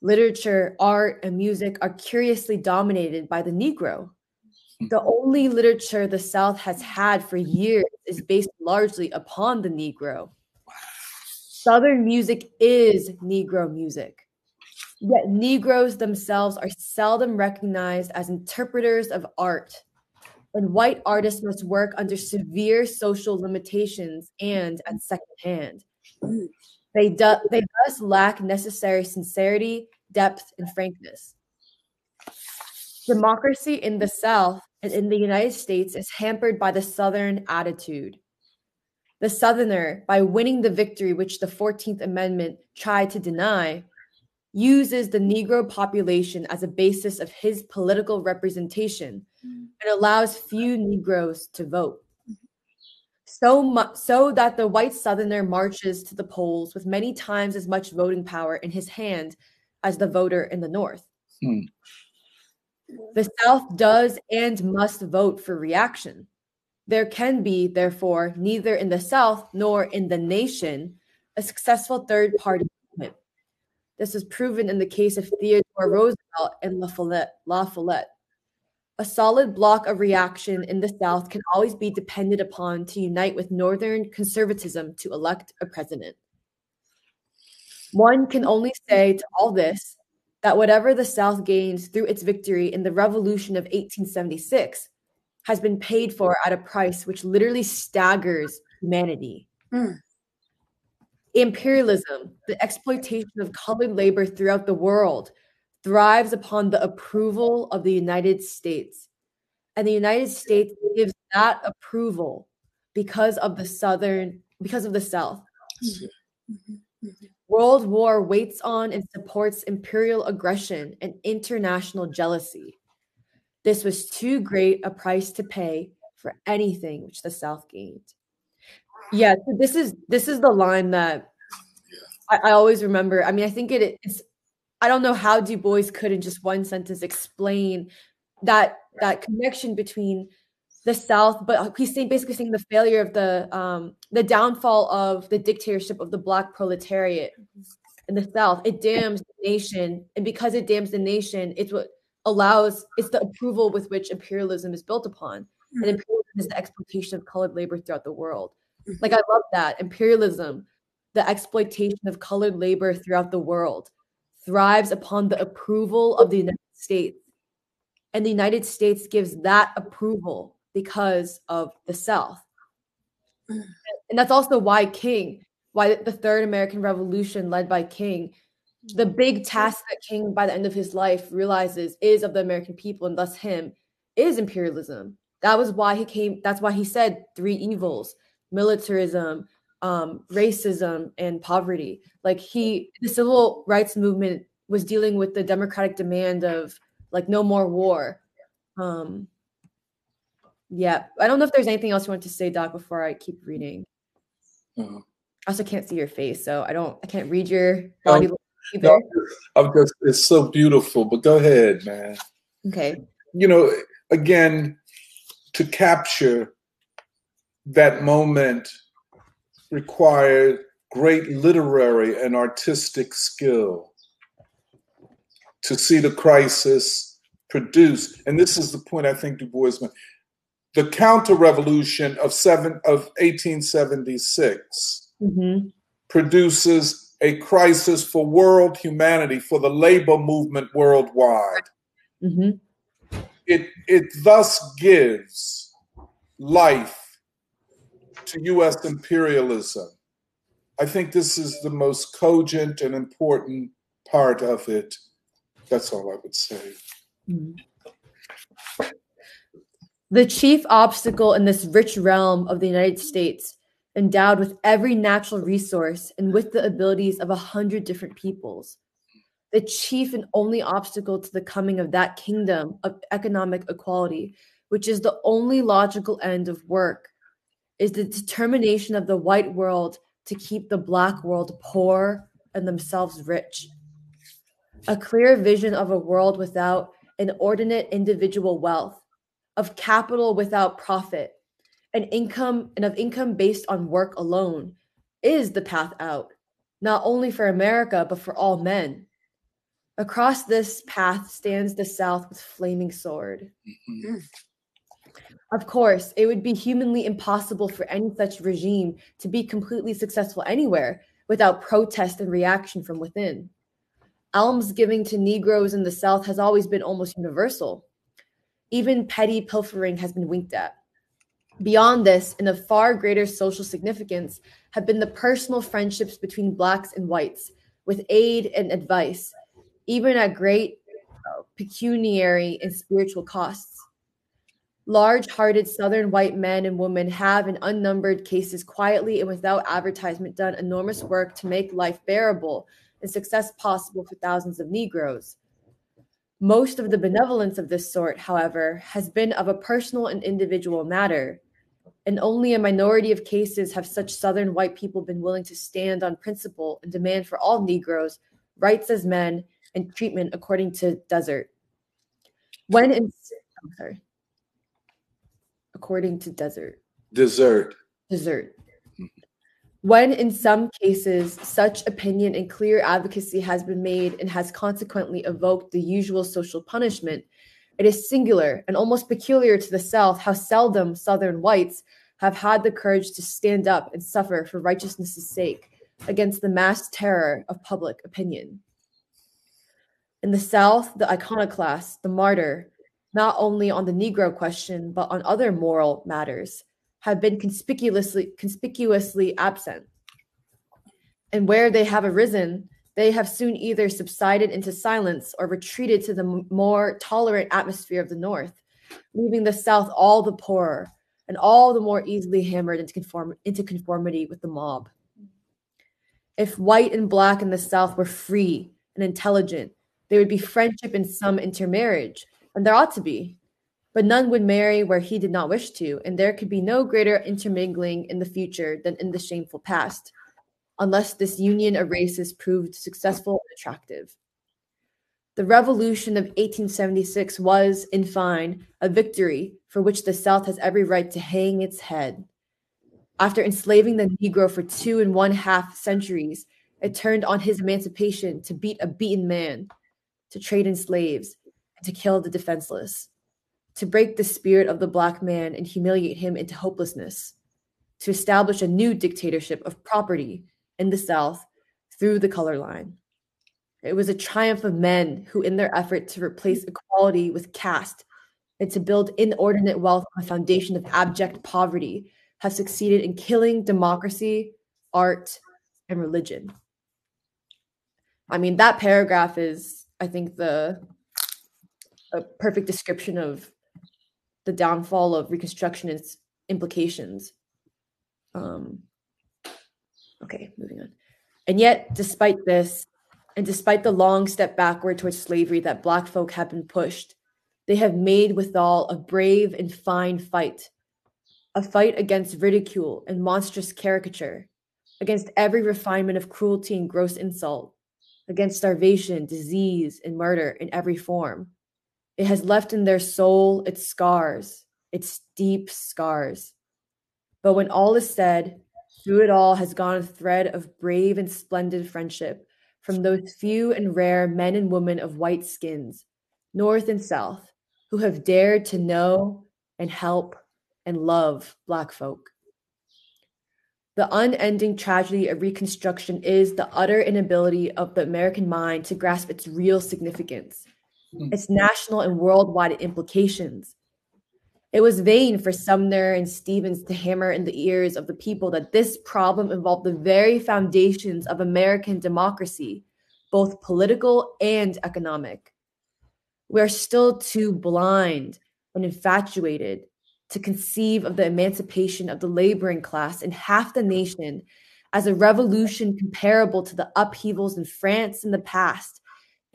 Literature, art, and music are curiously dominated by the Negro. The only literature the South has had for years is based largely upon the Negro. Southern music is Negro music. Yet Negroes themselves are seldom recognized as interpreters of art, and white artists must work under severe social limitations and at second hand. They, do, they thus lack necessary sincerity, depth, and frankness. Democracy in the South and in the United States is hampered by the Southern attitude. The Southerner, by winning the victory which the 14th Amendment tried to deny, uses the Negro population as a basis of his political representation and allows few Negroes to vote. So much so that the white Southerner marches to the polls with many times as much voting power in his hand as the voter in the North. Hmm. The South does and must vote for reaction. There can be, therefore, neither in the South nor in the nation a successful third party movement. This is proven in the case of Theodore Roosevelt and La Follette. La Follette. A solid block of reaction in the South can always be depended upon to unite with Northern conservatism to elect a president. One can only say to all this that whatever the South gains through its victory in the Revolution of 1876 has been paid for at a price which literally staggers humanity. Hmm. Imperialism, the exploitation of colored labor throughout the world, thrives upon the approval of the United States. And the United States gives that approval because of the Southern, because of the South. Mm-hmm. Mm-hmm. Mm-hmm. World war waits on and supports imperial aggression and international jealousy. This was too great a price to pay for anything which the South gained. Yeah, so this is this is the line that I, I always remember. I mean, I think it, it's I don't know how Du Bois could in just one sentence explain that that connection between the South, but he's saying basically saying the failure of the um, the downfall of the dictatorship of the black proletariat in the South. It damns the nation, and because it damns the nation, it's what allows it's the approval with which imperialism is built upon, and imperialism is the exploitation of colored labor throughout the world. Like I love that imperialism, the exploitation of colored labor throughout the world, thrives upon the approval of the United States, and the United States gives that approval because of the South. And that's also why King, why the third American Revolution led by King, the big task that King, by the end of his life, realizes is of the American people and thus him, is imperialism. That was why he came, that's why he said three evils militarism, um, racism, and poverty. Like he, the civil rights movement was dealing with the democratic demand of like no more war. Um, yeah, I don't know if there's anything else you want to say, Doc, before I keep reading. Uh, I also can't see your face, so I don't, I can't read your body. either. no, I'm just, it's so beautiful, but go ahead, man. Okay. You know, again, to capture that moment required great literary and artistic skill to see the crisis produced. And this is the point I think Du Bois made. The counter revolution of seven of 1876 Mhm. produces a crisis for world humanity, for the labor movement worldwide. Mhm. It it thus gives life to US imperialism. I think this is the most cogent and important part of it. That's all I would say. Mm-hmm. The chief obstacle in this rich realm of the United States, endowed with every natural resource and with the abilities of a hundred different peoples, the chief and only obstacle to the coming of that kingdom of economic equality, which is the only logical end of work, is the determination of the white world to keep the black world poor and themselves rich. A clear vision of a world without inordinate individual wealth, of capital without profit, and income and of income based on work alone is the path out, not only for America, but for all men. Across this path stands the South with flaming sword. Mm-hmm. Of course, it would be humanly impossible for any such regime to be completely successful anywhere without protest and reaction from within. Almsgiving to Negroes in the South has always been almost universal. Even petty pilfering has been winked at. Beyond this, and of far greater social significance, have been the personal friendships between blacks and whites, with aid and advice, even at great uh, pecuniary and spiritual costs. Large hearted Southern white men and women have, in unnumbered cases, quietly and without advertisement, done enormous work to make life bearable and success possible for thousands of Negroes. Most of the benevolence of this sort, however, has been of a personal and individual matter, and only a minority of cases have such Southern white people been willing to stand on principle and demand for all Negroes rights as men and treatment according to desert. When in, sorry, according to desert. Dessert. Dessert. Hmm. When in some cases such opinion and clear advocacy has been made and has consequently evoked the usual social punishment, it is singular and almost peculiar to the South how seldom Southern whites have had the courage to stand up and suffer for righteousness' sake against the mass terror of public opinion. In the South, the iconoclast, the martyr, not only on the Negro question, but on other moral matters, have been conspicuously conspicuously absent. And where they have arisen, they have soon either subsided into silence or retreated to the more tolerant atmosphere of the North, leaving the South all the poorer and all the more easily hammered into, conform- into conformity with the mob. If white and black in the South were free and intelligent, there would be friendship and some intermarriage, there ought to be. But none would marry where he did not wish to, and there could be no greater intermingling in the future than in the shameful past, unless this union of races proved successful and attractive. The revolution of 1876 was, in fine, a victory for which the South has every right to hang its head. After enslaving the Negro for two and one half centuries, it turned on his emancipation to beat a beaten man, to trade in slaves, to kill the defenseless, to break the spirit of the black man and humiliate him into hopelessness, to establish a new dictatorship of property in the South through the color line. It was a triumph of men who, in their effort to replace equality with caste and to build inordinate wealth on a foundation of abject poverty, have succeeded in killing democracy, art, and religion. I mean, that paragraph is, I think, the a perfect description of the downfall of Reconstruction and its implications. Um, okay, moving on. And yet, despite this, and despite the long step backward towards slavery that Black folk have been pushed, they have made withal a brave and fine fight, a fight against ridicule and monstrous caricature, against every refinement of cruelty and gross insult, against starvation, disease, and murder in every form. It has left in their soul its scars, its deep scars. But when all is said, through it all has gone a thread of brave and splendid friendship from those few and rare men and women of white skins, North and South, who have dared to know and help and love Black folk. The unending tragedy of Reconstruction is the utter inability of the American mind to grasp its real significance, Mm. its national and worldwide implications. It was vain for Sumner and Stevens to hammer in the ears of the people that this problem involved the very foundations of American democracy, both political and economic. We are still too blind and infatuated to conceive of the emancipation of the laboring class in half the nation as a revolution comparable to the upheavals in France in the past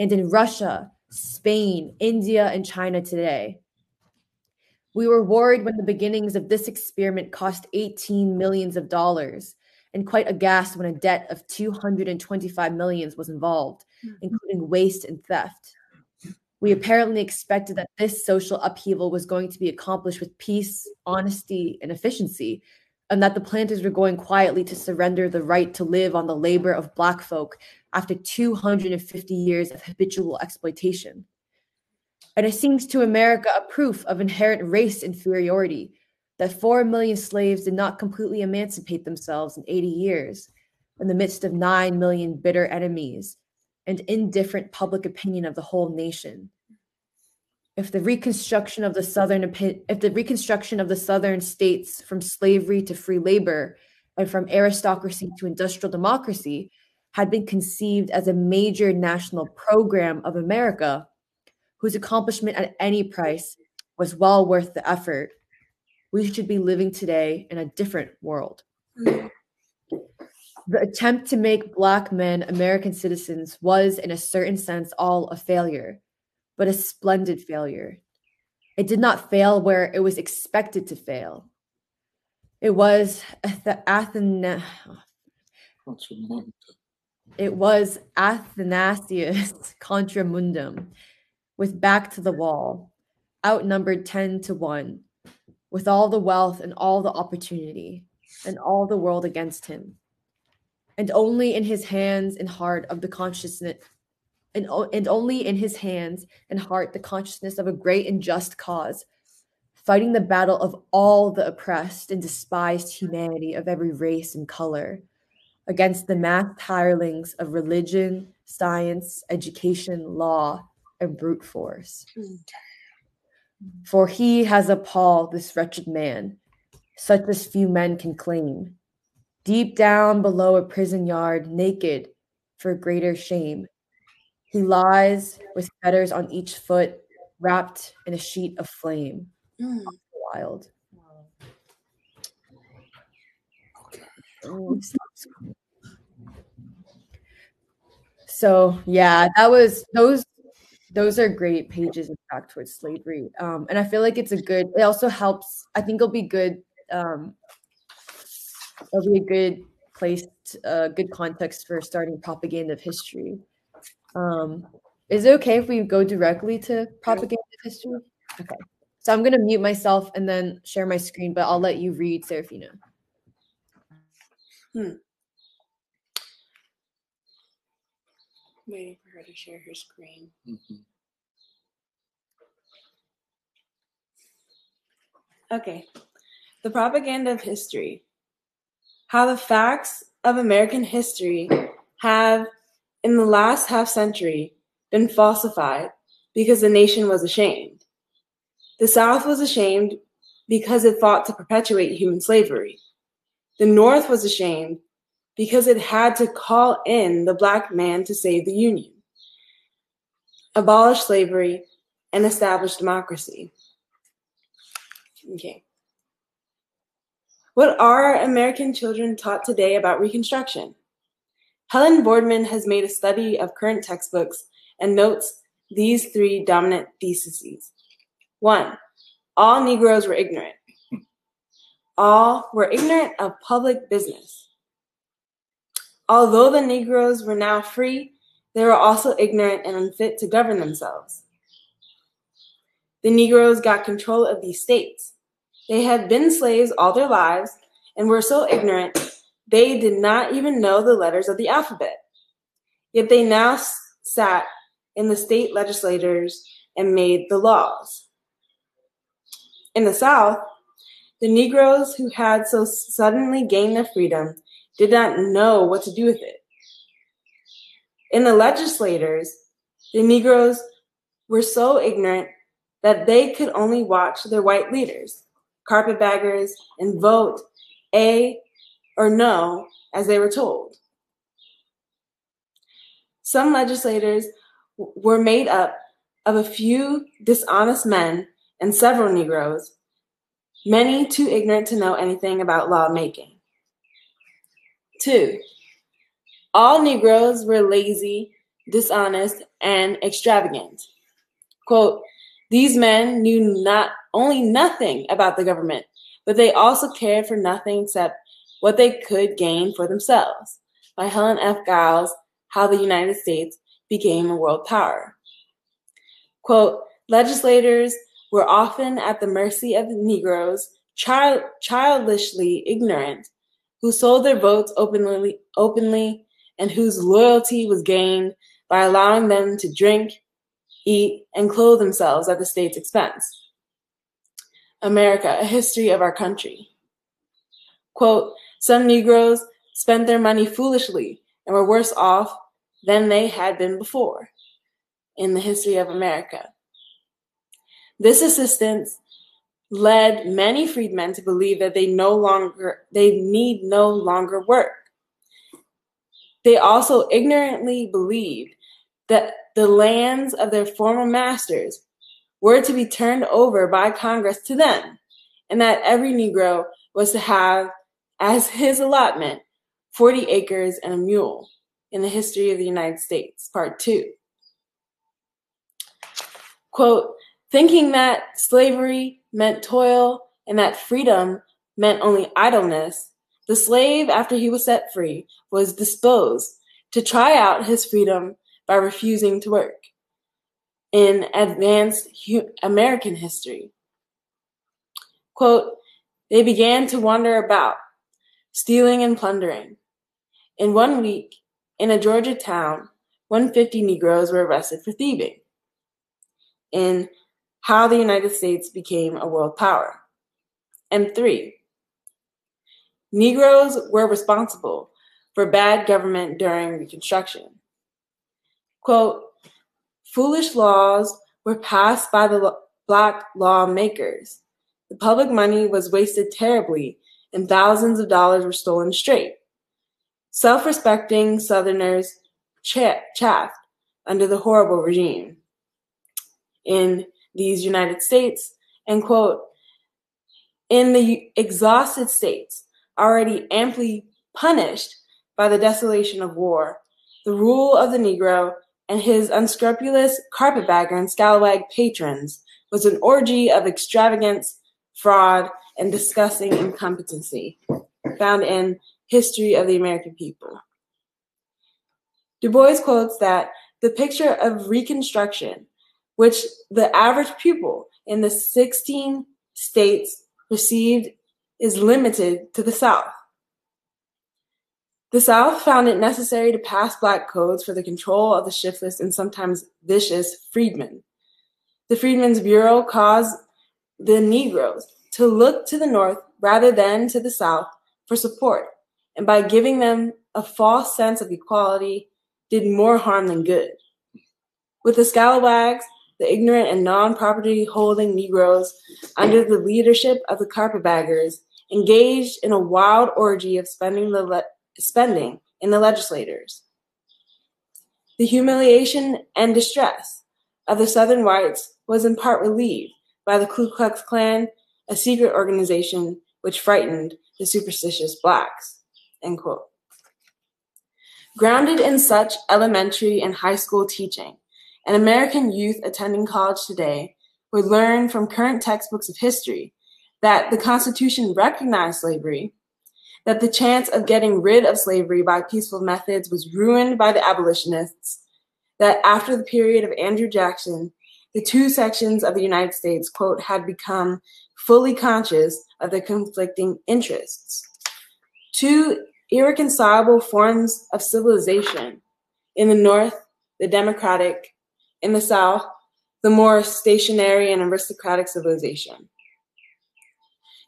and in Russia, Spain, India, and China today. We were worried when the beginnings of this experiment cost 18 millions of dollars and quite aghast when a debt of 225 millions was involved, mm-hmm. including waste and theft. We apparently expected that this social upheaval was going to be accomplished with peace, honesty, and efficiency, and that the planters were going quietly to surrender the right to live on the labor of Black folk after 250 years of habitual exploitation. And it seems to America a proof of inherent race inferiority that 4 million slaves did not completely emancipate themselves in 80 years in the midst of 9 million bitter enemies and indifferent public opinion of the whole nation. If the reconstruction of the southern if the reconstruction of the southern states from slavery to free labor and from aristocracy to industrial democracy had been conceived as a major national program of America, whose accomplishment at any price was well worth the effort, we should be living today in a different world. The attempt to make Black men American citizens was, in a certain sense, all a failure, but a splendid failure. It did not fail where it was expected to fail. It was the Athena. It was Athanasius contra mundum, with back to the wall, outnumbered 10 to 1, with all the wealth and all the opportunity, and all the world against him. And only in his hands and heart of the consciousness, and, and only in his hands and heart the consciousness of a great and just cause, fighting the battle of all the oppressed and despised humanity of every race and color against the mass hirelings of religion, science, education, law, and brute force. For he has appalled this wretched man, such as few men can claim, deep down below a prison yard, naked for greater shame. He lies with fetters on each foot, wrapped in a sheet of flame. Mm. Wild. So yeah, that was those those are great pages back towards slavery. Um, and I feel like it's a good it also helps, I think it'll be good um it'll be a good place, a uh, good context for starting propaganda of history. Um, is it okay if we go directly to propaganda history? Okay. So I'm gonna mute myself and then share my screen, but I'll let you read, Serafina. Hmm. Waiting for her to share her screen. Mm-hmm. Okay. The propaganda of history. How the facts of American history have, in the last half century, been falsified because the nation was ashamed. The South was ashamed because it fought to perpetuate human slavery. The North was ashamed because it had to call in the black man to save the Union, abolish slavery, and establish democracy. Okay. What are American children taught today about Reconstruction? Helen Boardman has made a study of current textbooks and notes these three dominant theses. One, all Negroes were ignorant. All were ignorant of public business. Although the Negroes were now free, they were also ignorant and unfit to govern themselves. The Negroes got control of these states. They had been slaves all their lives and were so ignorant they did not even know the letters of the alphabet. Yet they now sat in the state legislators and made the laws. In the South, the Negroes who had so suddenly gained their freedom did not know what to do with it. In the legislators, the Negroes were so ignorant that they could only watch their white leaders, carpetbaggers, and vote A or no as they were told. Some legislators were made up of a few dishonest men and several Negroes, many too ignorant to know anything about lawmaking. Two, all Negroes were lazy, dishonest, and extravagant. Quote, these men knew not only nothing about the government, but they also cared for nothing except what they could gain for themselves. By Helen F. Giles, How the United States Became a World Power. Quote, legislators were often at the mercy of the Negroes, child, childishly ignorant who sold their votes openly, openly and whose loyalty was gained by allowing them to drink, eat, and clothe themselves at the state's expense. America, a history of our country. Quote, some Negroes spent their money foolishly and were worse off than they had been before in the history of America. This assistance led many freedmen to believe that they no longer they need no longer work. They also ignorantly believed that the lands of their former masters were to be turned over by Congress to them, and that every Negro was to have as his allotment 40 acres and a mule in the history of the United States, part two. Quote, thinking that slavery meant toil and that freedom meant only idleness, the slave, after he was set free, was disposed to try out his freedom by refusing to work in advanced American history. Quote, they began to wander about, stealing and plundering. In one week, in a Georgia town, 150 Negroes were arrested for thieving. In How the United States Became a World Power. And three, Negroes were responsible for bad government during Reconstruction. Quote, foolish laws were passed by the black lawmakers. The public money was wasted terribly, and thousands of dollars were stolen straight. Self respecting Southerners chaffed under the horrible regime in these United States, and quote, in the exhausted states, already amply punished by the desolation of war, the rule of the Negro and his unscrupulous carpetbagger and scalawag patrons was an orgy of extravagance, fraud, and discussing incompetency found in History of the American People. Du Bois quotes that the picture of Reconstruction, which the average pupil in the 16 states received, is limited to the South. The South found it necessary to pass black codes for the control of the shiftless and sometimes vicious freedmen. The Freedmen's Bureau caused the Negroes to look to the North rather than to the South for support, and by giving them a false sense of equality, did more harm than good. With the scalawags, the ignorant and non-property holding Negroes, under the leadership of the carpetbaggers, engaged in a wild orgy of spending the le- spending in the legislators. The humiliation and distress of the Southern whites was in part relieved by the Ku Klux Klan, a secret organization which frightened the superstitious blacks. End quote. Grounded in such elementary and high school teaching, an American youth attending college today would learn from current textbooks of history that the Constitution recognized slavery that the chance of getting rid of slavery by peaceful methods was ruined by the abolitionists, that after the period of Andrew Jackson, the two sections of the United States, quote, had become fully conscious of their conflicting interests. Two irreconcilable forms of civilization. In the North, the democratic, in the South, the more stationary and aristocratic civilization.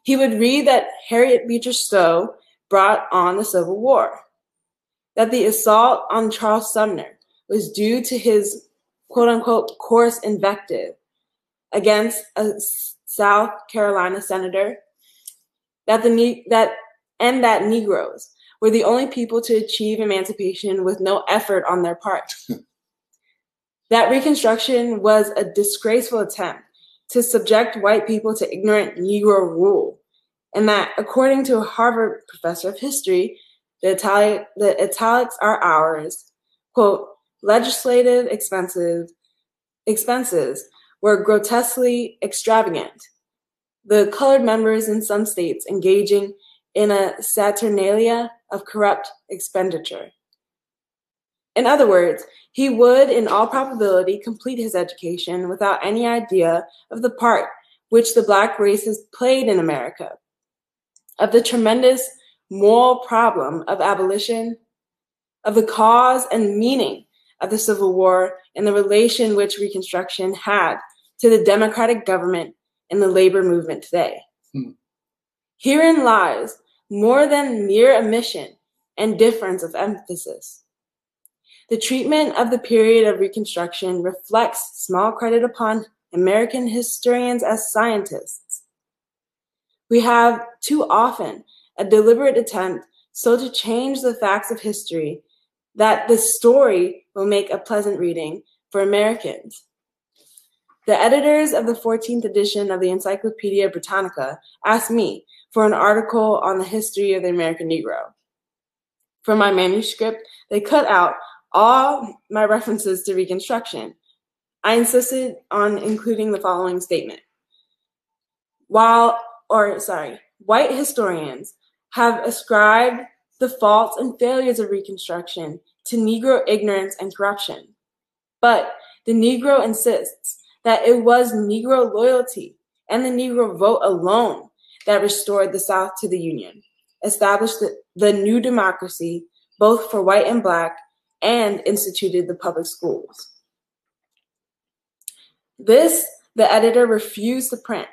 He would read that Harriet Beecher Stowe brought on the Civil War. That the assault on Charles Sumner was due to his quote unquote coarse invective against a South Carolina senator. That the that and that Negroes were the only people to achieve emancipation with no effort on their part. that Reconstruction was a disgraceful attempt to subject white people to ignorant Negro rule and that according to a Harvard professor of history, the, italic, the italics are ours, quote, legislative expenses, expenses were grotesquely extravagant. The colored members in some states engaging in a saturnalia of corrupt expenditure. In other words, he would, in all probability, complete his education without any idea of the part which the black race has played in America of the tremendous moral problem of abolition, of the cause and meaning of the Civil War, and the relation which Reconstruction had to the democratic government and the labor movement today. Hmm. Herein lies more than mere omission and difference of emphasis. The treatment of the period of Reconstruction reflects small credit upon American historians as scientists. We have too often a deliberate attempt so to change the facts of history that the story will make a pleasant reading for Americans. The editors of the 14th edition of the Encyclopedia Britannica asked me for an article on the history of the American Negro. For my manuscript, they cut out all my references to Reconstruction. I insisted on including the following statement. While, or sorry, white historians have ascribed the faults and failures of Reconstruction to Negro ignorance and corruption. But the Negro insists that it was Negro loyalty and the Negro vote alone that restored the South to the Union, established the, the new democracy both for white and black, and instituted the public schools. This the editor refused to print,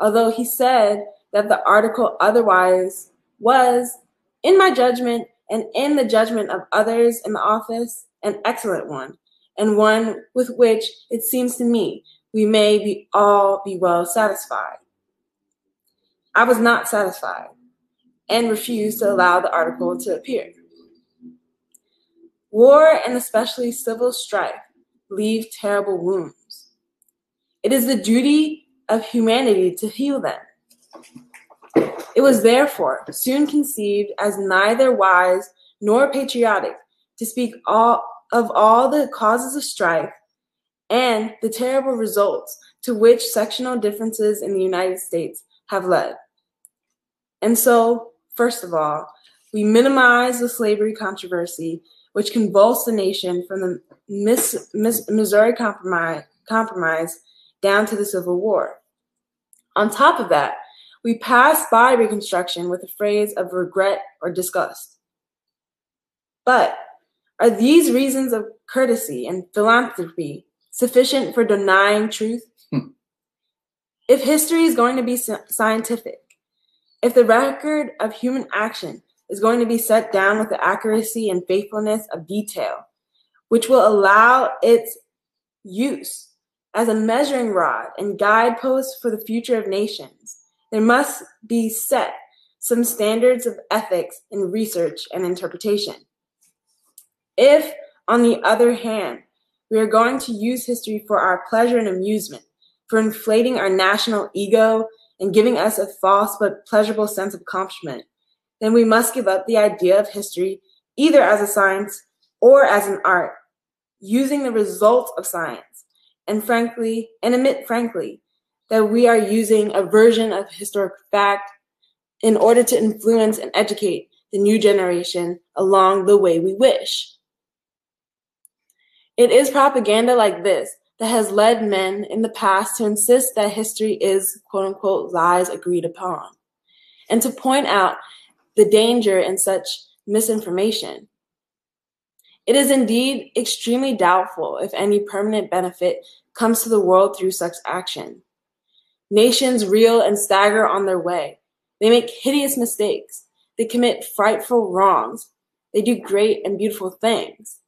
although he said that the article otherwise was, in my judgment and in the judgment of others in the office, an excellent one, and one with which it seems to me we may be all be well satisfied. I was not satisfied and refused to allow the article to appear. War and especially civil strife leave terrible wounds. It is the duty of humanity to heal them. It was therefore soon conceived as neither wise nor patriotic to speak all, of all the causes of strife and the terrible results to which sectional differences in the United States have led. And so, first of all, we minimize the slavery controversy, which convulsed the nation from the Miss, Miss, Missouri Compromise, Compromise down to the Civil War. On top of that, we pass by Reconstruction with a phrase of regret or disgust. But are these reasons of courtesy and philanthropy sufficient for denying truth? Hmm. If history is going to be scientific, if the record of human action is going to be set down with the accuracy and faithfulness of detail, which will allow its use as a measuring rod and guidepost for the future of nations, there must be set some standards of ethics in research and interpretation. If, on the other hand, we are going to use history for our pleasure and amusement, for inflating our national ego and giving us a false but pleasurable sense of accomplishment, then we must give up the idea of history either as a science or as an art, using the results of science, and frankly, and admit frankly, that we are using a version of historic fact in order to influence and educate the new generation along the way we wish. It is propaganda like this that has led men in the past to insist that history is quote unquote lies agreed upon, and to point out the danger in such misinformation. It is indeed extremely doubtful if any permanent benefit comes to the world through such action. Nations reel and stagger on their way. They make hideous mistakes. They commit frightful wrongs. They do great and beautiful things.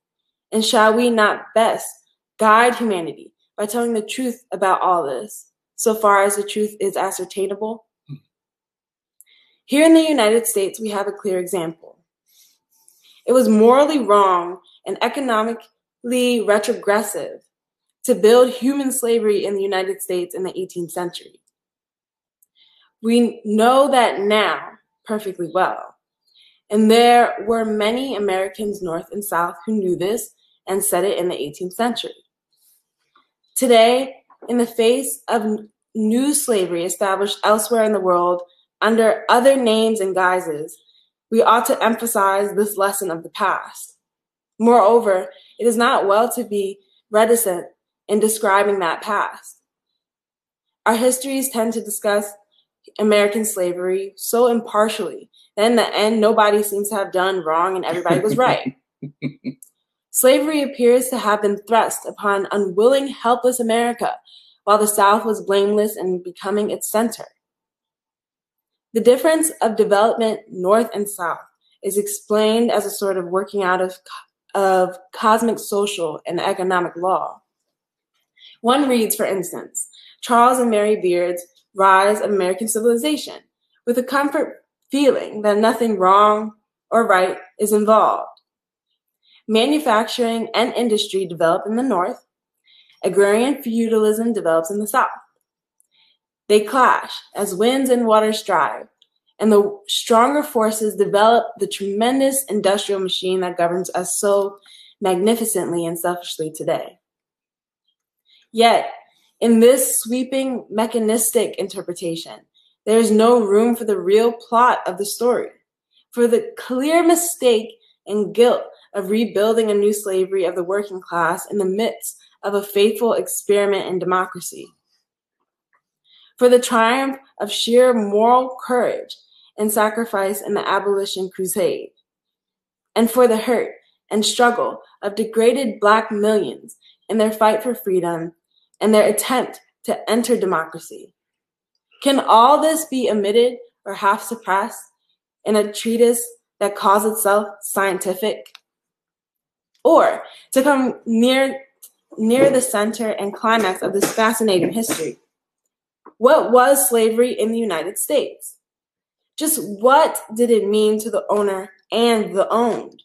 And shall we not best guide humanity by telling the truth about all this, so far as the truth is ascertainable? Here in the United States, we have a clear example. It was morally wrong and economically retrogressive to build human slavery in the United States in the 18th century. We know that now perfectly well. And there were many Americans, North and South, who knew this and said it in the 18th century. Today, in the face of new slavery established elsewhere in the world under other names and guises, we ought to emphasize this lesson of the past. Moreover, it is not well to be reticent in describing that past. Our histories tend to discuss American slavery so impartially that in the end, nobody seems to have done wrong and everybody was right. Slavery appears to have been thrust upon unwilling, helpless America, while the South was blameless in becoming its center. The difference of development North and South is explained as a sort of working out of, of cosmic social and economic law. One reads, for instance, Charles and Mary Beard's Rise of American Civilization, with a comfort feeling that nothing wrong or right is involved. Manufacturing and industry develop in the North, agrarian feudalism develops in the South. They clash as winds and waters strive, and the stronger forces develop the tremendous industrial machine that governs us so magnificently and selfishly today. Yet, in this sweeping mechanistic interpretation, there is no room for the real plot of the story, for the clear mistake and guilt of rebuilding a new slavery of the working class in the midst of a faithful experiment in democracy, for the triumph of sheer moral courage and sacrifice in the abolition crusade, and for the hurt and struggle of degraded black millions in their fight for freedom and their attempt to enter democracy. Can all this be omitted or half suppressed in a treatise that calls itself scientific? Or to come near near the center and climax of this fascinating history. What was slavery in the United States? Just what did it mean to the owner and the owned?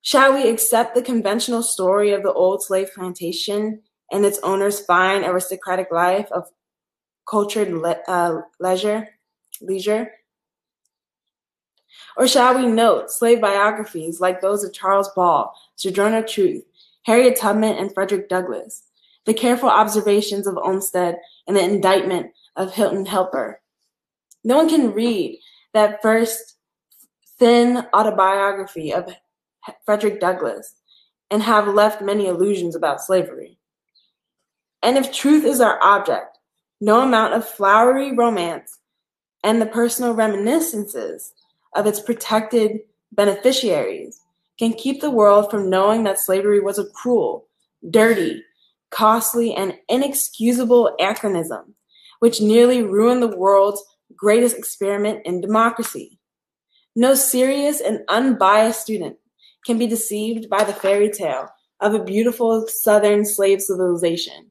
Shall we accept the conventional story of the old slave plantation and its owner's fine aristocratic life of cultured le- uh, leisure, leisure? Or shall we note slave biographies like those of Charles Ball, Sojourner Truth, Harriet Tubman, and Frederick Douglass, the careful observations of Olmsted, and the indictment of Hinton Helper? No one can read that first thin autobiography of Frederick Douglass and have left many illusions about slavery. And if truth is our object, no amount of flowery romance and the personal reminiscences of its protected beneficiaries can keep the world from knowing that slavery was a cruel, dirty, costly, and inexcusable anachronism which nearly ruined the world's greatest experiment in democracy. No serious and unbiased student can be deceived by the fairy tale of a beautiful southern slave civilization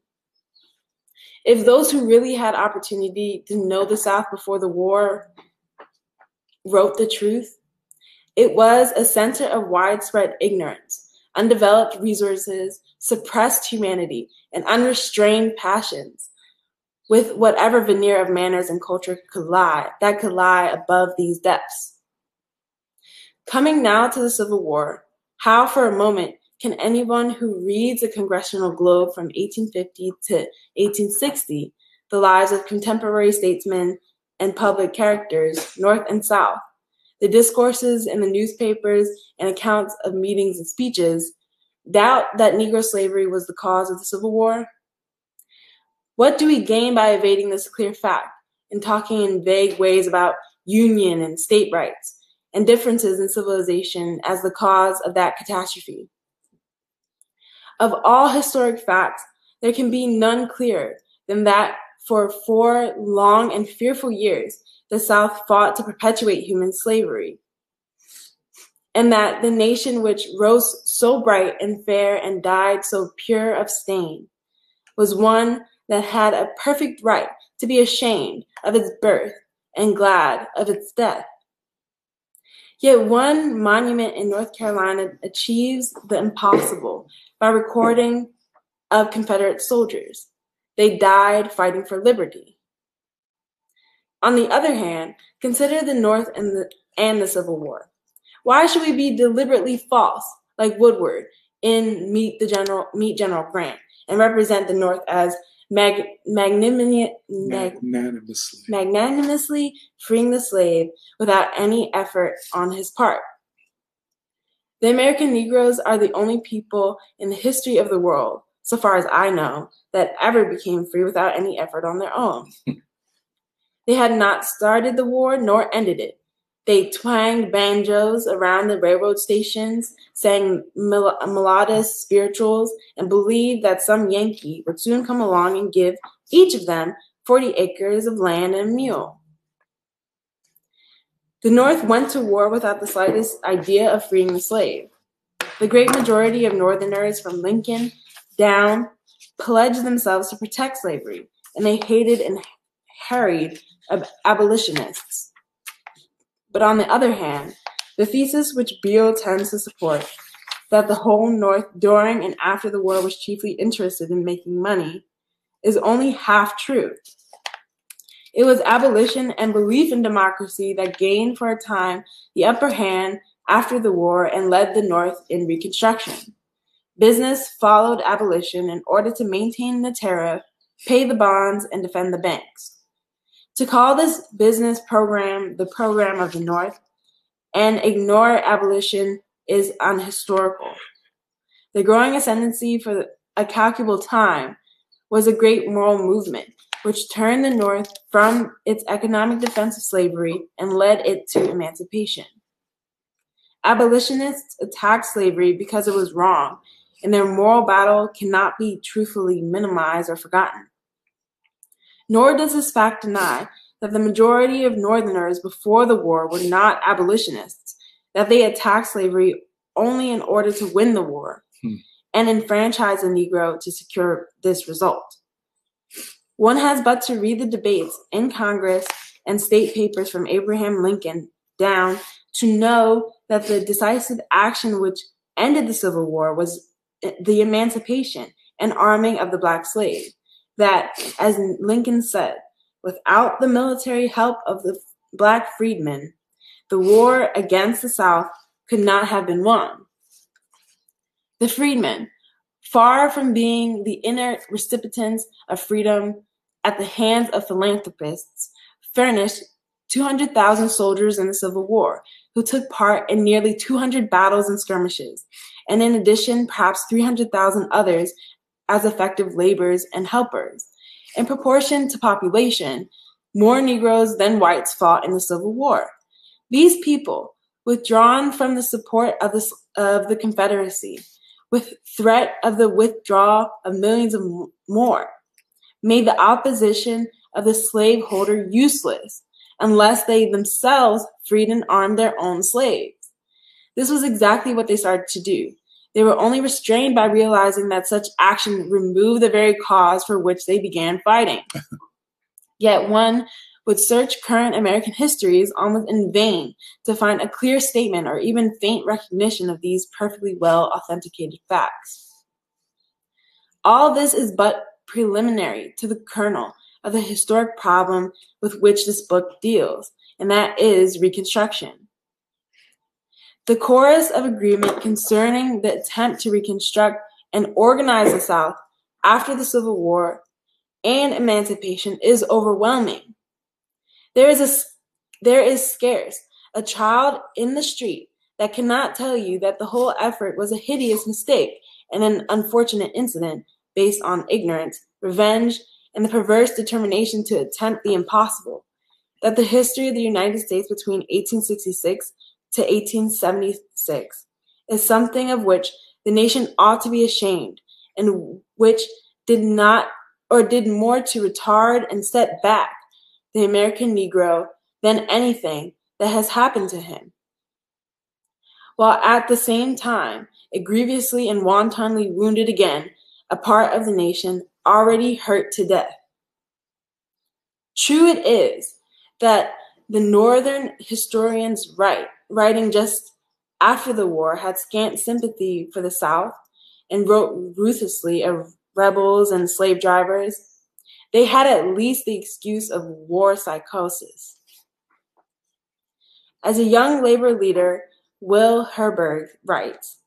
if those who really had opportunity to know the South before the war wrote the truth, it was a center of widespread ignorance, undeveloped resources, suppressed humanity, and unrestrained passions, with whatever veneer of manners and culture could lie that could lie above these depths. Coming now to the Civil War, how for a moment can anyone who reads the Congressional Globe from 1850 to 1860, the lives of contemporary statesmen and public characters, North and South, the discourses in the newspapers and accounts of meetings and speeches, doubt that Negro slavery was the cause of the Civil War? What do we gain by evading this clear fact and talking in vague ways about union and state rights and differences in civilization as the cause of that catastrophe? Of all historic facts, there can be none clearer than that for four long and fearful years, the South fought to perpetuate human slavery. And that the nation which rose so bright and fair and died so pure of stain was one that had a perfect right to be ashamed of its birth and glad of its death. Yet one monument in North Carolina achieves the impossible by recording of Confederate soldiers. They died fighting for liberty. On the other hand, consider the North and the, and the Civil War. Why should we be deliberately false, like Woodward in Meet the General Meet General Grant, and represent the North as mag, magnanimously, magnanimously. magnanimously freeing the slave without any effort on his part? The American Negroes are the only people in the history of the world, so far as I know, that ever became free without any effort on their own. they had not started the war nor ended it. They twanged banjos around the railroad stations, sang mel- melodious spirituals, and believed that some Yankee would soon come along and give each of them 40 acres of land and a mule. The North went to war without the slightest idea of freeing the slave. The great majority of Northerners from Lincoln down pledged themselves to protect slavery, and they hated and harried abolitionists. But on the other hand, the thesis which Beale tends to support, that the whole North during and after the war was chiefly interested in making money, is only half true. It was abolition and belief in democracy that gained for a time the upper hand after the war and led the North in Reconstruction. Business followed abolition in order to maintain the tariff, pay the bonds, and defend the banks. To call this business program the program of the North and ignore abolition is unhistorical. The growing ascendancy for a calculable time was a great moral movement which turned the North from its economic defense of slavery and led it to emancipation. Abolitionists attacked slavery because it was wrong, and their moral battle cannot be truthfully minimized or forgotten. Nor does this fact deny that the majority of Northerners before the war were not abolitionists, that they attacked slavery only in order to win the war hmm. and enfranchise the Negro to secure this result. One has but to read the debates in Congress and state papers from Abraham Lincoln down to know that the decisive action which ended the Civil War was the emancipation and arming of the black slave. That, as Lincoln said, without the military help of the black freedmen, the war against the South could not have been won. The freedmen, far from being the inert recipients of freedom at the hands of philanthropists, furnished 200,000 soldiers in the Civil War who took part in nearly 200 battles and skirmishes, and in addition, perhaps 300,000 others as effective laborers and helpers. In proportion to population, more Negroes than whites fought in the Civil War. These people, withdrawn from the support of the, of the Confederacy, with threat of the withdrawal of millions of more, made the opposition of the slaveholder useless unless they themselves freed and armed their own slaves. This was exactly what they started to do. They were only restrained by realizing that such action removed the very cause for which they began fighting. Yet one would search current American histories almost in vain to find a clear statement or even faint recognition of these perfectly well authenticated facts. All this is but preliminary to the kernel of the historic problem with which this book deals, and that is Reconstruction. The chorus of agreement concerning the attempt to reconstruct and organize the South after the Civil War and emancipation is overwhelming. There is a there is scarce a child in the street that cannot tell you that the whole effort was a hideous mistake and an unfortunate incident based on ignorance, revenge, and the perverse determination to attempt the impossible. That the history of the United States between 1866 to 1876 is something of which the nation ought to be ashamed, and which did not or did more to retard and set back the American Negro than anything that has happened to him. While at the same time, it grievously and wantonly wounded again a part of the nation already hurt to death. True it is that the Northern historians write, writing just after the war, had scant sympathy for the South and wrote ruthlessly of rebels and slave drivers. They had at least the excuse of war psychosis. As a young labor leader, Will Herberg writes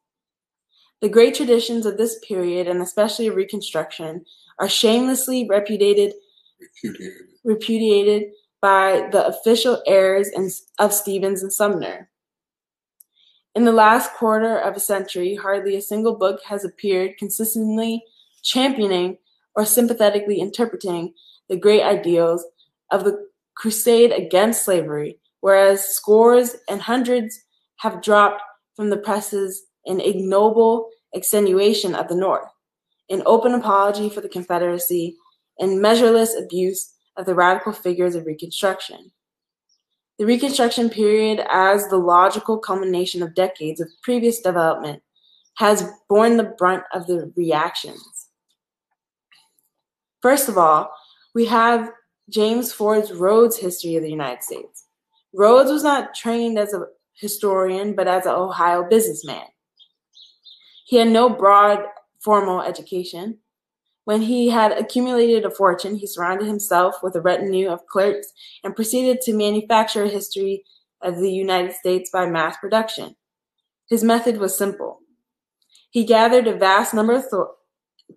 The great traditions of this period, and especially Reconstruction, are shamelessly repudiated, repudiated, repudiated by the official heirs of Stevens and Sumner. In the last quarter of a century, hardly a single book has appeared consistently championing or sympathetically interpreting the great ideals of the crusade against slavery, whereas scores and hundreds have dropped from the presses in ignoble extenuation of the North in open apology for the Confederacy, and measureless abuse of the radical figures of Reconstruction. The Reconstruction period, as the logical culmination of decades of previous development, has borne the brunt of the reactions. First of all, we have James Ford's Rhodes History of the United States. Rhodes was not trained as a historian, but as an Ohio businessman. He had no broad formal education. When he had accumulated a fortune, he surrounded himself with a retinue of clerks and proceeded to manufacture a history of the United States by mass production. His method was simple. He gathered a vast number of,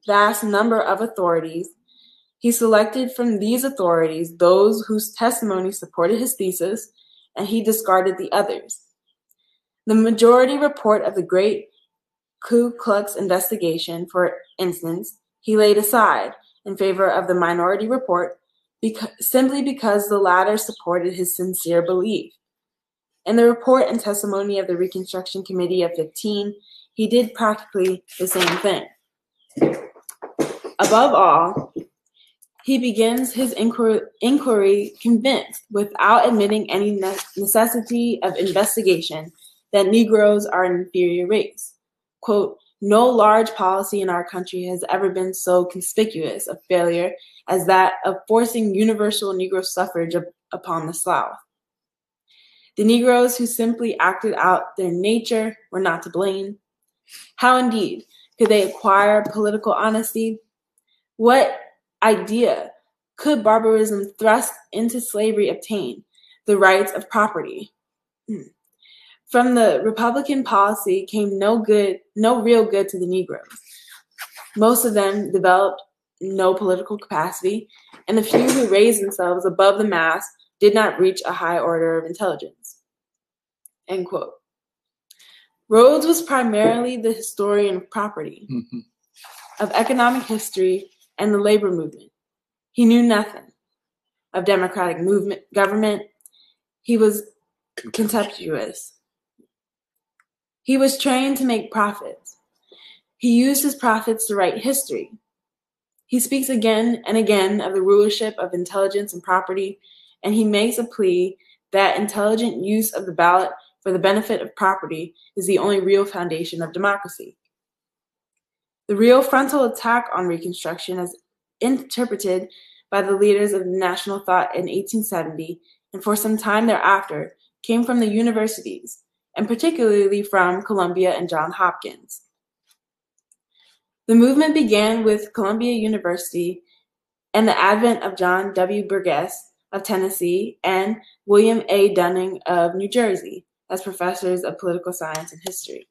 vast number of authorities. He selected from these authorities those whose testimony supported his thesis, and he discarded the others. The majority report of the Great Ku Klux investigation, for instance, he laid aside in favor of the minority report because, simply because the latter supported his sincere belief. In the report and testimony of the Reconstruction Committee of 15, he did practically the same thing. Above all, he begins his inquiry, inquiry convinced, without admitting any necessity of investigation, that Negroes are an inferior race. Quote, no large policy in our country has ever been so conspicuous a failure as that of forcing universal Negro suffrage upon the South. The Negroes who simply acted out their nature were not to blame. How indeed could they acquire political honesty? What idea could barbarism thrust into slavery obtain? The rights of property. Hmm. From the Republican policy came no good, no real good to the Negroes. Most of them developed no political capacity, and the few who raised themselves above the mass did not reach a high order of intelligence. End quote. Rhodes was primarily the historian of property, mm-hmm. of economic history, and the labor movement. He knew nothing of democratic movement government. He was contemptuous he was trained to make profits. He used his profits to write history. He speaks again and again of the rulership of intelligence and property, and he makes a plea that intelligent use of the ballot for the benefit of property is the only real foundation of democracy. The real frontal attack on Reconstruction, as interpreted by the leaders of national thought in 1870 and for some time thereafter, came from the universities, and particularly from Columbia and Johns Hopkins. The movement began with Columbia University and the advent of John W. Burgess of Tennessee and William A. Dunning of New Jersey as professors of political science and history.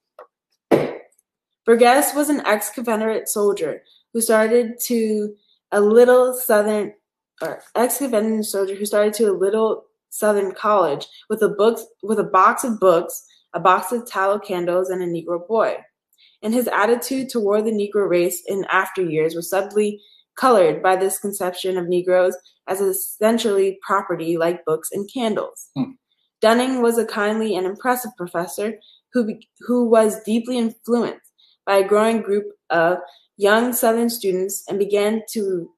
Burgess was an ex-Confederate soldier who started to a little southern or ex-Confederate soldier who started to a little southern college with a books with a box of books a box of tallow candles, and a Negro boy. And his attitude toward the Negro race in after years was subtly colored by this conception of Negroes as essentially property like books and candles. Hmm. Dunning was a kindly and impressive professor who, who was deeply influenced by a growing group of young Southern students and began to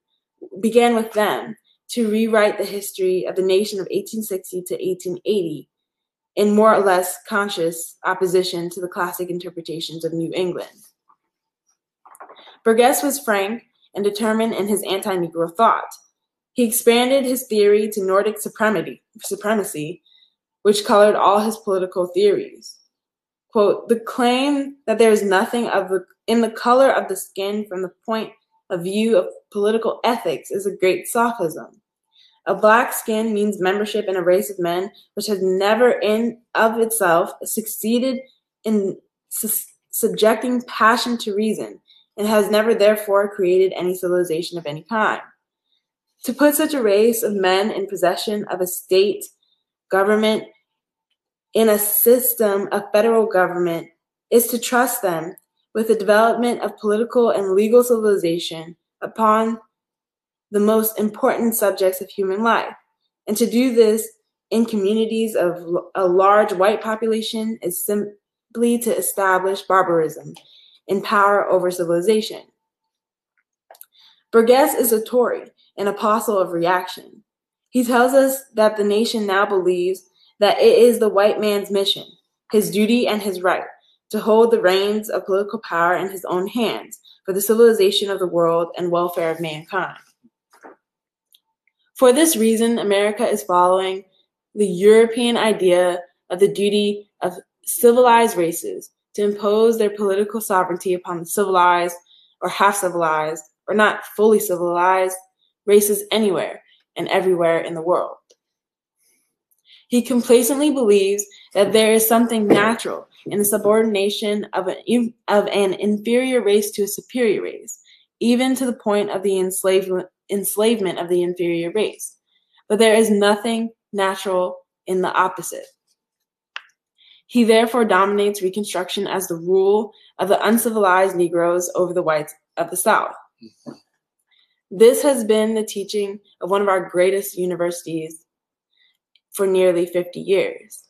began with them to rewrite the history of the nation of 1860 to 1880 in more or less conscious opposition to the classic interpretations of New England. Burgess was frank and determined in his anti Negro thought. He expanded his theory to Nordic supremacy, supremacy, which colored all his political theories. Quote, the claim that there is nothing of the, in the color of the skin from the point of view of political ethics is a great sophism. A black skin means membership in a race of men which has never in of itself succeeded in su- subjecting passion to reason and has never therefore created any civilization of any kind. To put such a race of men in possession of a state government in a system of federal government is to trust them with the development of political and legal civilization upon the most important subjects of human life. And to do this in communities of a large white population is simply to establish barbarism in power over civilization. Burgess is a Tory, an apostle of reaction. He tells us that the nation now believes that it is the white man's mission, his duty, and his right to hold the reins of political power in his own hands for the civilization of the world and welfare of mankind. For this reason, America is following the European idea of the duty of civilized races to impose their political sovereignty upon the civilized or half civilized or not fully civilized races anywhere and everywhere in the world. He complacently believes that there is something natural in the subordination of an, of an inferior race to a superior race, even to the point of the enslavement, enslavement of the inferior race. But there is nothing natural in the opposite. He therefore dominates Reconstruction as the rule of the uncivilized Negroes over the whites of the South. This has been the teaching of one of our greatest universities for nearly 50 years.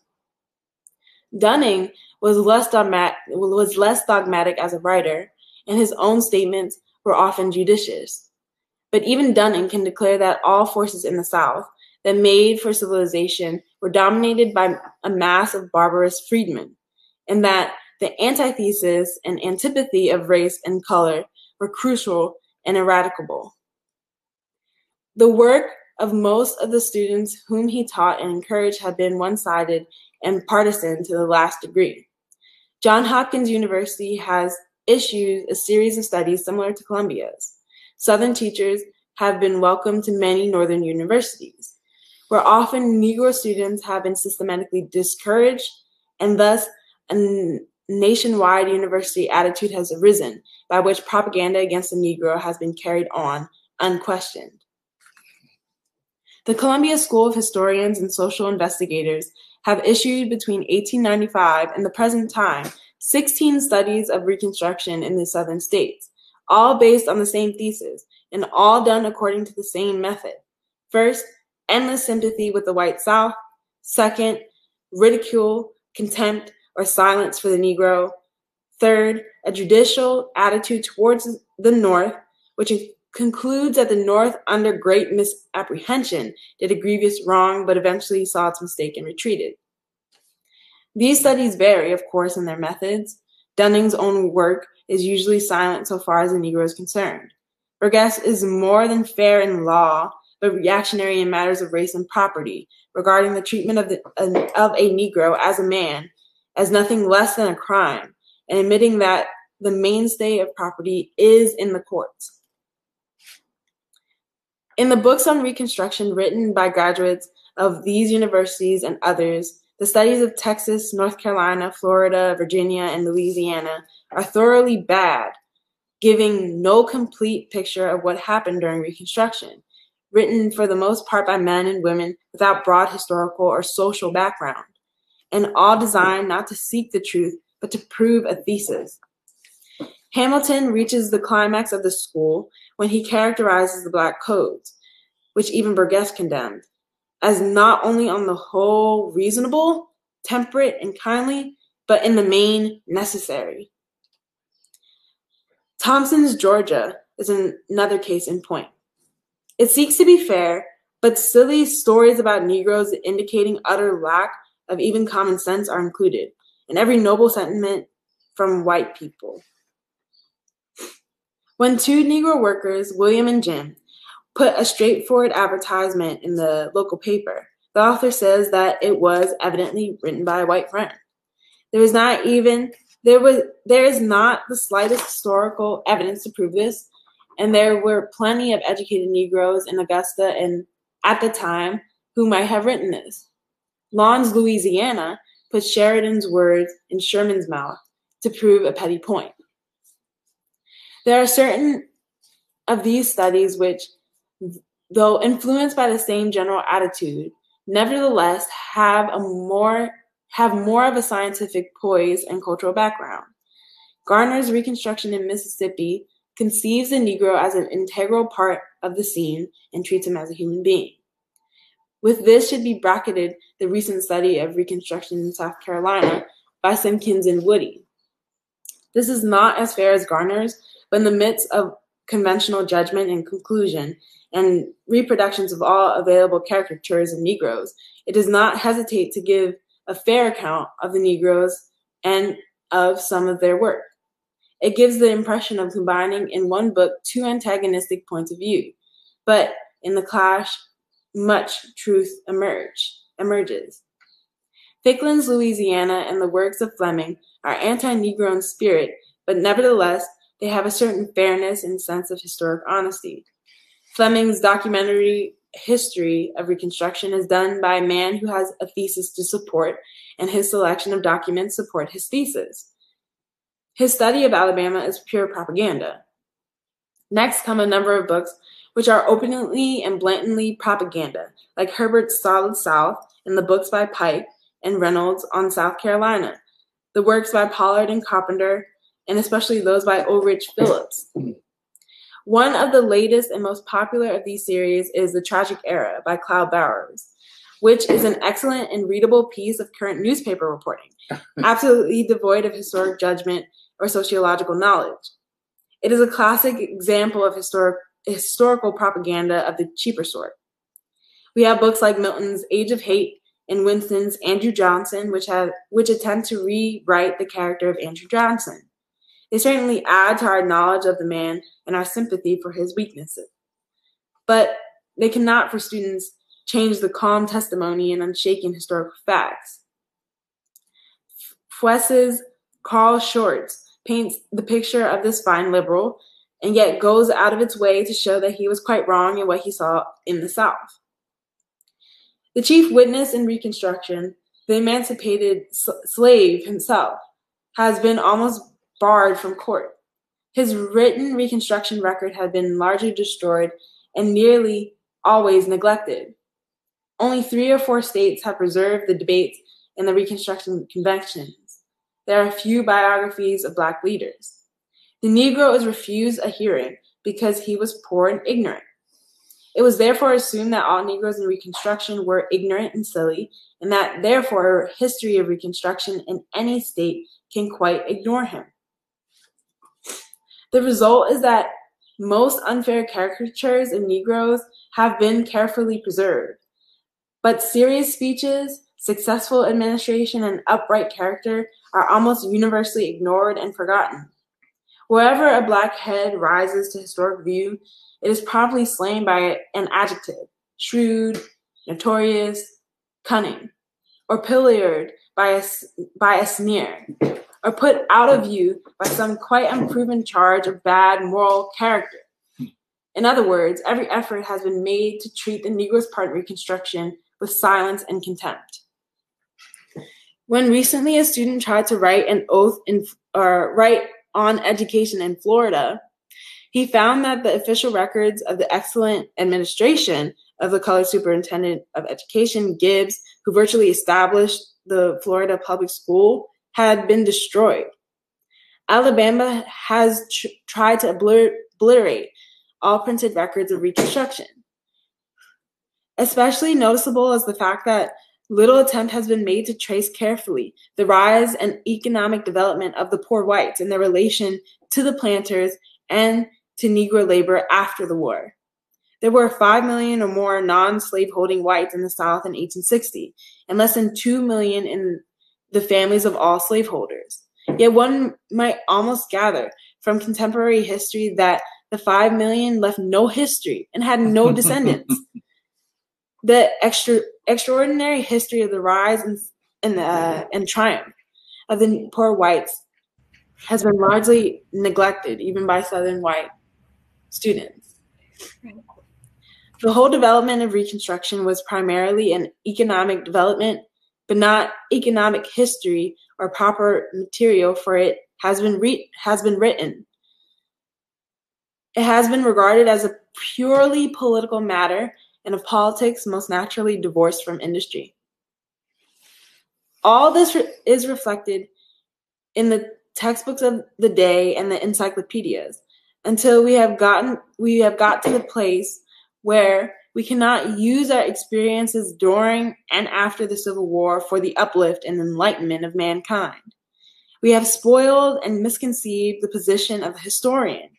Dunning was less, was less dogmatic as a writer, and his own statements were often judicious. But even Dunning can declare that all forces in the South that made for civilization were dominated by a mass of barbarous freedmen, and that the antithesis and antipathy of race and color were crucial and eradicable. The work of most of the students whom he taught and encouraged had been one sided and partisan to the last degree. Johns Hopkins University has issued a series of studies similar to Columbia's. Southern teachers have been welcomed to many northern universities, where often Negro students have been systematically discouraged, and thus a nationwide university attitude has arisen by which propaganda against the Negro has been carried on unquestioned. The Columbia School of Historians and Social Investigators have issued between 1895 and the present time 16 studies of Reconstruction in the Southern states, all based on the same thesis and all done according to the same method. First, endless sympathy with the white South. Second, ridicule, contempt, or silence for the Negro. Third, a judicial attitude towards the North, which concludes that the North, under great misapprehension, did a grievous wrong, but eventually saw its mistake and retreated. These studies vary, of course, in their methods. Dunning's own work is usually silent so far as the Negro is concerned. Burgess is more than fair in law, but reactionary in matters of race and property, regarding the treatment of, the, of a Negro as a man as nothing less than a crime, and admitting that the mainstay of property is in the courts. In the books on Reconstruction written by graduates of these universities and others, the studies of Texas, North Carolina, Florida, Virginia, and Louisiana are thoroughly bad, giving no complete picture of what happened during Reconstruction, written for the most part by men and women without broad historical or social background, and all designed not to seek the truth, but to prove a thesis. Hamilton reaches the climax of the school when he characterizes the Black Codes, which even Burgess condemned, as not only on the whole reasonable, temperate, and kindly, but in the main necessary. Thompson's Georgia is another case in point. It seeks to be fair, but silly stories about Negroes indicating utter lack of even common sense are included, and every noble sentiment from white people. When two Negro workers, William and Jim, put a straightforward advertisement in the local paper, the author says that it was evidently written by a white friend. There was not even there was there is not the slightest historical evidence to prove this, and there were plenty of educated Negroes in Augusta and at the time who might have written this. Lonn's Louisiana put Sheridan's words in Sherman's mouth to prove a petty point. There are certain of these studies which, though influenced by the same general attitude, nevertheless have a more have more of a scientific poise and cultural background. Garner's Reconstruction in Mississippi conceives the Negro as an integral part of the scene and treats him as a human being. With this should be bracketed the recent study of Reconstruction in South Carolina by Simkins and Woody. This is not as fair as Garner's, but in the midst of conventional judgment and conclusion and reproductions of all available caricatures of Negroes, it does not hesitate to give a fair account of the Negroes and of some of their work. It gives the impression of combining in one book two antagonistic points of view, but in the clash much truth emerge emerges. Ficklen's Louisiana and the works of Fleming are anti-Negro in spirit, but nevertheless they have a certain fairness and sense of historic honesty. Fleming's documentary history of Reconstruction is done by a man who has a thesis to support, and his selection of documents support his thesis. His study of Alabama is pure propaganda. Next come a number of books which are openly and blatantly propaganda, like Herbert's Solid South and the books by Pike and Reynolds on South Carolina, the works by Pollard and Carpenter, and especially those by Ulrich Phillips. One of the latest and most popular of these series is The Tragic Era by Claude Bowers, which is an excellent and readable piece of current newspaper reporting, absolutely devoid of historic judgment or sociological knowledge. It is a classic example of historic, historical propaganda of the cheaper sort. We have books like Milton's Age of Hate and Winston's Andrew Johnson, which have which attempt to rewrite the character of Andrew Johnson. They certainly add to our knowledge of the man and our sympathy for his weaknesses. But they cannot, for students, change the calm testimony and unshaken historical facts. Fuess's Carl Schurz paints the picture of this fine liberal and yet goes out of its way to show that he was quite wrong in what he saw in the South. The chief witness in Reconstruction, the emancipated slave himself, has been almost barred from court. His written Reconstruction record had been largely destroyed and nearly always neglected. Only three or four states have preserved the debates in the Reconstruction conventions. There are few biographies of Black leaders. The Negro is refused a hearing because he was poor and ignorant. It was therefore assumed that all Negroes in Reconstruction were ignorant and silly, and that therefore history of Reconstruction in any state can quite ignore him. The result is that most unfair caricatures of Negroes have been carefully preserved. But serious speeches, successful administration, and upright character are almost universally ignored and forgotten. Wherever a black head rises to historic view, it is promptly slain by an adjective shrewd, notorious, cunning, or pilloried by a, by a sneer or put out of view by some quite unproven charge of bad moral character. In other words, every effort has been made to treat the Negro's part in Reconstruction with silence and contempt. When recently a student tried to write an oath in, or write on education in Florida, he found that the official records of the excellent administration of the colored superintendent of education, Gibbs, who virtually established the Florida public school, had been destroyed. Alabama has tr- tried to obliter- obliterate all printed records of Reconstruction. Especially noticeable is the fact that little attempt has been made to trace carefully the rise and economic development of the poor whites and their relation to the planters and to Negro labor after the war. There were 5 million or more non slaveholding whites in the South in 1860, and less than 2 million in the families of all slaveholders. Yet one might almost gather from contemporary history that the five million left no history and had no descendants. the extra, extraordinary history of the rise and, and, uh, and triumph of the poor whites has been largely neglected, even by Southern white students. The whole development of Reconstruction was primarily an economic development but not economic history or proper material for it has been re- has been written. It has been regarded as a purely political matter and of politics most naturally divorced from industry. All this re- is reflected in the textbooks of the day and the encyclopedias until we have gotten we have got to the place where we cannot use our experiences during and after the Civil War for the uplift and enlightenment of mankind. We have spoiled and misconceived the position of the historian.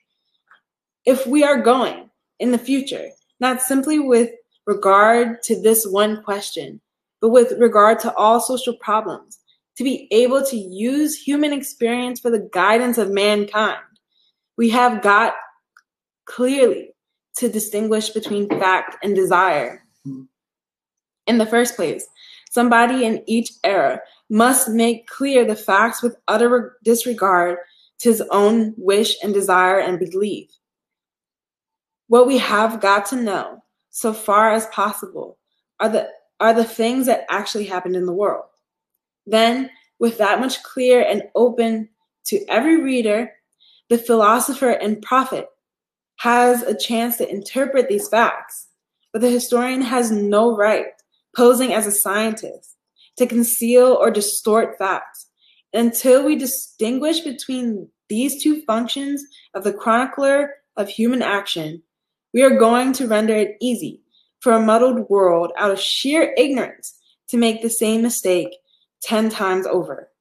If we are going in the future, not simply with regard to this one question, but with regard to all social problems, to be able to use human experience for the guidance of mankind, we have got clearly to distinguish between fact and desire. In the first place, somebody in each era must make clear the facts with utter disregard to his own wish and desire and belief. What we have got to know, so far as possible, are the are the things that actually happened in the world. Then, with that much clear and open to every reader, the philosopher and prophet has a chance to interpret these facts, but the historian has no right, posing as a scientist, to conceal or distort facts. Until we distinguish between these two functions of the chronicler of human action, we are going to render it easy for a muddled world out of sheer ignorance to make the same mistake 10 times over.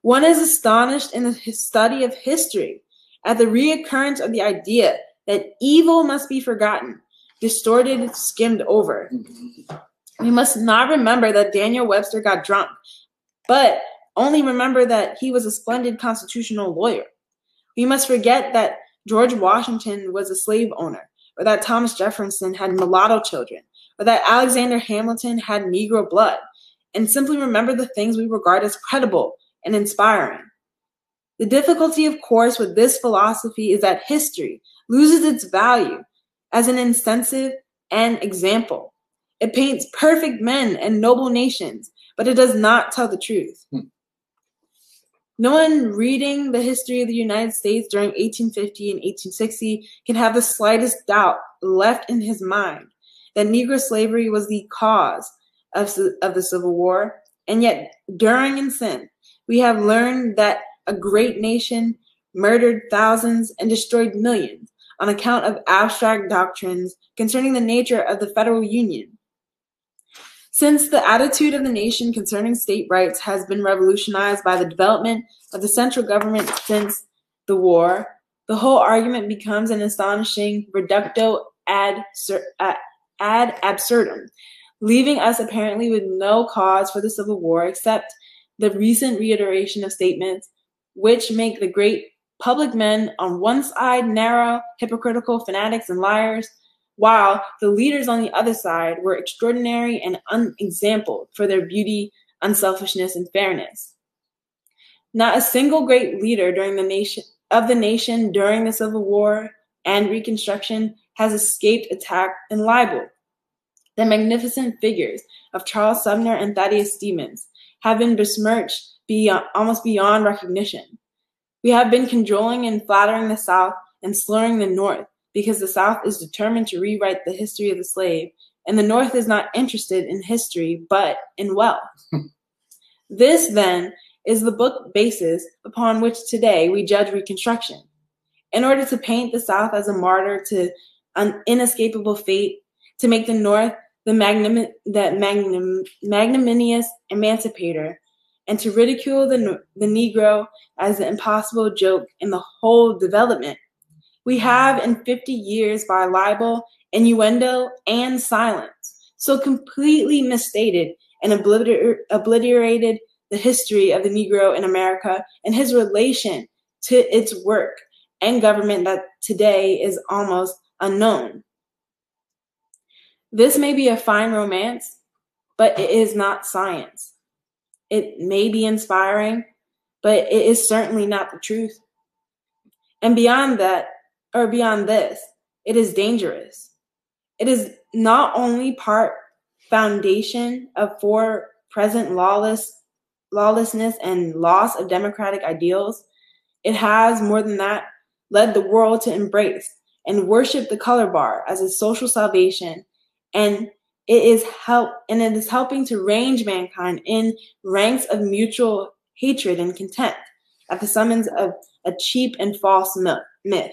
One is astonished in the study of history at the reoccurrence of the idea that evil must be forgotten, distorted, skimmed over. We must not remember that Daniel Webster got drunk, but only remember that he was a splendid constitutional lawyer. We must forget that George Washington was a slave owner, or that Thomas Jefferson had mulatto children, or that Alexander Hamilton had Negro blood, and simply remember the things we regard as credible and inspiring. The difficulty, of course, with this philosophy is that history loses its value as an incentive and example. It paints perfect men and noble nations, but it does not tell the truth. Hmm. No one reading the history of the United States during 1850 and 1860 can have the slightest doubt left in his mind that Negro slavery was the cause of, of the Civil War. And yet, during and since, we have learned that a great nation murdered thousands and destroyed millions on account of abstract doctrines concerning the nature of the federal union. Since the attitude of the nation concerning state rights has been revolutionized by the development of the central government since the war, the whole argument becomes an astonishing reductio ad, ad absurdum, leaving us apparently with no cause for the Civil War except the recent reiteration of statements which make the great public men on one side narrow, hypocritical fanatics and liars, while the leaders on the other side were extraordinary and unexampled for their beauty, unselfishness, and fairness. Not a single great leader during the nation of the nation during the Civil War and Reconstruction has escaped attack and libel. The magnificent figures of Charles Sumner and Thaddeus Stevens have been besmirched beyond, almost beyond recognition. We have been cajoling and flattering the South and slurring the North because the South is determined to rewrite the history of the slave, and the North is not interested in history but in wealth. this, then, is the book basis upon which today we judge Reconstruction. In order to paint the South as a martyr to an inescapable fate, to make the North the magnim- that magnim- magnanimous emancipator, and to ridicule the, the Negro as the impossible joke in the whole development we have in 50 years by libel, innuendo, and silence, so completely misstated and obliter- obliterated the history of the Negro in America and his relation to its work and government that today is almost unknown. This may be a fine romance, but it is not science. It may be inspiring, but it is certainly not the truth. And beyond that, or beyond this, it is dangerous. It is not only part foundation of for present lawless lawlessness and loss of democratic ideals, it has more than that led the world to embrace and worship the color bar as a social salvation and it is help and it is helping to range mankind in ranks of mutual hatred and contempt at the summons of a cheap and false myth.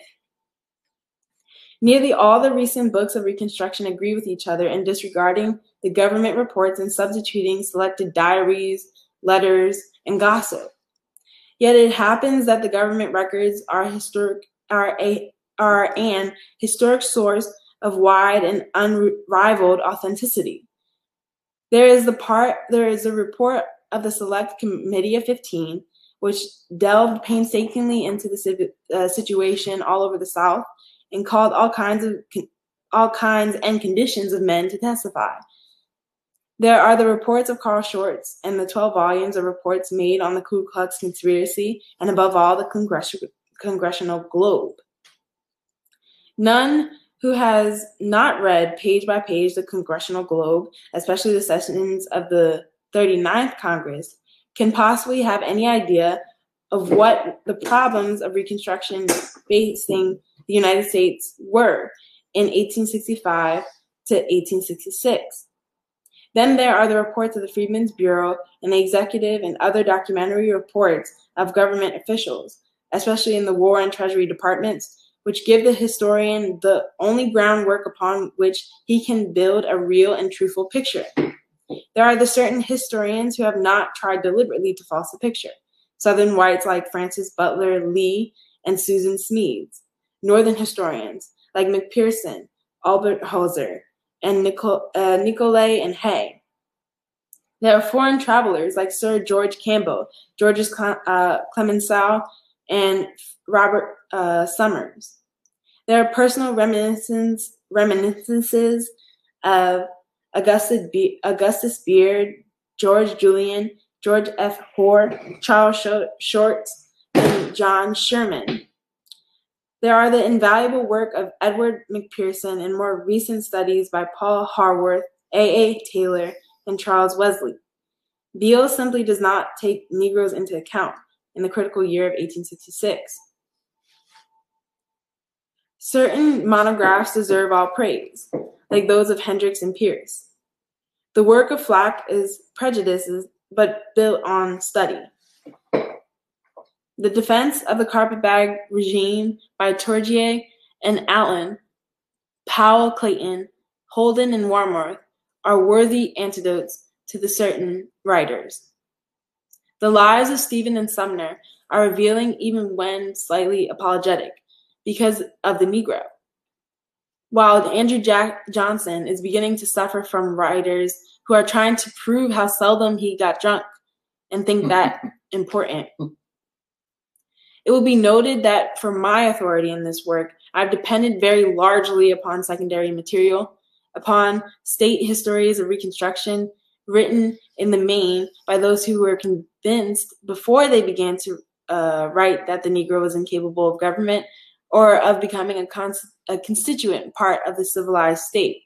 Nearly all the recent books of Reconstruction agree with each other in disregarding the government reports and substituting selected diaries, letters, and gossip. Yet it happens that the government records are historic are a are an historic source of wide and unrivaled authenticity. There is the part there is a report of the Select Committee of 15, which delved painstakingly into the uh, situation all over the South and called all kinds of all kinds and conditions of men to testify. There are the reports of Carl Schurz and the 12 volumes of reports made on the Ku Klux conspiracy, and above all, the Congress- Congressional Globe. None who has not read page by page the Congressional Globe, especially the sessions of the 39th Congress, can possibly have any idea of what the problems of Reconstruction facing the United States were in 1865 to 1866. Then there are the reports of the Freedmen's Bureau and the executive and other documentary reports of government officials, especially in the War and Treasury departments, which give the historian the only groundwork upon which he can build a real and truthful picture. There are the certain historians who have not tried deliberately to false the picture. Southern whites like Frances Butler Leigh and Susan Smedes. Northern historians like McPherson, Oberholtzer, and Nicol- uh, Nicolay and Hay. There are foreign travelers like Sir George Campbell, Georges Cle- uh, Clemenceau, and Robert uh, Somers. There are personal reminiscences, reminiscences of Augustus, Be- Augustus Beard, George Julian, George F. Hoar, Charles Schurz, and John Sherman. There are the invaluable work of Edward McPherson and more recent studies by Paul Haworth, A. A. Taylor, and Charles Wesley. Beale simply does not take Negroes into account in the critical year of 1866. Certain monographs deserve all praise, like those of Hendricks and Pierce. The work of Flack is prejudices, but built on study. The Defense of the Carpetbag Regime by Tourgée and Allen, Powell Clayton, Holden, and Warmoth are worthy antidotes to the certain writers. The lives of Stephen and Sumner are revealing even when slightly apologetic because of the Negro. While Andrew Jack Johnson is beginning to suffer from writers who are trying to prove how seldom he got drunk and think that important. It will be noted that for my authority in this work, I've depended very largely upon secondary material, upon state histories of Reconstruction written in the main by those who were convinced before they began to uh, write that the Negro was incapable of government or of becoming a, cons- a constituent part of the civilized state.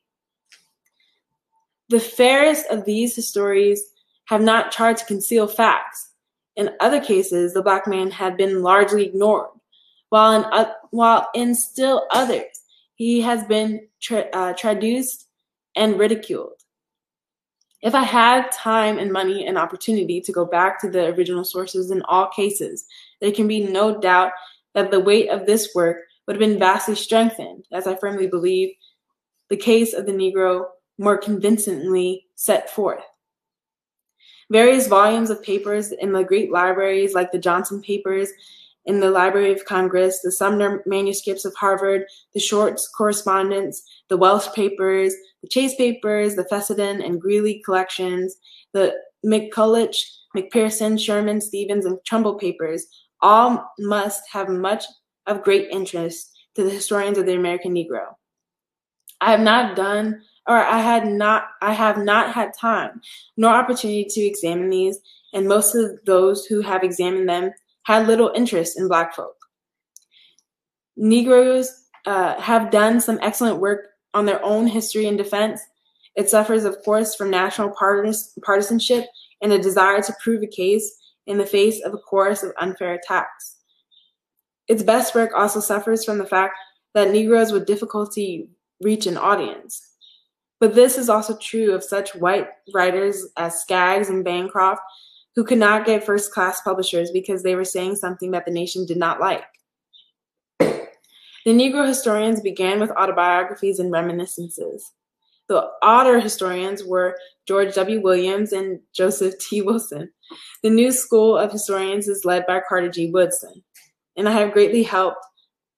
The fairest of these histories have not tried to conceal facts. In other cases, the black man had been largely ignored, while in, uh, while in still others, he has been tra- uh, traduced and ridiculed. If I had time and money and opportunity to go back to the original sources in all cases, there can be no doubt that the weight of this work would have been vastly strengthened, as I firmly believe the case of the Negro more convincingly set forth. Various volumes of papers in the great libraries, like the Johnson Papers in the Library of Congress, the Sumner manuscripts of Harvard, the Schurz correspondence, the Welsh papers, the Chase papers, the Fessenden and Greeley collections, the McCulloch, McPherson, Sherman, Stevens, and Trumbull papers all must have much of great interest to the historians of the American Negro. I have not done or I had not I have not had time nor opportunity to examine these, and most of those who have examined them had little interest in black folk. Negroes uh, have done some excellent work on their own history and defense. It suffers, of course, from national partis- partisanship and a desire to prove a case in the face of a chorus of unfair attacks. Its best work also suffers from the fact that Negroes with difficulty reach an audience. But this is also true of such white writers as Skaggs and Bancroft, who could not get first class publishers because they were saying something that the nation did not like. The Negro historians began with autobiographies and reminiscences. The odder historians were George W. Williams and Joseph T. Wilson. The new school of historians is led by Carter G. Woodson. And I have greatly helped,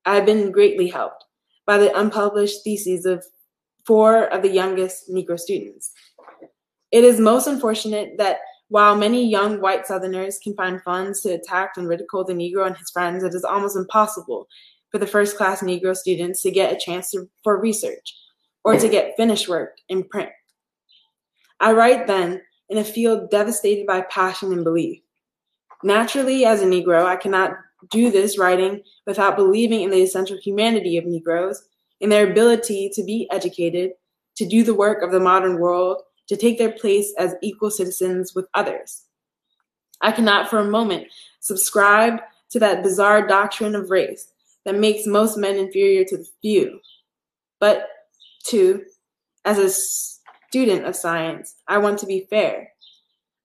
I have been greatly helped by the unpublished theses of four of the youngest Negro students. It is most unfortunate that while many young white Southerners can find funds to attack and ridicule the Negro and his friends, it is almost impossible for the first class Negro students to get a chance to, for research. Or to get finished work in print. I write then in a field devastated by passion and belief. Naturally, as a Negro, I cannot do this writing without believing in the essential humanity of Negroes, in their ability to be educated, to do the work of the modern world, to take their place as equal citizens with others. I cannot for a moment subscribe to that bizarre doctrine of race that makes most men inferior to the few. But two, as a student of science, I want to be fair,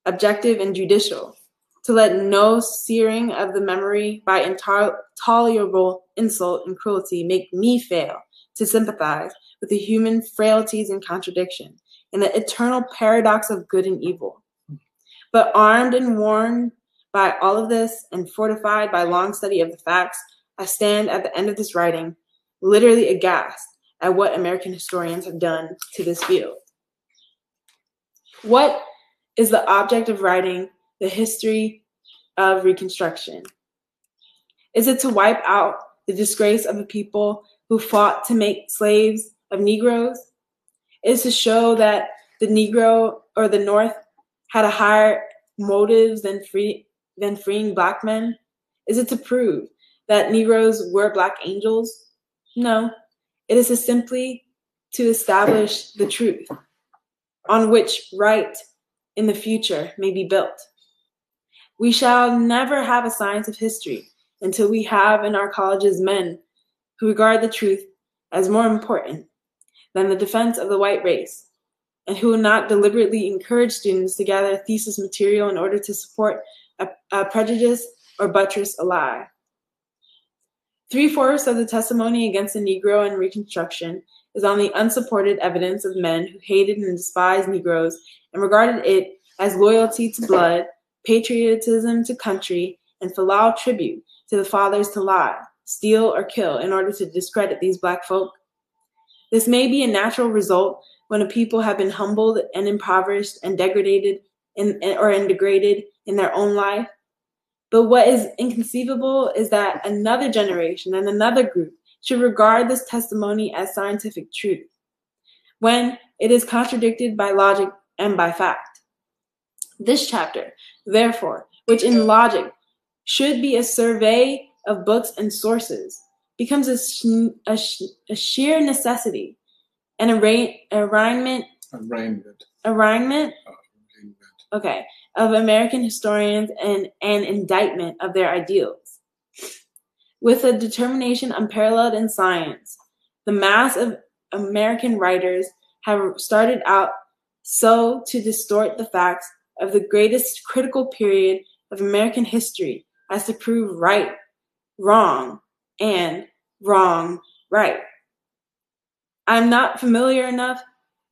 objective, and judicial, to let no searing of the memory by intolerable insult and cruelty make me fail to sympathize with the human frailties and contradiction and the eternal paradox of good and evil. But armed and warned by all of this and fortified by long study of the facts, I stand at the end of this writing, literally aghast at what American historians have done to this field. What is the object of writing the history of Reconstruction? Is it to wipe out the disgrace of a people who fought to make slaves of Negroes? Is it to show that the Negro or the North had a higher motives than free than freeing black men? Is it to prove that Negroes were black angels? No. It is simply to establish the truth on which right in the future may be built. We shall never have a science of history until we have in our colleges men who regard the truth as more important than the defense of the white race and who will not deliberately encourage students to gather thesis material in order to support a, a prejudice or buttress a lie. Three fourths of the testimony against the Negro in Reconstruction is on the unsupported evidence of men who hated and despised Negroes and regarded it as loyalty to blood, patriotism to country, and filial tribute to the fathers to lie, steal, or kill in order to discredit these black folk. This may be a natural result when a people have been humbled and impoverished and degraded in, or degraded in their own life. But what is inconceivable is that another generation and another group should regard this testimony as scientific truth when it is contradicted by logic and by fact. This chapter, therefore, which in logic should be a survey of books and sources, becomes a, sh- a, sh- a sheer necessity, an arra- arraignment, Arraignment. arraignment, uh, Arraignment. okay, of American historians and an indictment of their ideals. With a determination unparalleled in science, the mass of American writers have started out so to distort the facts of the greatest critical period of American history as to prove right wrong and wrong right. I'm not familiar enough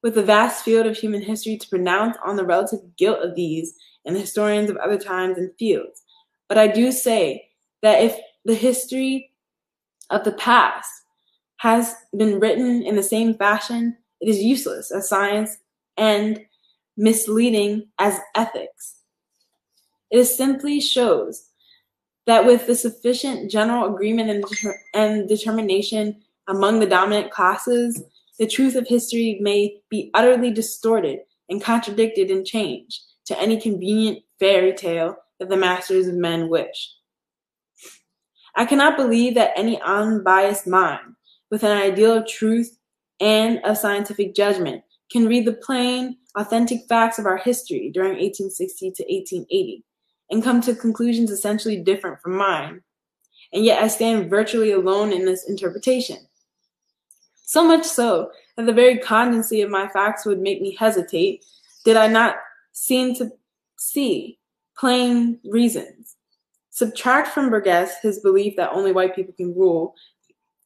with the vast field of human history to pronounce on the relative guilt of these and historians of other times and fields. But I do say that if the history of the past has been written in the same fashion, it is useless as science and misleading as ethics. It simply shows that with the sufficient general agreement and, deter- and determination among the dominant classes, the truth of history may be utterly distorted and contradicted and changed to any convenient fairy tale that the masters of men wish. I cannot believe that any unbiased mind, with an ideal of truth and of scientific judgment, can read the plain, authentic facts of our history during 1860 to 1880 and come to conclusions essentially different from mine. And yet I stand virtually alone in this interpretation. So much so that the very constancy of my facts would make me hesitate did I not seem to see plain reasons. Subtract from Burgess his belief that only white people can rule,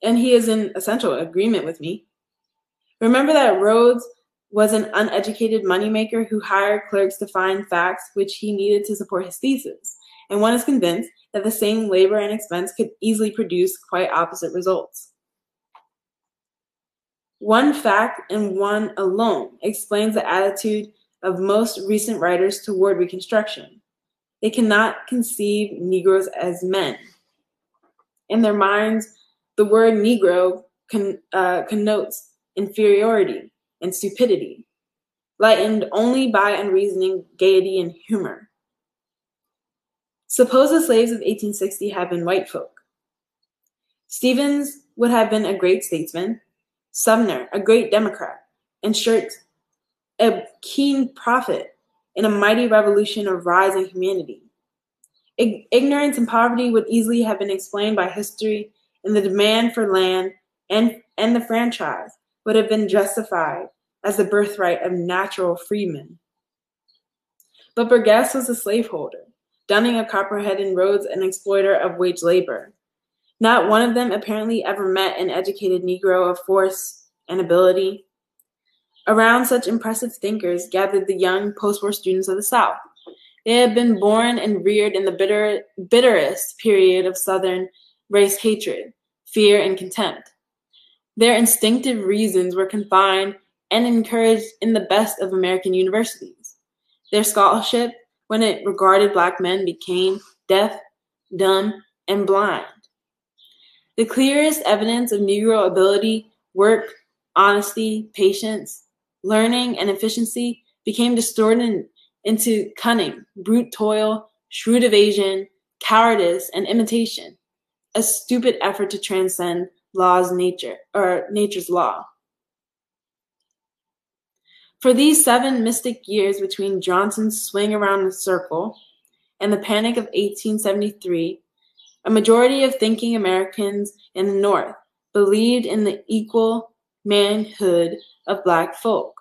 and he is in essential agreement with me. Remember that Rhodes was an uneducated moneymaker who hired clerks to find facts which he needed to support his thesis, and one is convinced that the same labor and expense could easily produce quite opposite results. One fact and one alone explains the attitude of most recent writers toward Reconstruction. They cannot conceive Negroes as men. In their minds, the word Negro con, uh, connotes inferiority, and stupidity, lightened only by unreasoning gaiety and humor. Suppose the slaves of 1860 had been white folk. Stevens would have been a great statesman, Sumner a great Democrat, and Schurz a keen prophet in a mighty revolution of rising humanity. Ig- ignorance and poverty would easily have been explained by history, and the demand for land and, and the franchise would have been justified as the birthright of natural freemen. But Burgess was a slaveholder, Dunning a copperhead and Rhodes an exploiter of wage labor. Not one of them apparently ever met an educated Negro of force and ability. Around such impressive thinkers gathered the young post war students of the South. They had been born and reared in the bitter, bitterest period of Southern race hatred, fear, and contempt. Their instinctive reasons were confined and encouraged in the best of American universities. Their scholarship, when it regarded black men, became deaf, dumb, and blind. The clearest evidence of Negro ability, work, honesty, patience, learning, and efficiency became distorted into cunning, brute toil, shrewd evasion, cowardice, and imitation, a stupid effort to transcend law's nature or nature's law. For these seven mystic years between Johnson's swing around the circle and the panic of 1873, a majority of thinking Americans in the North believed in the equal manhood of black folk.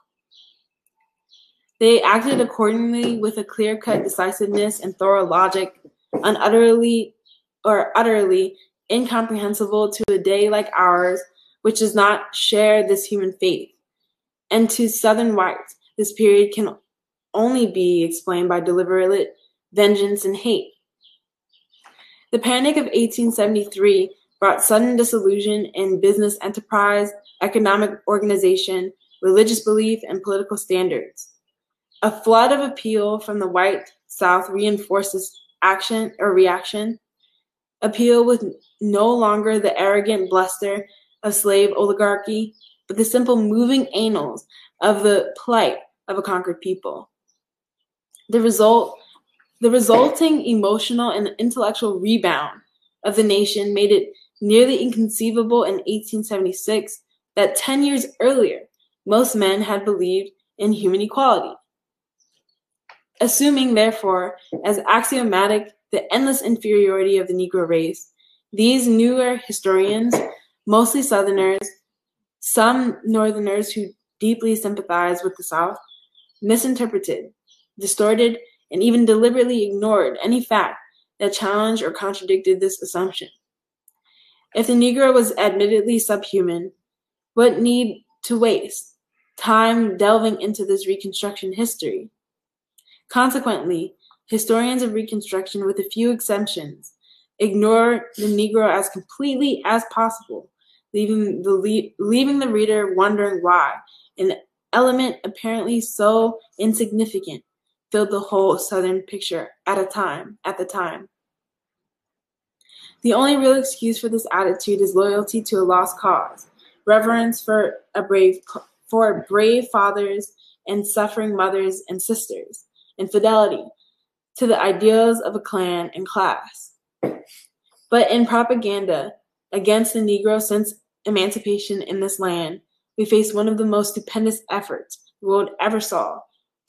They acted accordingly with a clear-cut decisiveness and thorough logic, unutterably or utterly incomprehensible to a day like ours, which does not share this human faith. And to Southern whites, this period can only be explained by deliberate vengeance and hate. The Panic of 1873 brought sudden disillusion in business enterprise, economic organization, religious belief, and political standards. A flood of appeal from the white South reinforces action or reaction. Appeal with no longer the arrogant bluster of slave oligarchy, but the simple moving annals of the plight of a conquered people. The result the resulting emotional and intellectual rebound of the nation made it nearly inconceivable in 1876 that 10 years earlier, most men had believed in human equality. Assuming, therefore, as axiomatic the endless inferiority of the Negro race, these newer historians, mostly Southerners, some Northerners who deeply sympathized with the South, misinterpreted, distorted, and even deliberately ignored any fact that challenged or contradicted this assumption. If the Negro was admittedly subhuman, what need to waste time delving into this Reconstruction history? Consequently, historians of Reconstruction, with a few exceptions, ignore the Negro as completely as possible, leaving the, leaving the reader wondering why an element apparently so insignificant filled the whole Southern picture at a time, at the time. The only real excuse for this attitude is loyalty to a lost cause, reverence for a brave for brave fathers and suffering mothers and sisters, and fidelity to the ideals of a clan and class. But in propaganda against the Negro since emancipation in this land, we face one of the most stupendous efforts the world ever saw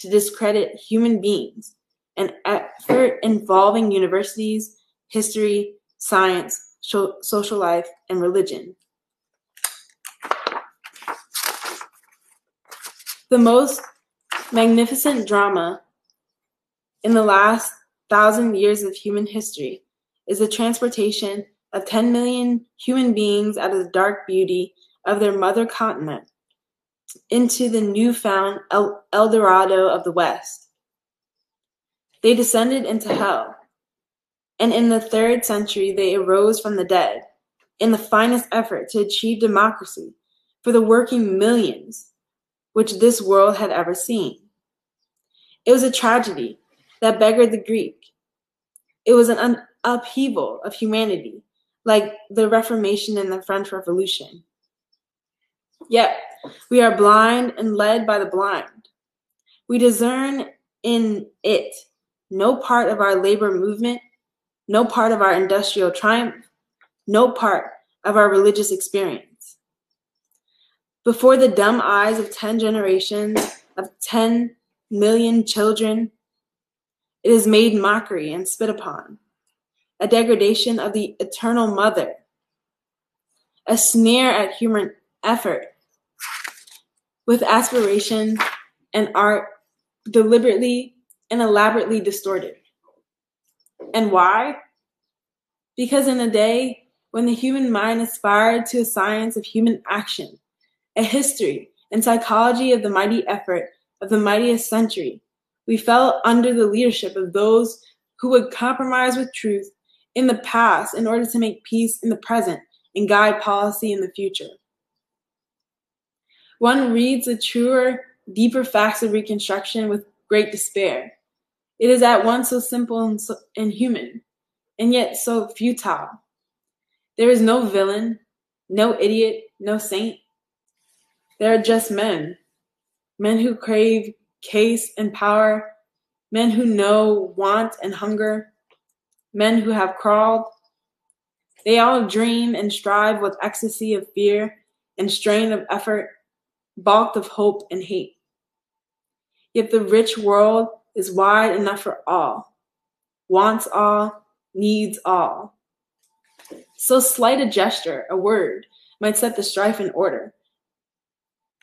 to discredit human beings, an effort involving universities, history, science, social life, and religion. The most magnificent drama in the last thousand years of human history is the transportation of 10 million human beings out of the dark beauty of their mother continent into the newfound El, El Dorado of the West. They descended into hell, and in the third century they arose from the dead in the finest effort to achieve democracy for the working millions which this world had ever seen. It was a tragedy that beggared the Greek. It was an upheaval of humanity, like the Reformation and the French Revolution. Yet we are blind and led by the blind. We discern in it no part of our labor movement, no part of our industrial triumph, no part of our religious experience. Before the dumb eyes of 10 generations, of 10 million children, it is made mockery and spit upon, a degradation of the eternal mother, a sneer at human effort, with aspiration and art deliberately and elaborately distorted. And why? Because in a day when the human mind aspired to a science of human action, a history and psychology of the mighty effort of the mightiest century, we fell under the leadership of those who would compromise with truth in the past in order to make peace in the present and guide policy in the future. One reads the truer, deeper facts of Reconstruction with great despair. It is at once so simple and, so, and human, and yet so futile. There is no villain, no idiot, no saint. There are just men, men who crave case and power, men who know want and hunger, men who have crawled. They all dream and strive with ecstasy of fear and strain of effort, balked of hope and hate. Yet the rich world is wide enough for all, wants all, needs all. So slight a gesture, a word, might set the strife in order,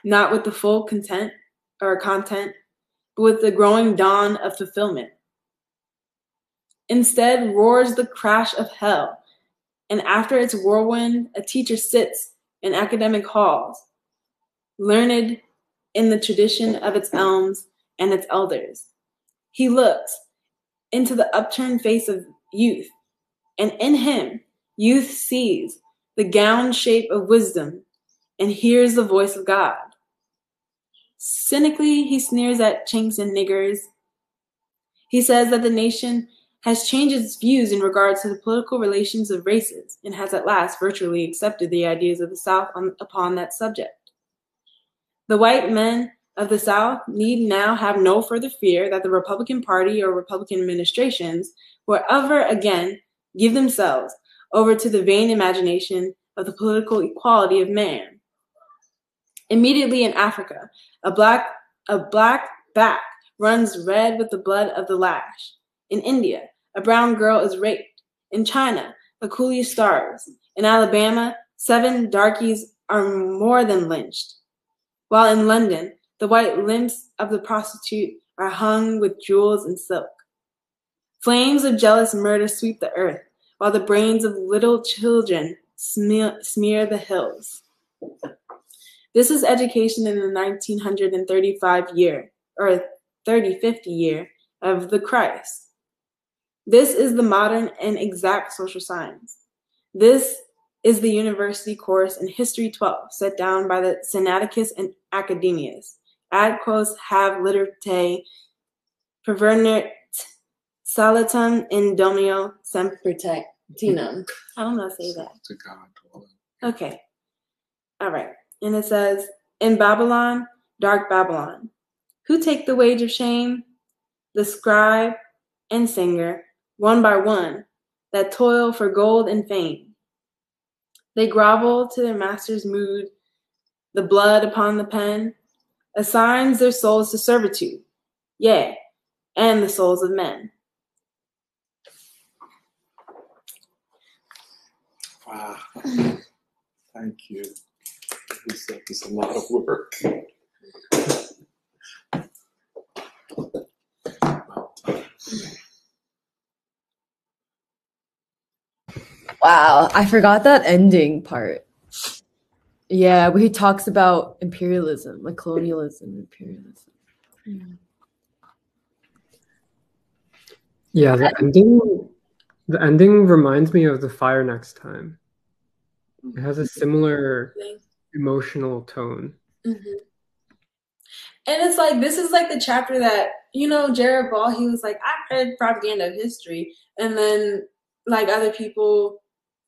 not with the full content or content, but with the growing dawn of fulfillment. Instead roars the crash of hell, and after its whirlwind, a teacher sits in academic halls, learned in the tradition of its elms and its elders. He looks into the upturned face of youth, and in him, youth sees the gown shape of wisdom and hears the voice of God. Cynically, he sneers at chinks and niggers. He says that the nation has changed its views in regards to the political relations of races and has at last virtually accepted the ideas of the South on, upon that subject. The white men of the South need now have no further fear that the Republican Party or Republican administrations will ever again give themselves over to the vain imagination of the political equality of man. Immediately in Africa, a black, a black back runs red with the blood of the lash. In India, a brown girl is raped. In China, a coolie starves. In Alabama, seven darkies are more than lynched. While in London, the white limbs of the prostitute are hung with jewels and silk. Flames of jealous murder sweep the earth, while the brains of little children smear, smear the hills. This is education in the 1935 year, or 3050 year, of the Christ. This is the modern and exact social science. This is the university course in History 12 set down by the Sinaiticus and Academius ad quos have literte pervernit salatum in domino sempertinum. I don't know how to say that. To God. Okay. All right. And it says, In Babylon, dark Babylon, who take the wage of shame? The scribe and singer, one by one, that toil for gold and fame. They grovel to their master's mood, the blood upon the pen, assigns their souls to servitude, yea, and the souls of men. Wow. Thank you. This is a lot of work. Wow, I forgot that ending part. Yeah, where he talks about imperialism, like colonialism, imperialism. Yeah. Yeah, the ending the ending reminds me of the fire next time. It has a similar emotional tone. Mm-hmm. And it's like this is like the chapter that you know Jared Ball. He was like, I read propaganda of history, and then like other people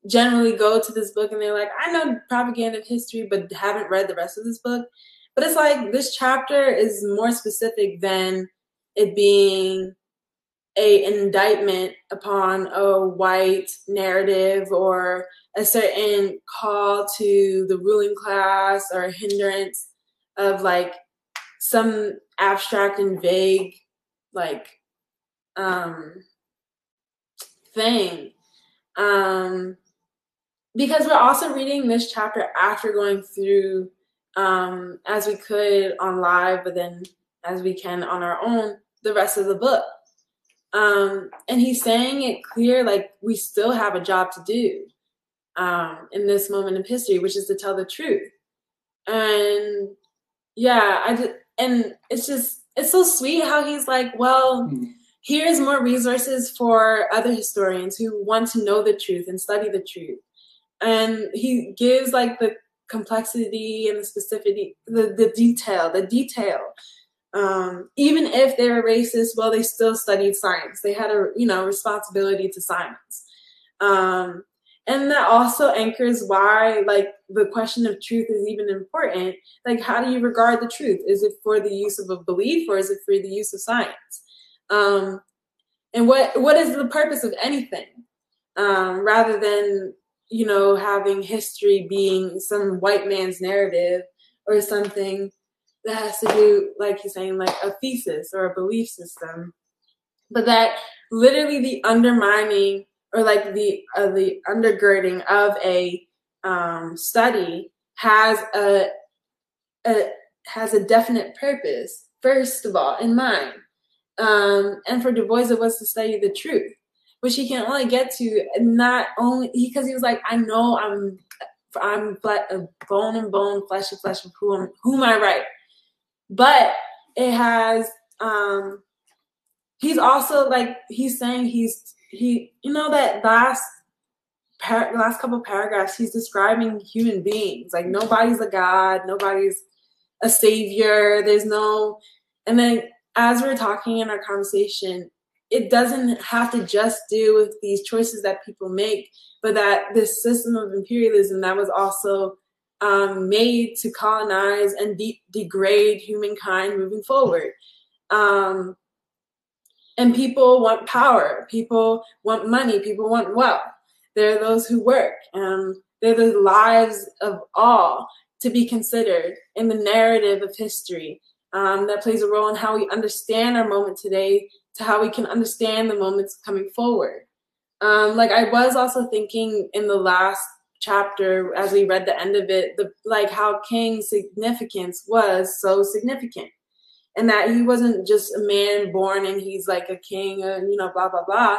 generally go to this book and they're like, I know propaganda of history, but haven't read the rest of this book. But it's like this chapter is more specific than it being a indictment upon a white narrative or a certain call to the ruling class or a hindrance of like some abstract and vague like um thing. Um because we're also reading this chapter after going through um as we could on live but then as we can on our own the rest of the book. Um and he's saying it clear like we still have a job to do um in this moment of history which is to tell the truth. And yeah i just and it's just it's so sweet how he's like well here's more resources for other historians who want to know the truth and study the truth. And he gives like the complexity and the specificity the, the detail the detail. Um, even if they were racist well they still studied science. They had a you know responsibility to science. Um, and that also anchors why like the question of truth is even important. Like how do you regard the truth? Is it for the use of a belief or is it for the use of science? Um, and what what is the purpose of anything? Um, rather than you know having history being some white man's narrative or something that has to do like he's saying like a thesis or a belief system but that literally the undermining or like the uh, the undergirding of a um, study has a, a has a definite purpose first of all in mind. Um, and for du bois it was to study the truth which he can only get to not only because he was like i know i'm i'm bone and bone flesh and flesh of whom whom i write but it has um he's also like he's saying he's he you know that last par- last couple paragraphs he's describing human beings. Like nobody's a god nobody's a savior there's no and then as we're talking in our conversation it doesn't have to just do with these choices that people make but that this system of imperialism that was also um, made to colonize and de- degrade humankind moving forward. Um, and people want power. People want money. People want wealth. There are those who work. Um, they're the lives of all to be considered in the narrative of history um, that plays a role in how we understand our moment today to how we can understand the moments coming forward. Um, like I was also thinking in the last chapter as we read the end of it, the like how King's significance was so significant and that he wasn't just a man born and he's like a king and you know blah blah blah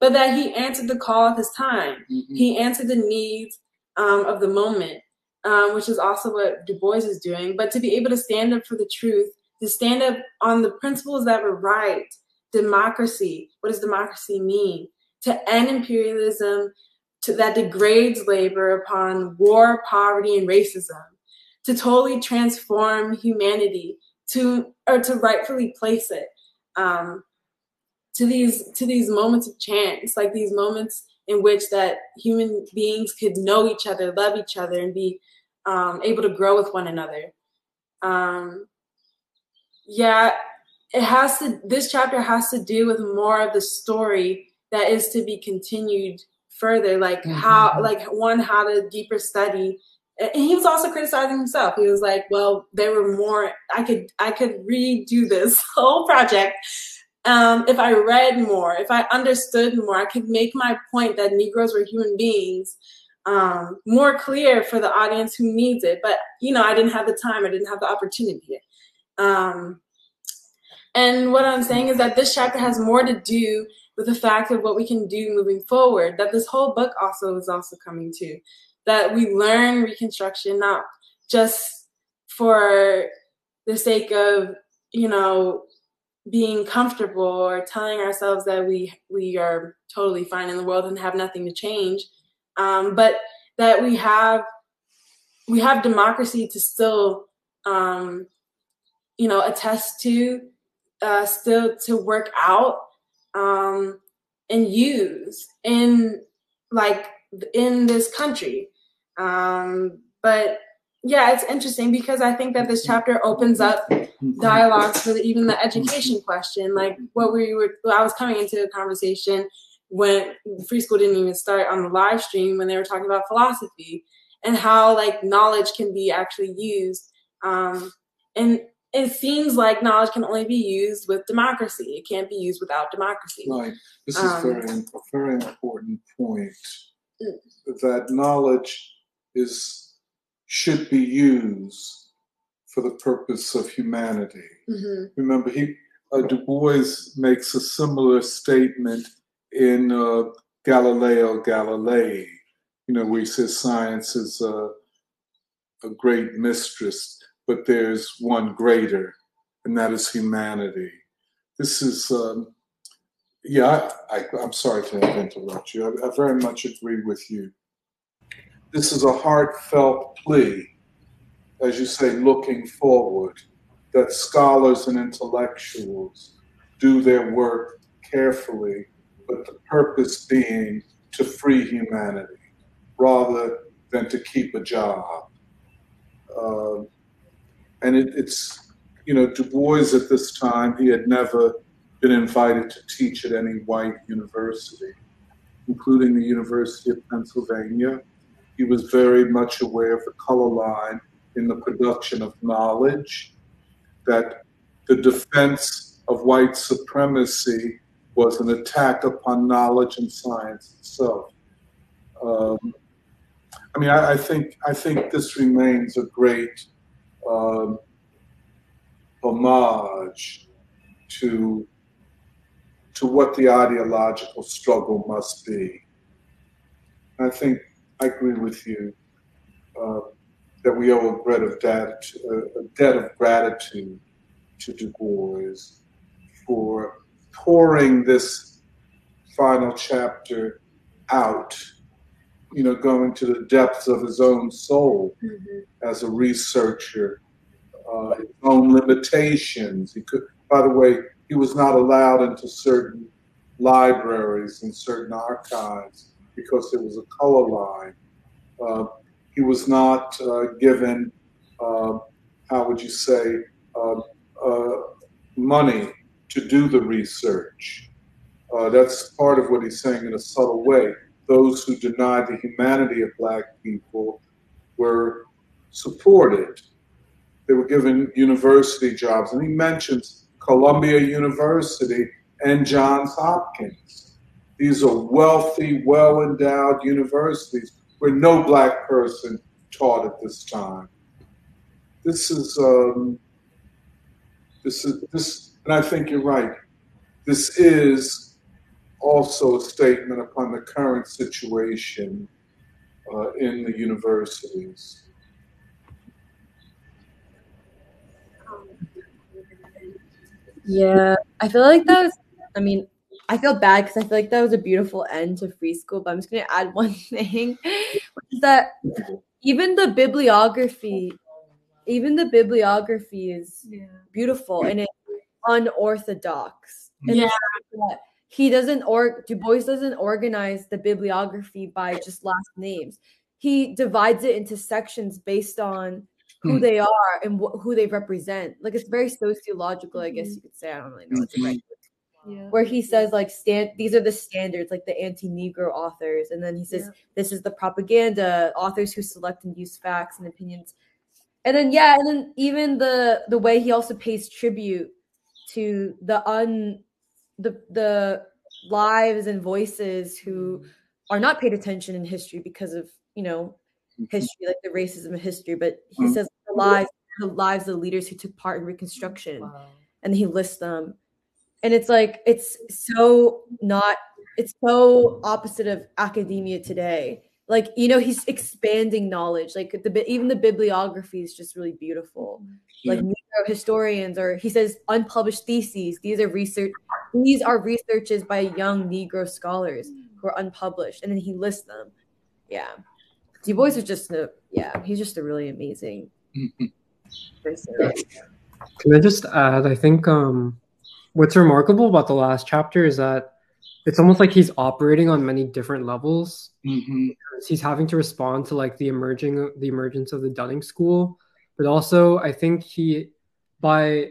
but that he answered the call of his time. Mm-hmm. he answered the needs um, of the moment um, which is also what du bois is doing. But to be able to stand up for the truth to stand up on the principles that were right democracy what does democracy mean? To end imperialism to, that degrades labor upon war poverty and racism. To totally transform humanity to or to rightfully place it um, to these to these moments of chance, like these moments in which that human beings could know each other, love each other, and be um, able to grow with one another. Um, yeah, it has to. This chapter has to do with more of the story that is to be continued further, like mm-hmm. how, like one, how to deeper study and he was also criticizing himself. He was like, "Well, there were more. I could I could redo this whole project um, if I read more, if I understood more. I could make my point that Negroes were human beings um, more clear for the audience who needs it. But you know, I didn't have the time. I didn't have the opportunity. Um, and what I'm saying is that this chapter has more to do with the fact of what we can do moving forward. That this whole book also is also coming to that we learn Reconstruction not just for the sake of you know being comfortable or telling ourselves that we we are totally fine in the world and have nothing to change um, but that we have we have democracy to still um, you know attest to uh, still to work out um, and use in like in this country. Um, but yeah, it's interesting because I think that this chapter opens up dialogues for the, even the education question. Like what we were, I was coming into a conversation when free school didn't even start on the live stream when they were talking about philosophy and how like knowledge can be actually used. Um, and it seems like knowledge can only be used with democracy. It can't be used without democracy. Right. This is um, very a very important point. Mm. That knowledge is should be used for the purpose of humanity. Mm-hmm. Remember, he uh, Du Bois makes a similar statement in uh, Galileo Galilei. You know, where he says science is a, a great mistress but there's one greater, and that is humanity. This is, um, yeah, I, am sorry to interrupt you. I, I very much agree with you. This is a heartfelt plea, as you say, looking forward, that scholars and intellectuals do their work carefully, but the purpose being to free humanity rather than to keep a job. Uh, and it, it's you know Du Bois at this time he had never been invited to teach at any white university, including the University of Pennsylvania. He was very much aware of the color line in the production of knowledge, that the defense of white supremacy was an attack upon knowledge and science itself. Um, I mean, I, I, think I think this remains a great um, homage to to what the ideological struggle must be. I think I agree with you uh, that we owe a debt of debt, a debt of gratitude to Du Bois for pouring this final chapter out you know, going to the depths of his own soul mm-hmm. as a researcher, uh, his own limitations. He could, by the way, he was not allowed into certain libraries and certain archives because there was a color line. Uh, he was not uh, given, uh, how would you say, uh, uh, money to do the research. that's part of what he's saying in a subtle way those who denied the humanity of black people were supported. They were given university jobs. And he mentions Columbia University and Johns Hopkins. These are wealthy, well endowed universities where no black person taught at this time. This is, um, this is, this, and I think you're right. This is also a statement upon the current situation uh, in the universities. Yeah, I feel like that I mean, I feel bad because I feel like that was a beautiful end to free school, but I'm just going to add one thing, which is that even the bibliography, even the bibliography is yeah. beautiful and it's unorthodox. And yeah he doesn't or Du Bois doesn't organize the bibliography by just last names. He divides it into sections based on who hmm. they are and wh- who they represent. Like it's very sociological, I guess you could say. I don't really know. It's right. Yeah. Where he says like stand these are the standards, like the anti-Negro authors, and then he says yeah. this is the propaganda authors who select and use facts and opinions. And then yeah, and then even the the way he also pays tribute to the un the the lives and voices who are not paid attention in history because of you know mm-hmm. history like the racism of history but he mm-hmm. says the lives the lives of leaders who took part in reconstruction wow. and he lists them and it's like it's so not it's so opposite of academia today. Like you know he's expanding knowledge. Like the even the bibliography is just really beautiful. Yeah. like Negro historians or he says unpublished theses. These are research these are researches by young negro scholars who are unpublished and then he lists them. Yeah. Du bois is just a yeah he's just a really amazing person. Can i just add i think um what's remarkable about the last chapter is that it's almost like he's operating on many different levels. Mm-hmm. He's having to respond to like the emerging the emergence of the Dunning School, but also I think he by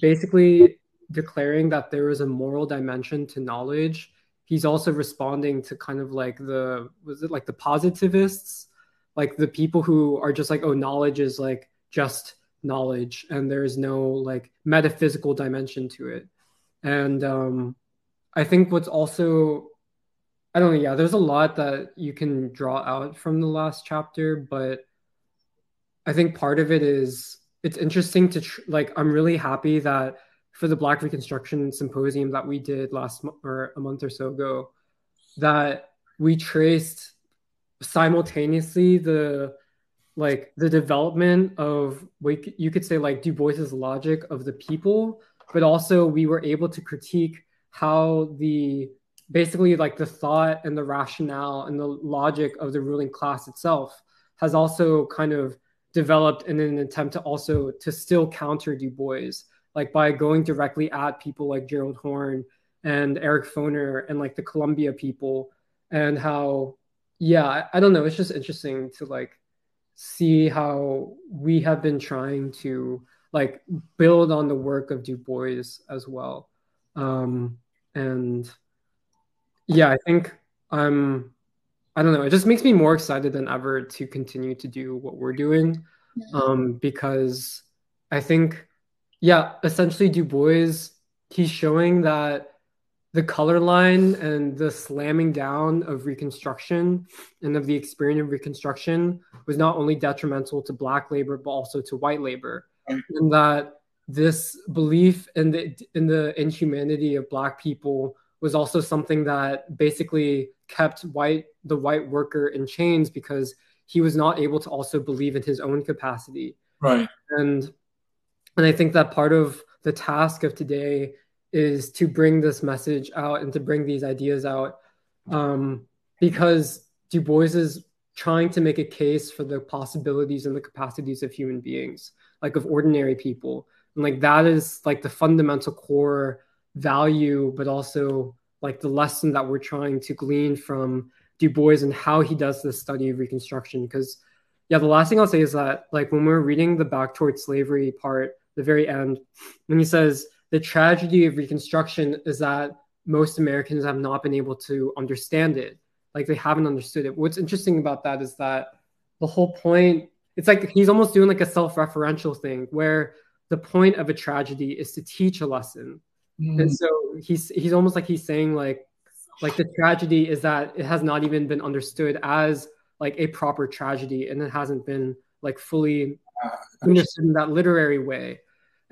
basically declaring that there is a moral dimension to knowledge, he's also responding to kind of like the was it like the positivists, like the people who are just like oh knowledge is like just knowledge and there is no like metaphysical dimension to it, and um I think what's also I don't know, yeah, there's a lot that you can draw out from the last chapter, but I think part of it is it's interesting to tr- like I'm really happy that for the Black Reconstruction symposium that we did last or a month or so ago, that we traced simultaneously the like the development of what you could say like Du Bois's logic of the people, but also we were able to critique how the basically like the thought and the rationale and the logic of the ruling class itself has also kind of developed in an attempt to also to still counter Du Bois, like by going directly at people like Gerald Horne and Eric Foner and like the Columbia people, and how yeah, I, I don't know, it's just interesting to like see how we have been trying to like build on the work of Du Bois as well. Um, and yeah, I think I'm. I don't know. It just makes me more excited than ever to continue to do what we're doing, um, because I think, yeah, essentially Du Bois, he's showing that the color line and the slamming down of Reconstruction and of the experience of Reconstruction was not only detrimental to Black labor but also to white labor, mm-hmm. and that this belief in the in the inhumanity of black people was also something that basically kept white the white worker in chains because he was not able to also believe in his own capacity. Right. And and i think that part of the task of today is to bring this message out and to bring these ideas out um, because du bois is trying to make a case for the possibilities and the capacities of human beings like of ordinary people. And like that is like the fundamental core value but also like the lesson that we're trying to glean from du bois and how he does this study of reconstruction. Because yeah the last thing i'll say is that like when we're reading the back towards slavery part the very end when he says the tragedy of reconstruction is that most americans have not been able to understand it like they haven't understood it what's interesting about that is that the whole point it's like he's almost doing like a self-referential thing where the point of a tragedy is to teach a lesson. Mm. And so he's he's almost like he's saying like like the tragedy is that it has not even been understood as like a proper tragedy and it hasn't been like fully understood in that literary way.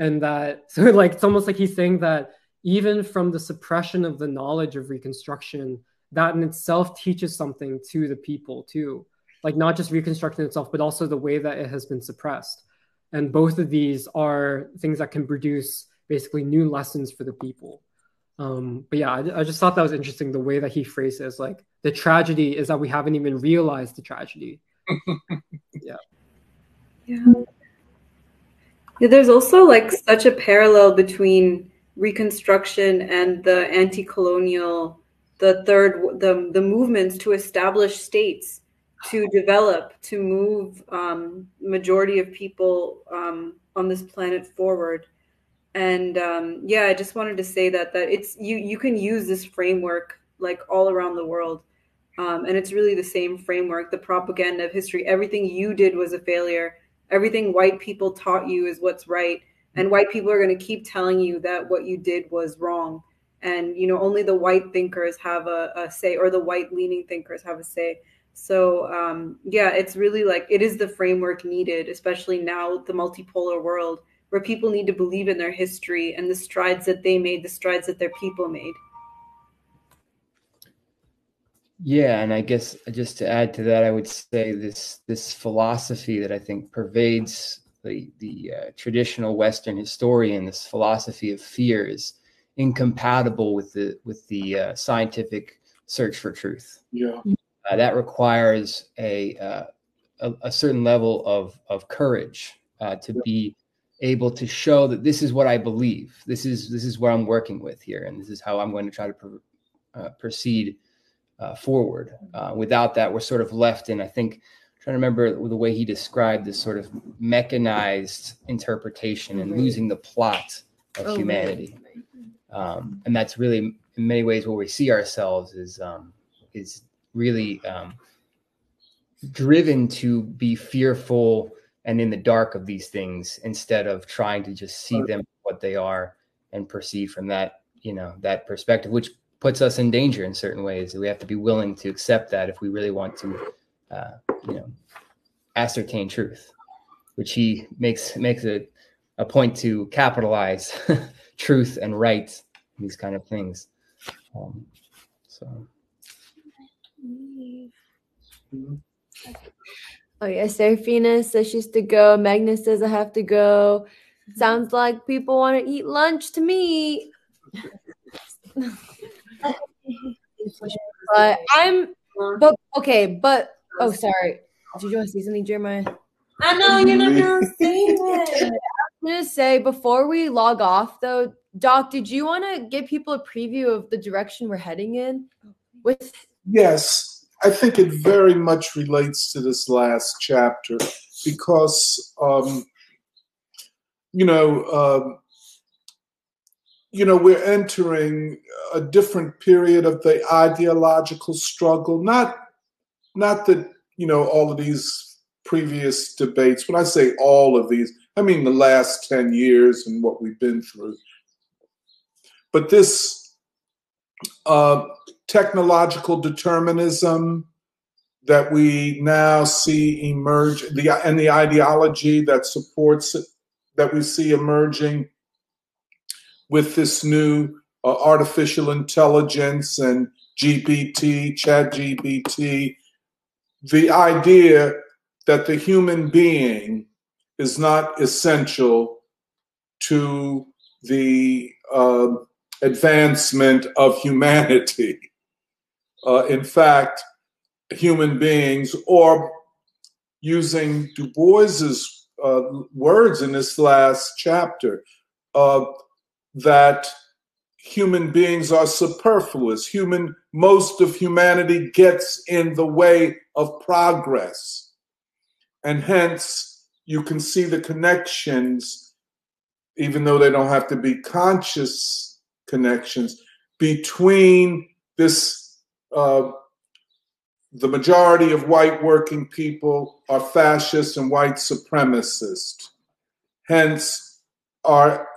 And that so like it's almost like he's saying that even from the suppression of the knowledge of reconstruction, that in itself teaches something to the people too. Like not just reconstruction itself, but also the way that it has been suppressed. And both of these are things that can produce basically new lessons for the people. Um, but yeah, I, I, just thought that was interesting the way that he phrased it as like the tragedy is that we haven't even realized the tragedy. yeah. Yeah. Yeah, there's also like such a parallel between Reconstruction and the anti-colonial, the third, the the movements to establish states to develop to move um, majority of people um, on this planet forward. And um, yeah i just wanted to say that that it's you you can use this framework like all around the world. Um, and it's really the same framework the propaganda of history. Everything you did was a failure everything white people taught you is what's right and white people are going to keep telling you that what you did was wrong and you know only the white thinkers have a, a say or the white leaning thinkers have a say so um, yeah, it's really like it is the framework needed, especially now the multipolar world where people need to believe in their history and the strides that they made, the strides that their people made. Yeah, and I guess just to add to that, I would say this this philosophy that I think pervades the the uh, traditional Western historian, this philosophy of fear, is incompatible with the with the uh, scientific search for truth. Yeah, uh, that requires a, uh, a, a certain level of of courage uh, to be able to show that this is what I believe. This is this is what I'm working with here, and this is how I'm going to try to uh, proceed uh, forward. Uh, without that, we're sort of left in, I think, I'm trying to remember the way he described this sort of mechanized interpretation and losing the plot of Oh, humanity. Um, and that's really, in many ways, where we see ourselves is um, is really um, driven to be fearful and in the dark of these things instead of trying to just see them what they are and perceive from that you know that perspective which puts us in danger in certain ways we have to be willing to accept that if we really want to uh, you know ascertain truth which he makes makes it a point to capitalize truth and right these kind of things um, so Oh yeah, Serafina says she's to go. Magnus says I have to go. Sounds like people want to eat lunch to me. but I'm but okay, but oh sorry. Did you want to say something, Jeremiah? I know you're not gonna say it. I'm gonna say before we log off though, Doc, did you want to give people a preview of the direction we're heading in? With Yes, I think it very much relates to this last chapter because, um, you know, um, you know, we're entering a different period of the ideological struggle. Not, not that you know all of these previous debates. When I say all of these, I mean the last ten years and what we've been through. But this uh, technological determinism that we now see emerge, the and the ideology that supports it, that we see emerging with this new uh, artificial intelligence and GPT, Chat GPT, the idea that the human being is not essential to the uh, advancement of humanity. Uh, in fact, human beings, or using Du Bois's uh, words in this last chapter, uh, that human beings are superfluous. Human, most of humanity gets in the way of progress, and hence you can see the connections, even though they don't have to be conscious connections between this. Uh, the majority of white working people are fascist and white supremacist, hence, are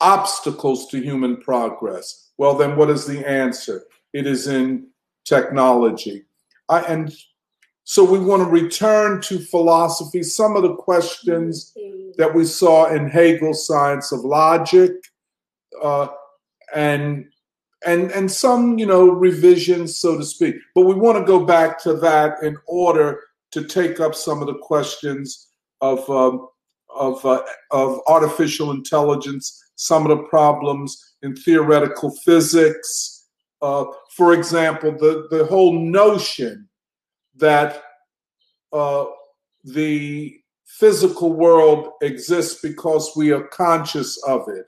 obstacles to human progress. Well, then, what is the answer? It is in technology. I, and so we want to return to philosophy, some of the questions that we saw in Hegel's Science of Logic, uh, and and and some you know revisions so to speak but we want to go back to that in order to take up some of the questions of um, of uh, of artificial intelligence some of the problems in theoretical physics uh, for example the the whole notion that uh, the physical world exists because we are conscious of it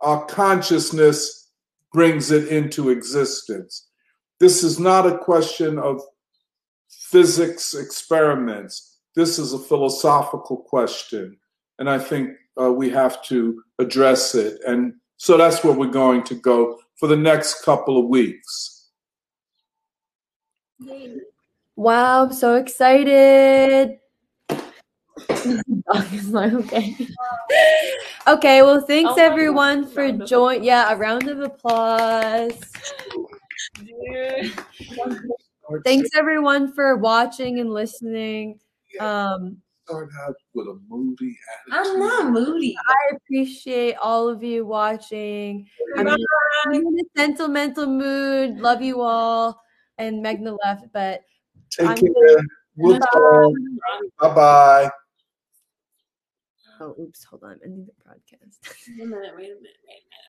our consciousness brings it into existence. This is not a question of physics experiments. This is a philosophical question. And I think uh, we have to address it. And so that's where we're going to go for the next couple of weeks. Wow, I'm so excited. Dog is like, okay. okay, well, thanks Oh everyone God, for joining. Yeah, a round of applause. Thanks everyone for watching and listening. Um, Start out with a moody I'm not moody. I appreciate all of you watching. I'm in, I'm in a sentimental mood. Love you all. And Meghna left, but Take I'm care. We'll talk. Bye bye. Oh, oops, hold on. I'm ending the broadcast. Wait a minute, wait a minute, wait a minute.